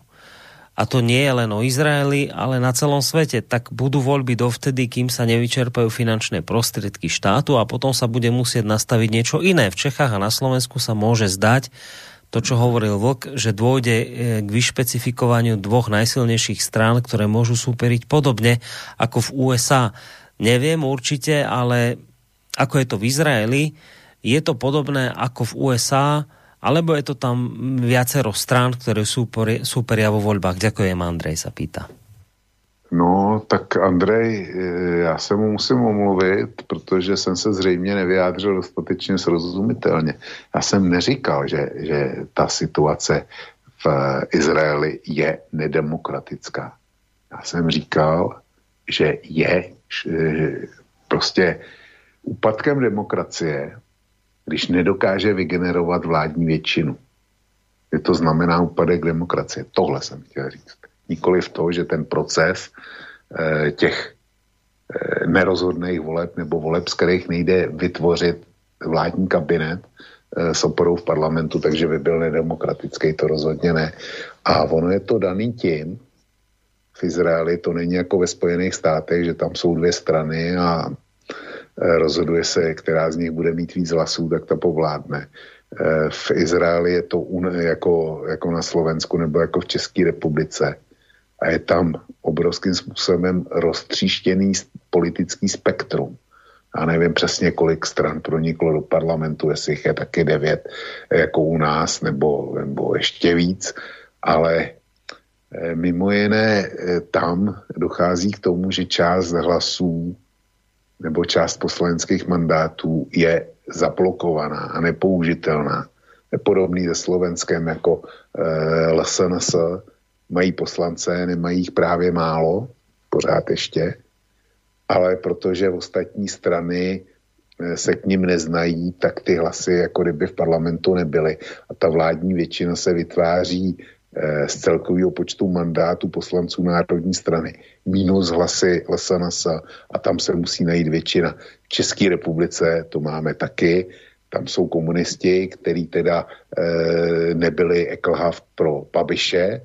A to nie je len o Izraeli, ale na celom svete, tak budú voľby dovtedy, kým sa nevyčerpajú finančné prostriedky štátu a potom sa bude musieť nastaviť niečo iné. V Čechách a na Slovensku sa môže zdať, to, čo hovoril Vlk, že dôjde e, k vyšpecifikovaniu dvoch najsilnejších strán, ktoré môžu súperiť podobne ako v USA. Neviem určite, ale ako je to v Izraeli, je to podobné ako v USA, alebo je to tam viacero strán, ktoré súperia vo voľbách? Ďakujem, Andrej sa pýta.
No, tak Andrej, eh, já se mu musím omluvit, protože jsem se zřejmě nevyjádřil dostatečně srozumitelně. Já jsem neříkal, že, že ta situace v Izraeli je nedemokratická. Já jsem říkal, že je že prostě úpadkem demokracie když nedokáže vygenerovat vládní většinu. Je to znamená úpadek demokracie. Tohle jsem chtěl říct. Nikoli v to, že ten proces e, těch e, nerozhodných voleb nebo voleb, z kterých nejde vytvořit vládní kabinet e, s oporou v parlamentu, takže by byl nedemokratický, to rozhodně ne. A ono je to daný tím, v Izraeli to není jako ve Spojených státech, že tam jsou dvě strany a Eh, rozhoduje se, která z nich bude mít víc hlasů, tak ta povládne. Eh, v Izraeli je to jako, jako na Slovensku nebo jako v České republice. A je tam obrovským způsobem roztříštěný politický spektrum. Já nevím přesně, kolik stran proniklo do parlamentu, jestli jich je taky devět, jako u nás, nebo, nebo ještě víc, ale eh, mimo jiné tam dochází k tomu, že část hlasů nebo část poslaneckých mandátů je zablokovaná a nepoužitelná. Podobný se Slovenskem jako e, eh, LSNS. Mají poslance, nemají jich právě málo, pořád ještě, ale protože ostatní strany eh, se k ním neznají, tak ty hlasy jako kdyby v parlamentu nebyly. A ta vládní většina se vytváří z celkového počtu mandátů poslanců Národní strany minus hlasy LSNS a tam se musí najít většina. V České republice to máme taky, tam jsou komunisti, kteří teda e, nebyli eklhav pro Babiše,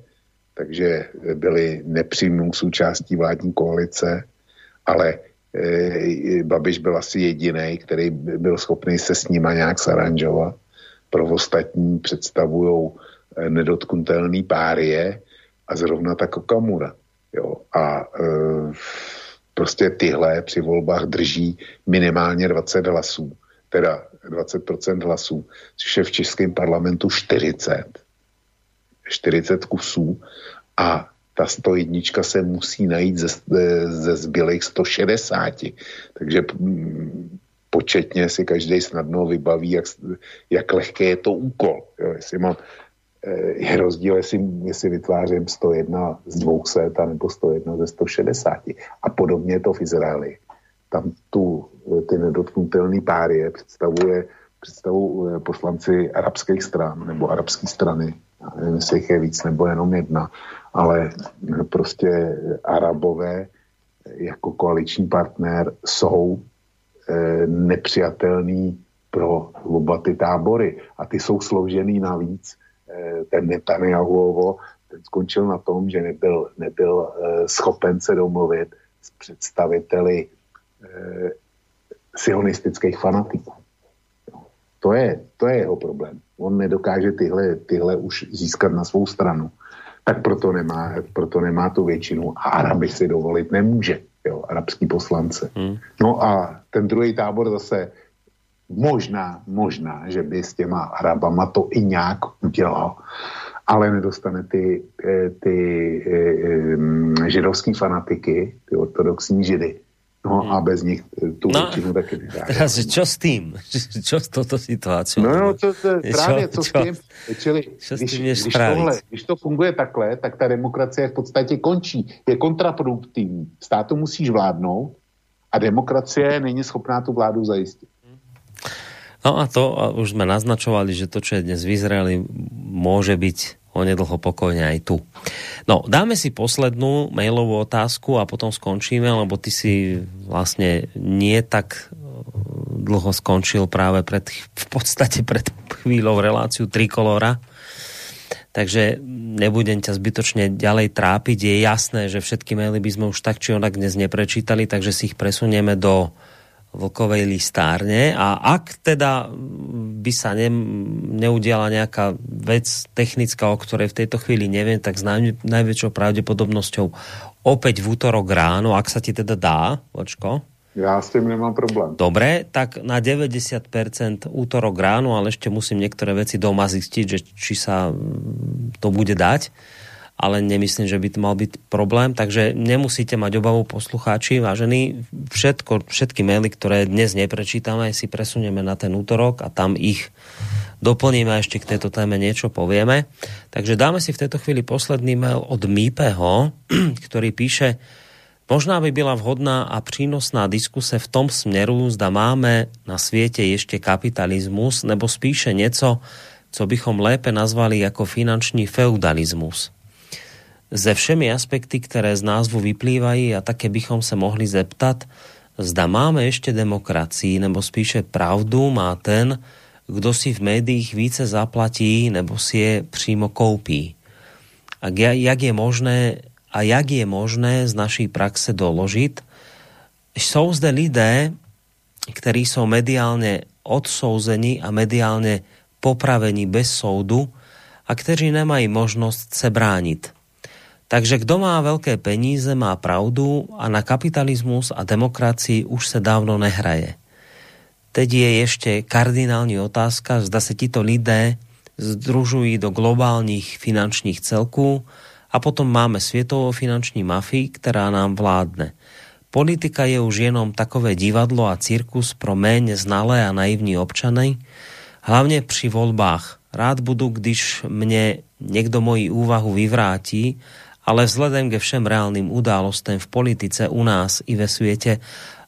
takže byli nepřímou součástí vládní koalice, ale e, Babiš byl asi jediný, který byl schopný se s nima nějak saranžovat. Pro ostatní představují nedotknutelný párie a zrovna tak Okamura. Jo. A e, prostě tyhle při volbách drží minimálně 20 hlasů, teda 20% hlasů, což je v českém parlamentu 40. 40 kusů a ta 101 se musí najít ze, ze zbylých 160. Takže mm, početně si každý snadno vybaví, jak, jak lehké je to úkol. Jo, jestli mám Eh, je rozdíl, jestli, jestli vytvářím 101 z 200 nebo 101 ze 160. A podobně je to v Izraeli. Tam tu, eh, ty nedotknutelné páry představuje, představují eh, poslanci arabských stran nebo arabské strany. Nevím, jestli jich je víc nebo jenom jedna, ale prostě arabové jako koaliční partner jsou nepřijatelný pro oba ty tábory. A ty jsou složený navíc Eh, ten Netanyahuovo, ten skončil na tom, že nebyl, nebyl eh, schopen se domluvit s představiteli eh, sionistických fanatiků. To je, to je jeho problém. On nedokáže tyhle, tyhle už získat na svou stranu. Tak proto nemá, proto nemá tu většinu. A Araby si dovolit nemůže, jo, arabský poslance. Hmm. No a ten druhý tábor zase Možná, možná, že by s těma Arabama to i nějak udělal, ale nedostane ty, eh, ty eh, židovský fanatiky, ty ortodoxní židy. No hmm. a bez nich tu no, většinu taky <laughs> nedá.
Teraz, čo s tým? <laughs> Čo s touto situáciou?
No, no to, to, právě co, co s tím? Čili,
čo když, s tím
když, tohle, když to funguje takhle, tak ta demokracie v podstatě končí. Je kontraproduktivní. Státu musíš vládnout a demokracie není schopná tu vládu zajistit.
No a to a už sme naznačovali, že to, čo je dnes v Izraeli, môže byť onedlho pokojne aj tu. No, dáme si poslednú mailovú otázku a potom skončíme, lebo ty si vlastne nie tak e, dlho skončil práve pred, v podstate pred chvíľou reláciu Trikolora. Takže nebudem ťa zbytočne ďalej trápiť. Je jasné, že všetky maily by sme už tak či onak dnes neprečítali, takže si ich presunieme do vlkovej listárne a ak teda by sa ne, neudiala nejaká vec technická, o ktorej v tejto chvíli neviem, tak s naj, najväčšou pravdepodobnosťou opäť v útorok ráno, ak sa ti teda dá, Vočko?
Ja s tým nemám problém.
Dobre, tak na 90% útorok ráno, ale ešte musím niektoré veci doma zistiť, že či sa to bude dať ale nemyslím, že by to mal byť problém, takže nemusíte mať obavu poslucháči, vážení, všetko, všetky maily, ktoré dnes neprečítame, si presunieme na ten útorok a tam ich doplníme a ešte k tejto téme niečo povieme. Takže dáme si v tejto chvíli posledný mail od Mípeho, <clears throat> ktorý píše Možná by byla vhodná a přínosná diskuse v tom směru, zda máme na světě ještě kapitalismus, nebo spíše něco, co bychom lépe nazvali jako finanční feudalismus. Ze všemi aspekty, které z názvu vyplývají a také bychom se mohli zeptat, zda máme ještě demokracii, nebo spíše pravdu má ten, kdo si v médiích více zaplatí, nebo si je přímo koupí. A jak je možné, a jak je možné z naší praxe doložit. Jsou zde lidé, ktorí sú mediálne odsouzení a mediálne popravení bez soudu a kteří nemají možnosť se bránit. Takže kdo má veľké peníze, má pravdu a na kapitalismus a demokracii už se dávno nehraje. Teď je ešte kardinální otázka, zda se tito lidé združují do globálních finančních celků, a potom máme svietovou finanční mafii, ktorá nám vládne. Politika je už jenom takové divadlo a cirkus pro méně znalé a naivní občany, hlavně při volbách. Rád budu, když mne někdo moji úvahu vyvrátí, ale vzhledem ke všem reálnym událostem v politice u nás i ve světě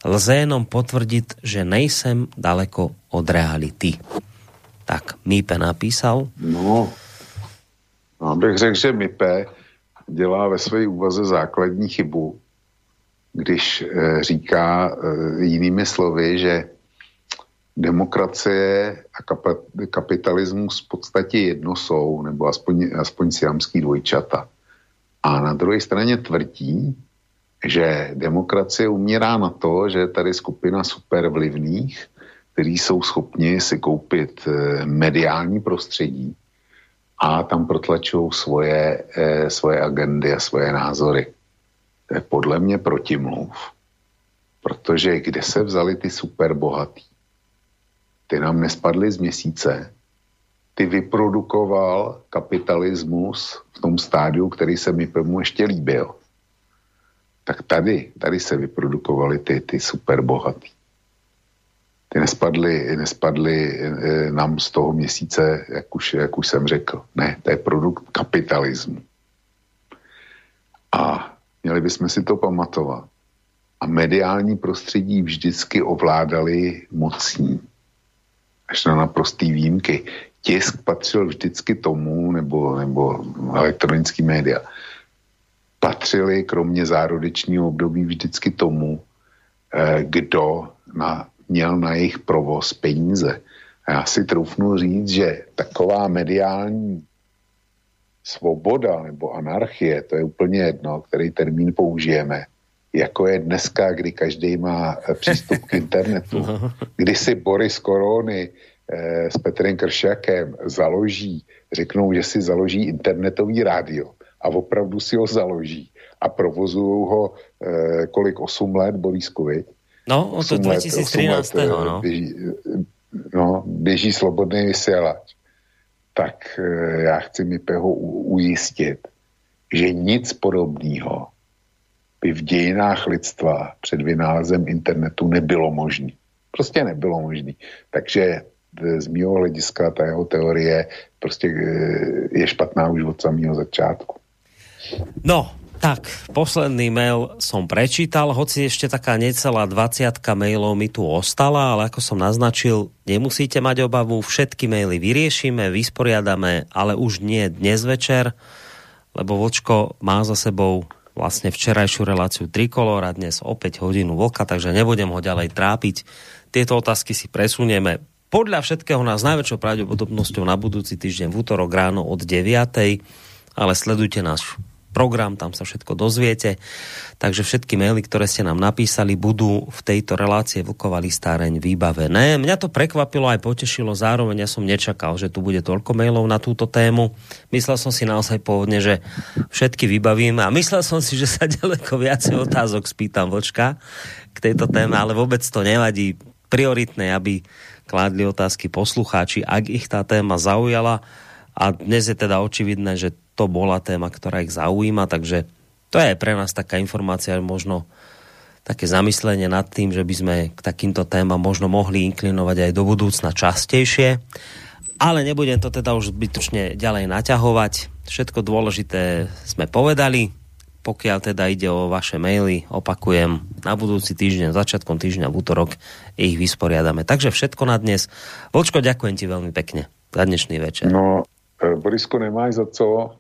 lze jenom potvrdit, že nejsem daleko od reality. Tak, Mípe napísal.
No, no bych řekl, že Mípe dělá ve své úvaze základní chybu, když e, říká e, jinými slovy, že demokracie a kap, kapitalismus v podstatě jedno jsou, nebo aspoň, aspoň siamský dvojčata. A na druhé straně tvrdí, že demokracie umírá na to, že je tady skupina supervlivných, kteří jsou schopni si koupit e, mediální prostředí, a tam protlačují svoje, eh, svoje agendy a svoje názory. To je podle mě protimluv. Protože kde se vzali ty superbohatí? Ty nám nespadly z měsíce. Ty vyprodukoval kapitalismus v tom stádiu, který se mi pevnu ještě líbil. Tak tady, tady se vyprodukovaly ty, ty superbohatí ty nespadly, nespadly e, nám z toho měsíce, jak už, jak už jsem řekl. Ne, to je produkt kapitalismu. A měli bychom si to pamatovat. A mediální prostředí vždycky ovládali mocní. Až na naprostý výjimky. Tisk patřil vždycky tomu, nebo, nebo elektronický média, patřili kromě zárodečního období vždycky tomu, eh, kdo na měl na jejich provoz peníze. A já si troufnu říct, že taková mediální svoboda nebo anarchie, to je úplně jedno, který termín použijeme, jako je dneska, kdy každý má eh, přístup k internetu. No. Kdy si Boris Korony s Petrem Kršakem založí, řeknou, že si založí internetový rádio a opravdu si ho založí a provozují ho eh, kolik 8 let Boris Kovic,
No, od 2013. Let, no.
Běží, no, běží slobodný vysílač. Tak eh, já chci mi peho ujistit, že nic podobného by v dějinách lidstva před vynálezem internetu nebylo možné. Prostě nebylo možné. Takže eh, z mého hlediska ta jeho teorie prostě eh, je špatná už od samého začátku.
No, tak, posledný mail som prečítal, hoci ešte taká necelá 20 mailov mi tu ostala, ale ako som naznačil, nemusíte mať obavu, všetky maily vyriešime, vysporiadame, ale už nie dnes večer, lebo Vočko má za sebou vlastne včerajšiu reláciu Trikolor a dnes opäť hodinu Vlka, takže nebudem ho ďalej trápiť. Tieto otázky si presunieme podľa všetkého nás najväčšou pravdepodobnosťou na budúci týždeň v útorok ráno od 9. Ale sledujte nás program, tam sa všetko dozviete. Takže všetky maily, ktoré ste nám napísali, budú v tejto relácie Vlková listáreň vybavené. Mňa to prekvapilo aj potešilo, zároveň ja som nečakal, že tu bude toľko mailov na túto tému. Myslel som si naozaj pôvodne, že všetky vybavíme a myslel som si, že sa ďaleko viacej otázok spýtam Vlčka k tejto téme, ale vôbec to nevadí. Prioritné, aby kládli otázky poslucháči, ak ich tá téma zaujala. A dnes je teda očividné, že to bola téma, ktorá ich zaujíma, takže to je pre nás taká informácia, možno také zamyslenie nad tým, že by sme k takýmto témam možno mohli inklinovať aj do budúcna častejšie. Ale nebudem to teda už zbytočne ďalej naťahovať. Všetko dôležité sme povedali. pokiaľ teda ide o vaše maily, opakujem, na budúci týždeň, začiatkom týždňa v útorok ich vysporiadame. Takže všetko na dnes. Vočko, ďakujem ti veľmi pekne za dnešný večer.
No, e, Borisko, nemáš za co.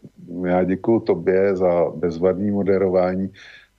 Já děkuji tobě za bezvadný moderování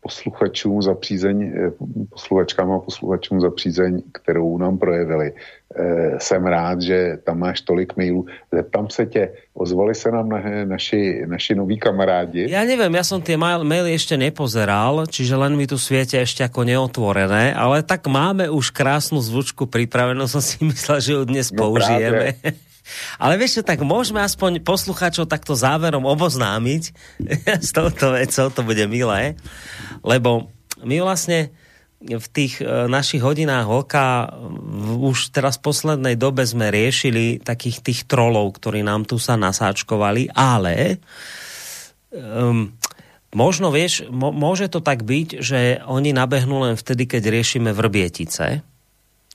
posluchačům za přízeň, eh, posluchačkám a posluchačům za přízeň, kterou nám projevili. E, jsem rád, že tam máš tolik mailů. Zeptám se tě, ozvali se nám na, naši, naši noví kamarádi?
Ja neviem, ja som tie mail, maily ešte nepozeral, čiže len mi tu sviete ešte ako neotvorené, ale tak máme už krásnu zvučku pripravenú, som si myslel, že ju dnes no použijeme. Práve. <laughs> Ale vieš čo, tak môžeme aspoň poslucháčov takto záverom oboznámiť <laughs> s touto vecou, to bude milé, lebo my vlastne v tých e, našich hodinách oka už teraz v poslednej dobe sme riešili takých tých trolov, ktorí nám tu sa nasáčkovali, ale um, možno, vieš, môže to tak byť, že oni nabehnú len vtedy, keď riešime vrbietice,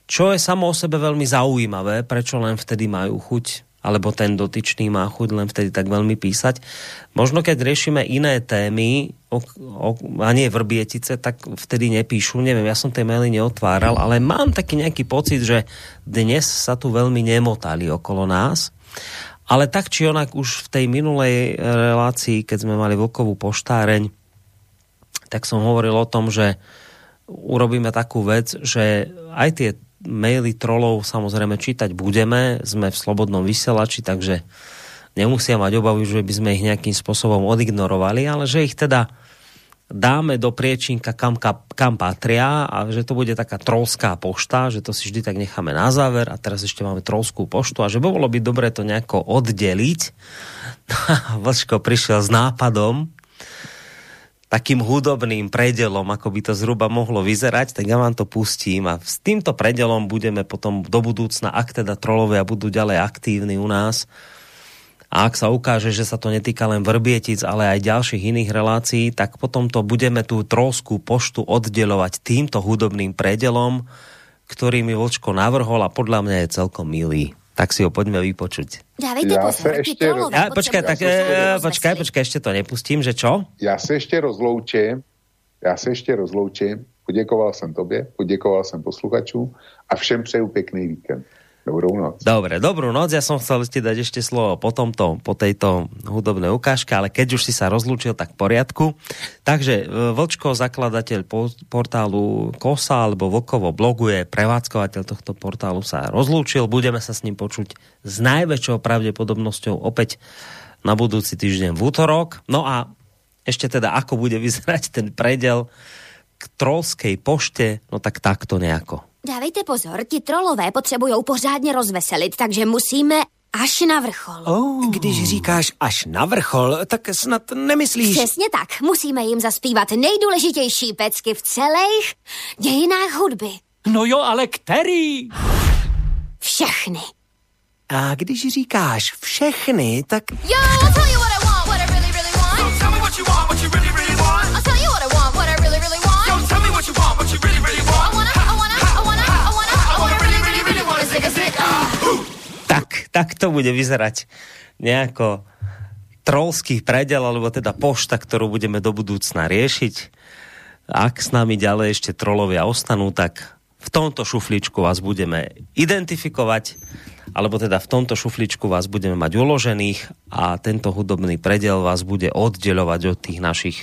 čo je samo o sebe veľmi zaujímavé, prečo len vtedy majú chuť alebo ten dotyčný má chuť len vtedy tak veľmi písať. Možno keď riešime iné témy o, o, a nie vrbietice, tak vtedy nepíšu. Neviem, ja som tie maily neotváral, ale mám taký nejaký pocit, že dnes sa tu veľmi nemotali okolo nás. Ale tak či onak už v tej minulej relácii, keď sme mali Vlkovú poštáreň, tak som hovoril o tom, že urobíme takú vec, že aj tie maily trolov samozrejme čítať budeme, sme v slobodnom vysielači, takže nemusia mať obavu, že by sme ich nejakým spôsobom odignorovali, ale že ich teda dáme do priečinka, kam, kam patria a že to bude taká trolská pošta, že to si vždy tak necháme na záver a teraz ešte máme trolskú poštu a že by bolo by dobre to nejako oddeliť. <laughs> Vlčko prišiel s nápadom, takým hudobným predelom, ako by to zhruba mohlo vyzerať, tak ja vám to pustím a s týmto predelom budeme potom do budúcna, ak teda trolovia budú ďalej aktívni u nás. A ak sa ukáže, že sa to netýka len Vrbietic, ale aj ďalších iných relácií, tak potom to budeme tú trolskú poštu oddelovať týmto hudobným predelom, ktorý mi Vlčko navrhol a podľa mňa je celkom milý tak si ho poďme vypočuť.
Dávejte ja pozor, ešte roz...
ja, počkaj, tak, e, počkaj, počkaj, ešte to nepustím, že čo?
Já se ještě rozloučím, já se ještě rozloučím, poděkoval jsem tobě, poděkoval jsem posluchačům a všem přeju pěkný víkend. Dobrú noc.
Dobre, dobrú noc. Ja som chcel ti dať ešte slovo po tomto, po tejto hudobnej ukážke, ale keď už si sa rozlúčil, tak v poriadku. Takže e, Vlčko, zakladateľ portálu Kosa alebo Vlkovo blogu je prevádzkovateľ tohto portálu sa rozlúčil. Budeme sa s ním počuť s najväčšou pravdepodobnosťou opäť na budúci týždeň v útorok. No a ešte teda, ako bude vyzerať ten predel k trolskej pošte, no tak takto nejako.
Dávejte pozor, ti trolové potřebují pořádně rozveselit, takže musíme až na vrchol.
Oh. Když říkáš až na vrchol, tak snad nemyslíš...
Přesně tak. Musíme jim zaspívat nejdůležitější pecky v celých dějinách hudby.
No jo, ale který?
Všechny.
A když říkáš všechny, tak...
Tell
tak, tak to bude vyzerať nejako trolský predel, alebo teda pošta, ktorú budeme do budúcna riešiť. Ak s nami ďalej ešte trolovia ostanú, tak v tomto šufličku vás budeme identifikovať, alebo teda v tomto šufličku vás budeme mať uložených a tento hudobný predel vás bude oddelovať od tých našich,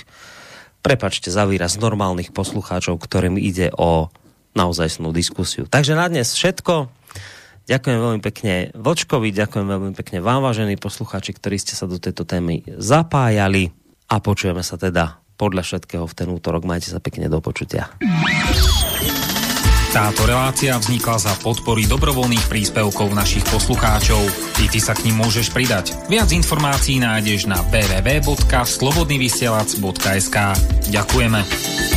prepačte za výraz, normálnych poslucháčov, ktorým ide o naozajstnú diskusiu. Takže na dnes všetko. Ďakujem veľmi pekne Vočkovi, ďakujem veľmi pekne vám, vážení poslucháči, ktorí ste sa do tejto témy zapájali a počujeme sa teda podľa všetkého v ten útorok. Majte sa pekne do počutia.
Táto relácia vznikla za podpory dobrovoľných príspevkov našich poslucháčov. I ty sa k ním môžeš pridať. Viac informácií nájdeš na www.slobodnyvysielac.sk Ďakujeme.